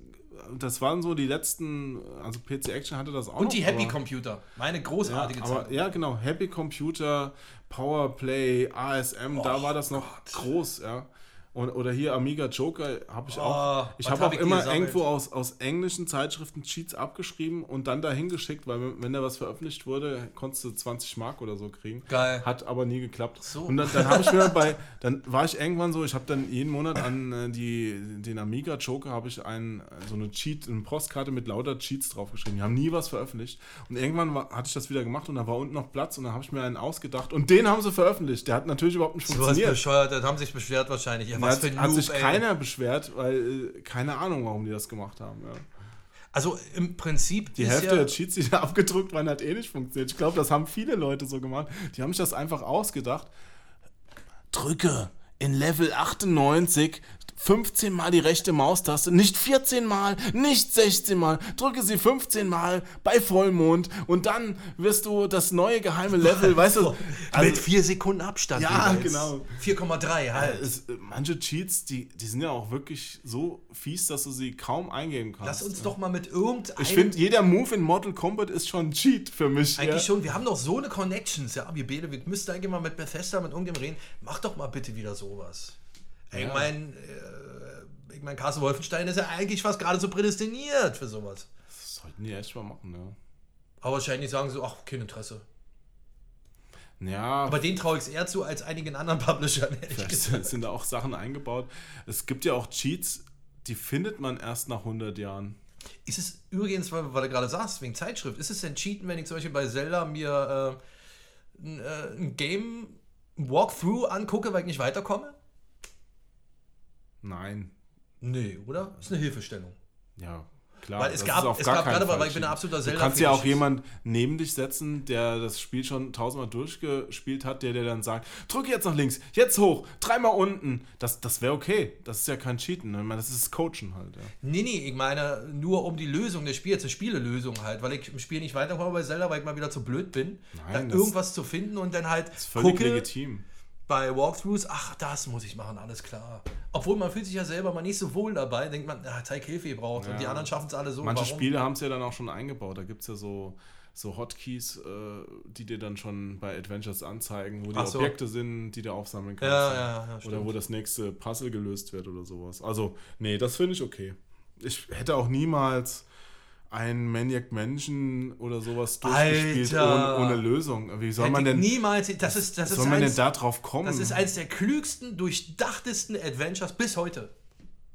das waren so die letzten, also PC Action hatte das auch noch. Und die Happy aber- Computer. Meine Ja, großartige aber, Zeitung. ja, genau. Happy Computer, Powerplay, ASM, da Oh war das noch groß, ja. Und, oder hier Amiga Joker habe ich auch. Oh, Ich habe hab auch immer gesammelt? irgendwo aus, aus englischen Zeitschriften Cheats abgeschrieben und dann dahin geschickt, weil wenn- da was veröffentlicht wurde, konntest du 20 Mark oder so kriegen. Geil. Hat aber nie geklappt. So. Und dann, dann habe ich mir [laughs] bei, dann war ich irgendwann so, ich habe dann jeden Monat an äh, die, den Amiga Joker habe ich ein, so eine Cheat, eine Postkarte mit lauter Cheats draufgeschrieben. Die haben nie was veröffentlicht. Und irgendwann war, hatte ich das wieder gemacht und da war unten noch Platz und dann habe ich mir einen ausgedacht und den haben sie veröffentlicht. Der hat natürlich überhaupt nicht So was funktioniert. bescheuert, das haben sich beschwert wahrscheinlich. Ja, was hat, für ein hat Noob, sich ey. keiner beschwert, weil äh, keine Ahnung, warum die das gemacht haben. Ja. Also im Prinzip Die Hälfte ja, der Cheats, die da abgedruckt waren, hat eh nicht funktioniert. Ich glaube, das haben viele Leute so gemacht. Die haben sich das einfach ausgedacht. Drücke in Level 98 15 Mal die rechte Maustaste, nicht 14 Mal, nicht 16 Mal. Drücke sie 15 Mal bei Vollmond und dann wirst du das neue geheime Level, [laughs] weißt du? Mit Also, vier Sekunden Abstand. Ja, jeweils. genau. 4,3 halt. es, manche Cheats, die, die sind ja auch wirklich so fies, dass du sie kaum eingeben kannst. Lass uns doch mal mit irgendeinem. ich finde, jeder Move in Mortal Kombat ist schon ein Cheat für mich. Eigentlich ja. schon, wir haben doch so eine Connections, ja. Wir beide, wir müssten eigentlich mal mit Bethesda, mit irgendjemandem reden. Mach doch mal bitte wieder sowas. Ey, Ich meine, äh, ich mein, Carsten Wolfenstein ist ja eigentlich fast gerade so prädestiniert für sowas. Das sollten die echt mal machen, ja. Aber wahrscheinlich sagen sie, ach, kein Interesse. Ja, Aber den traue ich es eher zu als einigen anderen Publishern, vielleicht gesagt. sind da auch Sachen eingebaut. Es gibt ja auch Cheats, die findet man erst nach 100 Jahren. Ist es übrigens, weil, weil du gerade sagst, wegen Zeitschrift, ist es denn Cheaten, wenn ich zum Beispiel bei Zelda mir äh, ein, äh, ein Game Walkthrough angucke, weil ich nicht weiterkomme? Nein. Nee, oder? Ist eine Hilfestellung. Ja, klar. Weil es das gab- es gab gerade, weil ich bin ein absoluter Du Zelda-Fetischist. kannst ja auch jemand neben dich setzen, der das Spiel schon tausendmal durchgespielt hat, der dir dann sagt, drück jetzt nach links, jetzt hoch, dreimal unten. Das, das wäre okay. Das ist ja kein Cheaten. ne? Ich meine, das ist Coachen halt. Ja. Nee, nee, ich meine nur um die Lösung des Spiels, eine Spielelösung halt, weil ich im Spiel nicht weiterkomme bei Zelda, weil ich mal wieder zu blöd bin, Nein, da das- irgendwas zu finden und dann halt Das ist völlig gucke legitim. Bei Walkthroughs, ach, das muss ich machen, alles klar. Obwohl man fühlt sich ja selber mal nicht so wohl dabei, denkt man, ah, zeig Hilfe gebraucht und die anderen schaffen es alle so. Manche warum? Spiele haben es ja dann auch schon eingebaut. Da gibt es ja so, so Hotkeys, äh, die dir dann schon bei Adventures anzeigen, wo die so. Objekte sind, die du aufsammeln kannst. Ja, ja, ja, oder wo das nächste Puzzle gelöst wird oder sowas. Also, nee, das finde ich okay. Ich hätte auch niemals ein Maniac Mansion oder sowas durchgespielt ohne, ohne Lösung. Wie soll Hätte man denn, niemals, das ist, das ist soll man denn eins, da drauf kommen? das ist eins der klügsten, durchdachtesten Adventures bis heute.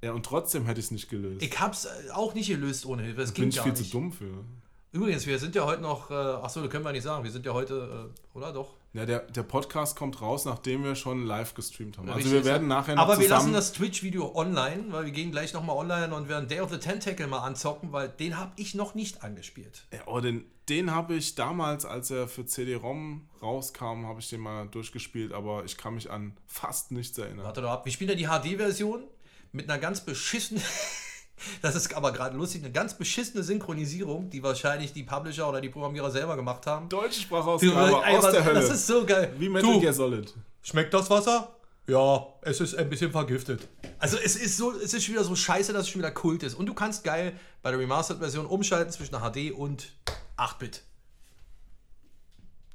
ja, und trotzdem hätte ich es nicht gelöst. Ich hab's äh, auch nicht gelöst ohne Hilfe, das ging bin ich viel nicht. zu dumm für. Übrigens, wir sind ja heute noch, äh, achso, das können wir nicht sagen, wir sind ja heute, äh, oder doch? Ja, der, der Podcast kommt raus, nachdem wir schon live gestreamt haben. Also Richtig, wir werden nachher noch Aber wir lassen das Twitch-Video online, weil wir gehen gleich nochmal online und werden Day of the Tentacle mal anzocken, weil den habe ich noch nicht angespielt. Ja, oh, den, den habe ich damals, als er für CD-ROM rauskam, habe ich den mal durchgespielt, aber ich kann mich an fast nichts erinnern. Warte doch ab. Wir spielen ja die HD-Version mit einer ganz beschissenen. [laughs] Das ist aber gerade lustig, eine ganz beschissene Synchronisierung, die wahrscheinlich die Publisher oder die Programmierer selber gemacht haben. Deutsche Sprachausgabe aus was- der Hölle. Das ist so geil. Wie Metal Du, Gear Solid. Schmeckt das Wasser? Ja, es ist ein bisschen vergiftet. Also es ist so, es ist schon wieder so scheiße, dass es schon wieder Kult ist. Und du kannst geil bei der Remastered-Version umschalten zwischen HD und 8-Bit.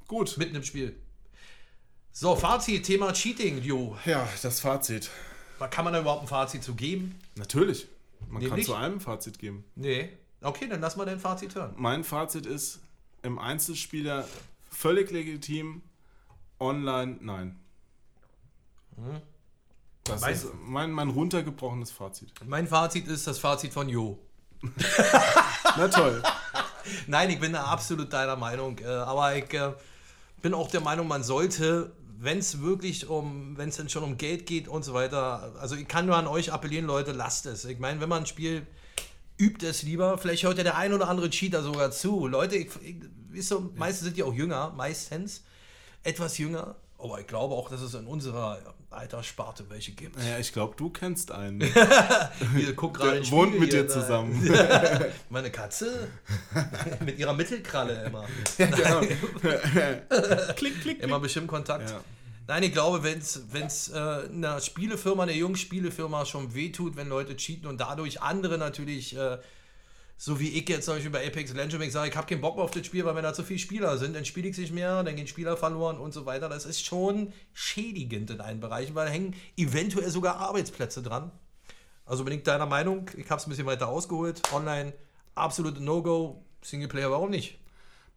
Gut. Mitten im Spiel. So, Fazit, Thema Cheating, Jo. Ja, das Fazit. Kann man da überhaupt ein Fazit zu geben? Natürlich. Man kann Nämlich? zu allem ein Fazit geben. Nee. Okay, dann lass mal dein Fazit hören. Mein Fazit ist, im Einzelspieler völlig legitim, online nein. Das Mein- ist mein, mein runtergebrochenes Fazit. Mein Fazit ist das Fazit von Jo. [laughs] Na toll. Nein, ich bin da absolut deiner Meinung. Äh, aber ich äh, bin auch der Meinung, man sollte, wenn es wirklich um, wenn es denn schon um Geld geht und so weiter, also ich kann nur an euch appellieren, Leute, lasst es. Ich meine, wenn man ein Spiel übt es lieber. Vielleicht hört ja der ein oder andere Cheater sogar zu. Leute, ich, ich, ist so, meistens sind die auch jünger, meistens etwas jünger. Aber ich glaube auch, dass es in unserer Alterssparte welche gibt. Ja, ich glaube, du kennst einen. Guckt [laughs] gerade Der [laughs] wohnt mit hier, dir zusammen. [laughs] Meine Katze? mit ihrer Mittelkralle immer. klick, klick, Immer bestimmt Kontakt. Ja. Nein, ich glaube, wenn es äh, einer Spielefirma, einer jungen Spielefirma schon wehtut, wenn Leute cheaten und dadurch andere natürlich, äh, so wie ich jetzt zum Beispiel bei Apex Legends, sage, ich habe keinen Bock mehr auf das Spiel, weil wenn da zu viele Spieler sind, dann spiele ich nicht mehr, dann gehen Spieler verloren und so weiter. Das ist schon schädigend in allen Bereichen, weil da hängen eventuell sogar Arbeitsplätze dran. Also bin ich deiner Meinung, ich habe es ein bisschen weiter ausgeholt. Online, absolute No-Go. Singleplayer, warum nicht?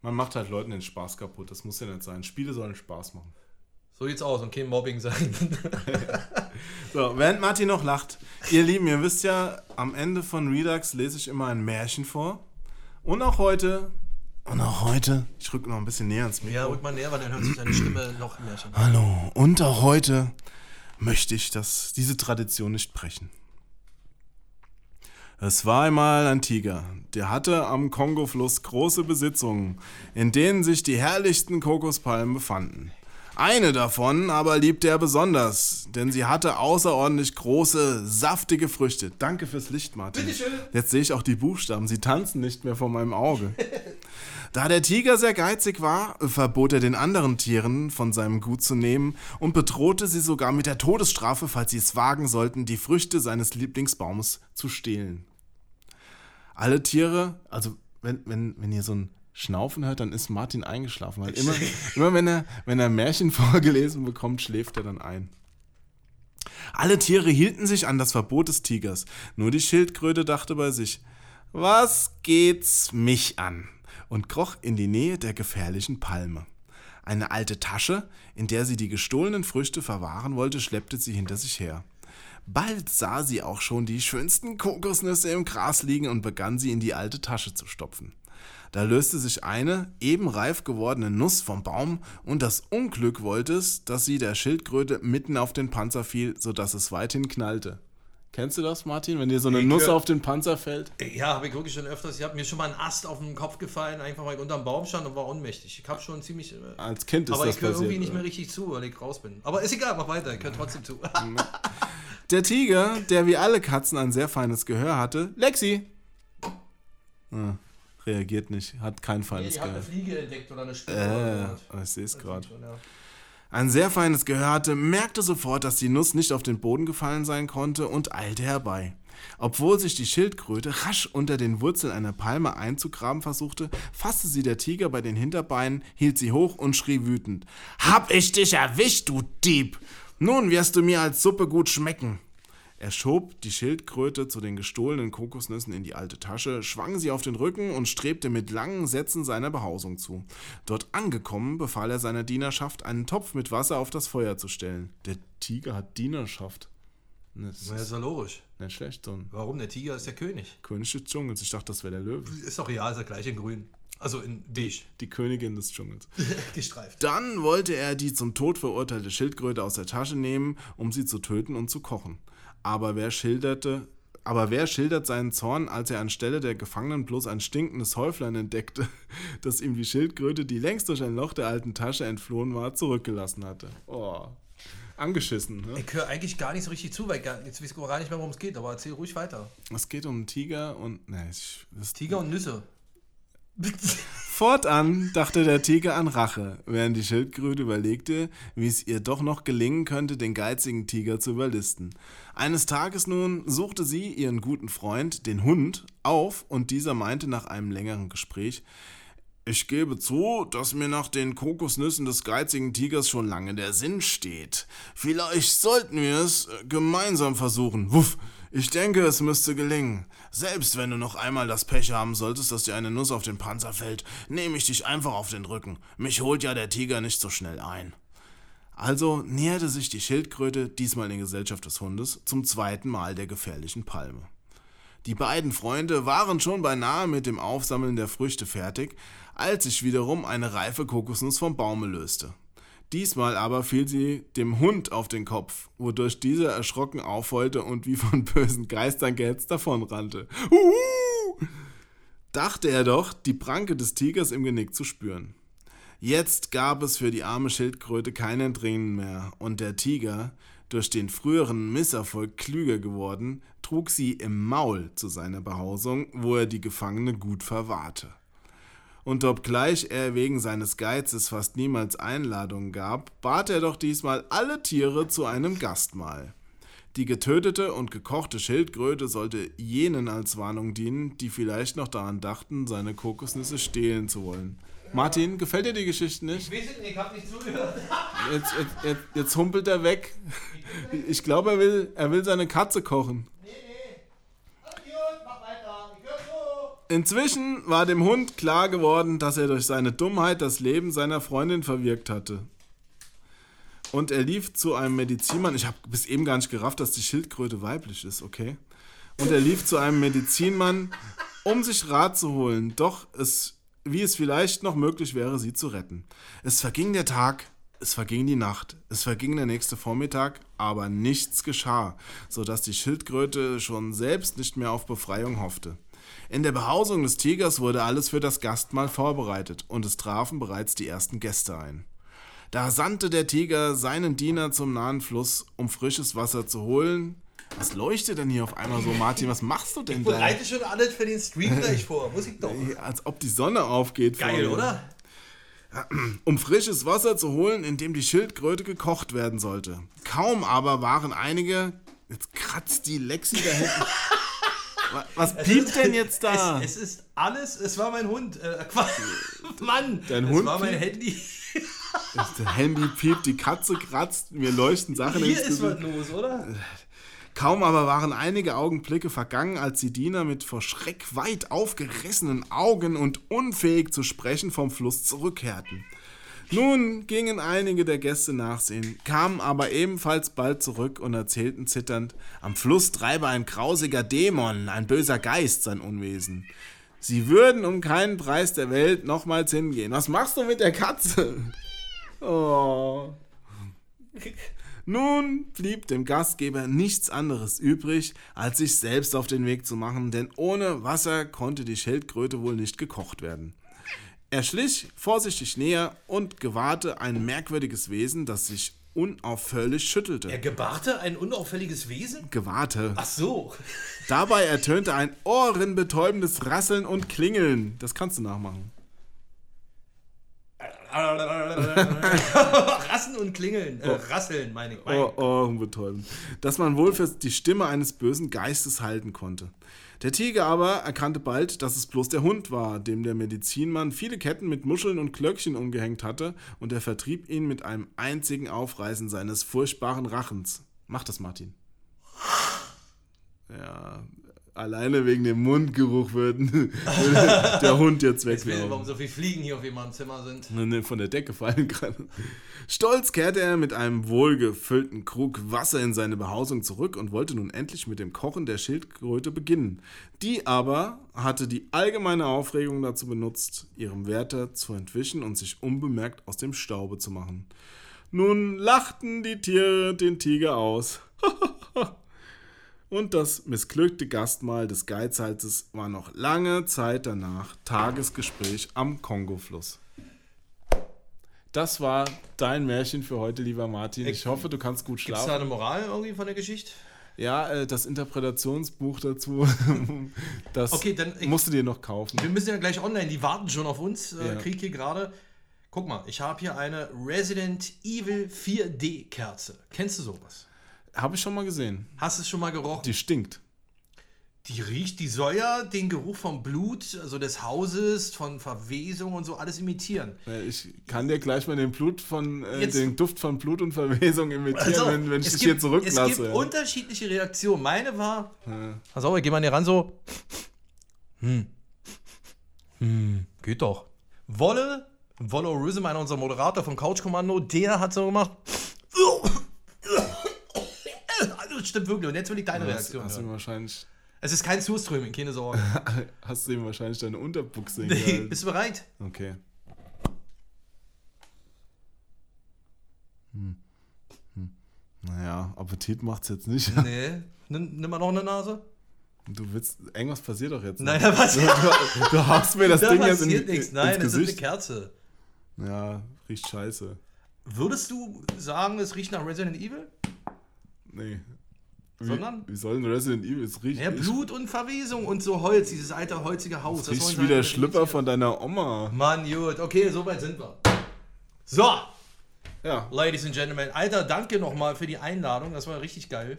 Man macht halt Leuten den Spaß kaputt. Das muss ja nicht sein. Spiele sollen Spaß machen. So sieht's aus und kein Mobbing sein. [laughs] So, während Martin noch lacht, ihr Lieben, ihr wisst ja, am Ende von Redux lese ich immer ein Märchen vor. Und auch heute, und auch heute, ich rück noch ein bisschen näher ins Mikro. Ja, rück mal näher, weil dann hört sich deine Stimme noch mehr schon. Hallo, und auch heute möchte ich das, diese Tradition nicht brechen. Es war einmal ein Tiger, der hatte am Kongofluss große Besitzungen, in denen sich die herrlichsten Kokospalmen befanden. Eine davon aber liebte er besonders, denn sie hatte außerordentlich große, saftige Früchte. Danke fürs Licht, Martin. Bitteschön. Jetzt sehe ich auch die Buchstaben, sie tanzen nicht mehr vor meinem Auge. [laughs] Da der Tiger sehr geizig war, verbot er den anderen Tieren, von seinem Gut zu nehmen und bedrohte sie sogar mit der Todesstrafe, falls sie es wagen sollten, die Früchte seines Lieblingsbaumes zu stehlen. Alle Tiere, also wenn, wenn, wenn ihr so ein Schnaufen hört, dann ist Martin eingeschlafen. Weil [laughs] immer, immer wenn, er, wenn er Märchen [laughs] vorgelesen bekommt, schläft er dann ein. Alle Tiere hielten sich an das Verbot des Tigers. Nur die Schildkröte dachte bei sich, was geht's mich an? Und kroch in die Nähe der gefährlichen Palme. Eine alte Tasche, in der sie die gestohlenen Früchte verwahren wollte, schleppte sie hinter sich her. Bald sah sie auch schon die schönsten Kokosnüsse im Gras liegen und begann sie in die alte Tasche zu stopfen. Da löste sich eine eben reif gewordene Nuss vom Baum und das Unglück wollte es, dass sie der Schildkröte mitten auf den Panzer fiel, sodass es weithin knallte. Kennst du das, Martin, wenn dir so eine Ich Nuss auf den Panzer fällt? Ja, habe ich wirklich schon öfters. Ich habe mir schon mal ein Ast auf den Kopf gefallen, einfach weil ich unterm Baum stand und war ohnmächtig. Ich habe schon ziemlich. äh, Als Kind ist aber das ich höre irgendwie nicht mehr richtig zu, weil ich raus bin. Aber ist egal, mach weiter, ich höre trotzdem zu. [laughs] Der Tiger, der wie alle Katzen ein sehr feines Gehör hatte, Lexi! Ah, reagiert nicht, hat kein feines Die hat eine Gehör. Fliege entdeckt oder eine Spinne. Äh, ich sehe es gerade. Ein sehr feines Gehör hatte, merkte sofort, dass die Nuss nicht auf den Boden gefallen sein konnte und eilte herbei. Obwohl sich die Schildkröte rasch unter den Wurzeln einer Palme einzugraben versuchte, fasste sie der Tiger bei den Hinterbeinen, hielt sie hoch und schrie wütend: Hab ich dich erwischt, du Dieb! Nun wirst du mir als Suppe gut schmecken! Er schob die Schildkröte zu den gestohlenen Kokosnüssen in die alte Tasche, schwang sie auf den Rücken und strebte mit langen Sätzen seiner Behausung zu. Dort angekommen, befahl er seiner Dienerschaft, einen Topf mit Wasser auf das Feuer zu stellen. Der Tiger hat Dienerschaft. Das Na, ist ist ja logisch. nicht schlecht, so Warum? Der Tiger ist der König. König des Dschungels. Ich dachte, das wäre der Löwe. Ist doch real, ist er gleich in grün. Also in beige. Die Königin des Dschungels. [laughs] Gestreift. Dann wollte er die zum Tod verurteilte Schildkröte aus der Tasche nehmen, um sie zu töten und zu kochen. Aber wer schilderte, aber wer schildert seinen Zorn, als er anstelle der Gefangenen bloß ein stinkendes Häuflein entdeckte, [laughs] das ihm die Schildkröte, die längst durch ein Loch der alten Tasche entflohen war, zurückgelassen hatte? Oh, angeschissen. Ne? Ich höre eigentlich gar nicht so richtig zu, weil gar, jetzt weiß ich gar nicht mehr, worum es geht, aber erzähl ruhig weiter. Es geht um Tiger und. Ne, ich, Tiger und Nüsse. Fortan dachte der Tiger an Rache, während die Schildkröte überlegte, wie es ihr doch noch gelingen könnte, den geizigen Tiger zu überlisten. Eines Tages nun suchte sie ihren guten Freund, den Hund, auf und dieser meinte nach einem längeren Gespräch, ich gebe zu, dass mir nach den Kokosnüssen des geizigen Tigers schon lange der Sinn steht. Vielleicht sollten wir es gemeinsam versuchen. Wuff, ich denke, es müsste gelingen. Selbst wenn du noch einmal das Pech haben solltest, dass dir eine Nuss auf den Panzer fällt, nehme ich dich einfach auf den Rücken. Mich holt ja der Tiger nicht so schnell ein. Also näherte sich die Schildkröte, diesmal in Gesellschaft des Hundes, zum zweiten Mal der gefährlichen Palme. Die beiden Freunde waren schon beinahe mit dem Aufsammeln der Früchte fertig, als sich wiederum eine reife Kokosnuss vom Baume löste. Diesmal aber fiel sie dem Hund auf den Kopf, wodurch dieser erschrocken aufheulte und wie von [laughs] bösen Geistern gehetzt davonrannte. Uhu! Dachte er doch, die Pranke des Tigers im Genick zu spüren. Jetzt gab es für die arme Schildkröte kein Entrinnen mehr, und der Tiger, durch den früheren Misserfolg klüger geworden, trug sie im Maul zu seiner Behausung, wo er die Gefangene gut verwahrte. Und obgleich er wegen seines Geizes fast niemals Einladungen gab, bat er doch diesmal alle Tiere zu einem Gastmahl. Die getötete und gekochte Schildkröte sollte jenen als Warnung dienen, die vielleicht noch daran dachten, seine Kokosnüsse stehlen zu wollen. Martin, gefällt dir die Geschichte nicht? Ich weiß es nicht, ich hab nicht zugehört. Jetzt, jetzt, jetzt, jetzt humpelt er weg. Ich glaube, er will, er will seine Katze kochen. Inzwischen war dem Hund klar geworden, dass er durch seine Dummheit das Leben seiner Freundin verwirkt hatte. Und er lief zu einem Medizinmann. Ich habe bis eben gar nicht gerafft, dass die Schildkröte weiblich ist, okay? Und er lief zu einem Medizinmann, um sich Rat zu holen. Doch es, wie es vielleicht noch möglich wäre, sie zu retten. Es verging der Tag, es verging die Nacht, es verging der nächste Vormittag, aber nichts geschah, sodass die Schildkröte schon selbst nicht mehr auf Befreiung hoffte. In der Behausung des Tigers wurde alles für das Gastmahl vorbereitet und es trafen bereits die ersten Gäste ein. Da sandte der Tiger seinen Diener zum nahen Fluss, um frisches Wasser zu holen. Was leuchtet denn hier auf einmal so, Martin? Was machst du denn da? Bereite schon alles für den Stream gleich vor. Muss ich doch. Als ob die Sonne aufgeht. Geil, oder? um frisches Wasser zu holen, in dem die Schildkröte gekocht werden sollte. Kaum aber waren einige. Jetzt kratzt die Lexi da hinten. [laughs] Wa- Was piept denn [laughs] jetzt da? Es, es ist alles, es war mein Hund. Äh. [laughs] Mann, Dein es Hund war mein? Handy. Das Handy piept, die Katze kratzt, mir leuchten Sachen Hier ist was los, oder? Kaum aber waren einige Augenblicke vergangen, als die Diener mit vor Schreck weit aufgerissenen Augen und unfähig zu sprechen vom Fluss zurückkehrten. Nun gingen einige der Gäste nachsehen, kamen aber ebenfalls bald zurück und erzählten zitternd, am Fluss treibe ein grausiger Dämon, ein böser Geist sein Unwesen. Sie würden um keinen Preis der Welt nochmals hingehen. Was machst du mit der Katze? Oh. Nun blieb dem Gastgeber nichts anderes übrig, als sich selbst auf den Weg zu machen, denn ohne Wasser konnte die Schildkröte wohl nicht gekocht werden. Er schlich vorsichtig näher und gewahrte ein merkwürdiges Wesen, das sich unaufhörlich Er schüttelte. gebarte ein unauffälliges Wesen? Gewahrte. Ach so. Dabei ertönte ein ohrenbetäubendes Rasseln und Klingeln. Das kannst du nachmachen. [laughs] Rassen und Klingeln. Äh, Rasseln, meine ich. Mein Oh, ohrenbetäubend. Das man wohl für die Stimme eines bösen Geistes halten konnte. Der Tiger aber erkannte bald, dass es bloß der Hund war, dem der Medizinmann viele Ketten mit Muscheln und Glöckchen umgehängt hatte, und er vertrieb ihn mit einem einzigen Aufreißen seines furchtbaren Rachens. Mach das, Martin. Ja, alleine wegen dem Mundgeruch würden, [laughs] würde [laughs] der Hund jetzt weglaufen. warum so viele Fliegen hier auf jemandem Zimmer sind. Ne, von der Decke fallen gerade. Stolz kehrte er mit einem wohlgefüllten Krug Wasser in seine Behausung zurück und wollte nun endlich mit dem Kochen der Schildkröte beginnen. Die aber hatte die allgemeine Aufregung dazu benutzt, ihrem Wärter zu entwischen und sich unbemerkt aus dem Staube zu machen. Nun lachten die Tiere den Tiger aus. [laughs] Und das missglückte Gastmahl des Geizhalses war noch lange Zeit danach Tagesgespräch am Kongofluss. Das war dein Märchen für heute, lieber Martin. Ich hoffe, du kannst gut Gibt es da schlafen. eine Moral irgendwie von der Geschichte? Ja, äh, das Interpretationsbuch dazu, [laughs] das Okay, dann ich- musst du dir noch kaufen. Wir müssen ja gleich online, die warten schon auf uns. Äh, Ja. Krieg hier gerade. Guck mal, ich habe hier eine Resident Evil 4D-Kerze. Kennst du sowas? Habe ich schon mal gesehen. Hast du es schon mal gerochen? Die stinkt. Die riecht, die soll ja den Geruch vom Blut, also des Hauses, von Verwesung und so alles imitieren. Ich kann dir gleich mal den Blut von äh, Jetzt- den Duft von Blut und Verwesung imitieren, Also, wenn, wenn ich dich hier zurücklasse. Es gibt ja. unterschiedliche Reaktionen. Meine war. Pass auf, ich geh mal hier ran so. Hm. Hm, geht doch. Wolle, Wolle Rhythm, einer unserer Moderator von Couch Kommando, der hat so gemacht. Stimmt wirklich. Und jetzt will ich deine hast, Reaktion. hast, du hören. ihm wahrscheinlich, Es ist kein Surströming, keine Sorge. [laughs] hast du ihm wahrscheinlich deine Unterbuchse Nee, bist du bereit? Okay. Hm. Hm. Naja, Appetit macht's jetzt nicht. Nee. Nimm, nimm mal noch eine Nase. Du willst, irgendwas passiert doch jetzt. Nein, da passiert, Du, du haust mir das da Ding jetzt in, nichts. ins Nein, das ist eine Gesicht. Kerze. Ja, riecht scheiße. Würdest du sagen, es riecht nach Resident Evil? Nee. Wie, Sondern? Wie soll denn Resident Evil? Es riecht, Ja, Blut und Verwesung und so Holz, dieses alte holzige Haus. Das riecht wie der Schlüpper von deiner Oma. Mann, gut. Okay, soweit sind wir. So, Ja. Ladies and Gentlemen. Alter, danke nochmal für die Einladung. Das war richtig geil.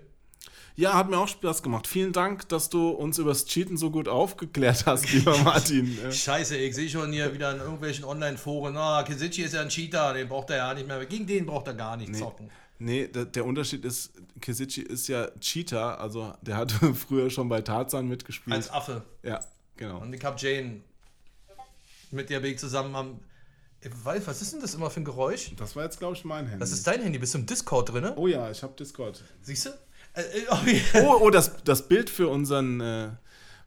ja, hat mir auch Spaß gemacht. Vielen Dank, dass du uns übers Cheaten so gut aufgeklärt hast, lieber [laughs] Martin. Äh, Scheiße, ich sehe schon hier wieder in irgendwelchen Online-Foren. Ah, Kisici ist ja ein Cheater, den braucht er ja nicht mehr. Gegen den braucht er gar nicht zocken. Nee, der, der Unterschied ist, Kisici ist ja Cheater, also der hat [laughs] früher schon bei Tarzan mitgespielt. Als Affe. ja, genau. Und ich hab Jane. Mit der ich zusammen am. Weiß, was ist denn das immer für ein Geräusch? Das war jetzt, glaube ich, mein Handy. Das ist dein Handy. Bist du im Discord drin? oh ja, ich habe Discord. Siehst du? Äh, äh, okay. Oh, oh das, das Bild für unseren, äh,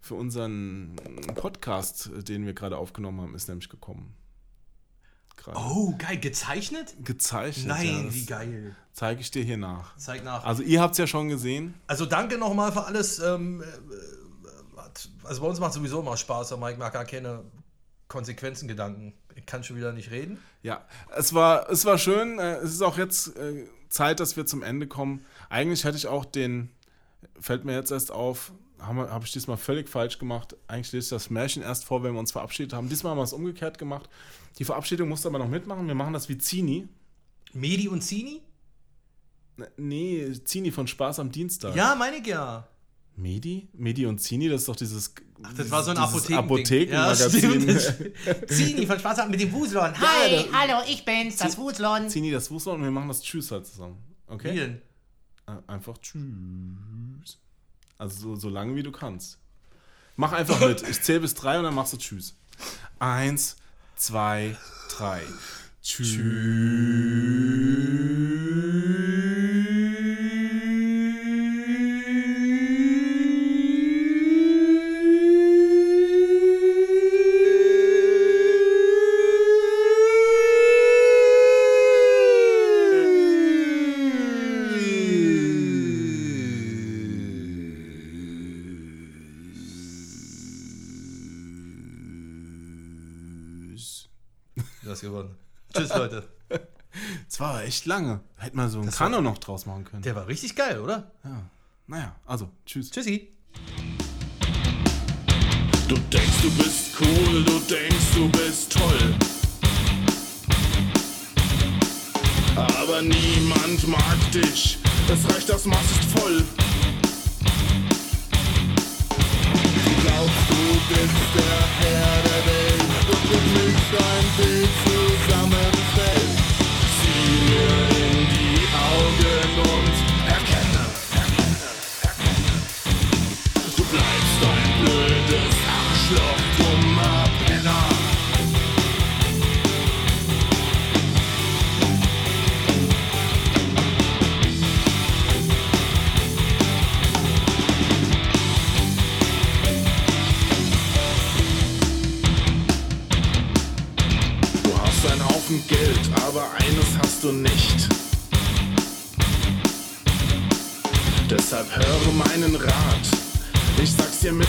für unseren Podcast, äh, den wir gerade aufgenommen haben, ist nämlich gekommen. Gerade. Oh, geil. Gezeichnet? Gezeichnet. Nein, ja, wie geil. Zeige ich dir hier nach. Zeig nach. Also ihr habt es ja schon gesehen. Also danke nochmal für alles. Ähm, äh, hat- also bei uns macht sowieso immer Spaß, aber ich mag gar keine Konsequenzen-Gedanken. Ich kann schon wieder nicht reden. Ja, es war, es war schön. äh, Es ist auch jetzt äh, Zeit, dass wir zum Ende kommen. Eigentlich hätte ich auch den, fällt mir jetzt erst auf, habe hab ich diesmal völlig falsch gemacht. Eigentlich lese ich das Märchen erst vor, wenn wir uns verabschiedet haben. Diesmal haben wir es umgekehrt gemacht. Die Verabschiedung musst du aber noch mitmachen. Wir machen das wie Zini. Medi und Zini? Ne, Nee, Zini von Spaß am Dienstag. Ja, meine ich ja. Medi? Medi und Zini, das ist doch dieses. Ach, das war so ein Apotheken. Apothekenmagazin. [laughs] Zini von Spaß mit dem Wuselon. Hi, hallo, ich bin's, das Wuslon. Zini, das wusste und wir machen das Tschüss halt zusammen. Okay? Wie denn? Äh, Einfach Tschüss. Also so, so lange wie du kannst. Mach einfach mit. Ich zähle bis drei und dann machst du Tschüss. Eins, zwei, drei. Tschüss. Du hast gewonnen. Tschüss, Leute. [laughs] Es war echt lange. Hätte man so ein Kano noch draus machen können. Der war richtig geil, oder? Ja. Naja, also, tschüss. Tschüssi. Du denkst, du bist cool, du denkst, du bist toll. Aber niemand mag dich, es reicht, das Maß ist voll. Du glaubst, du bist der Herr der Welt und für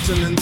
sag's dir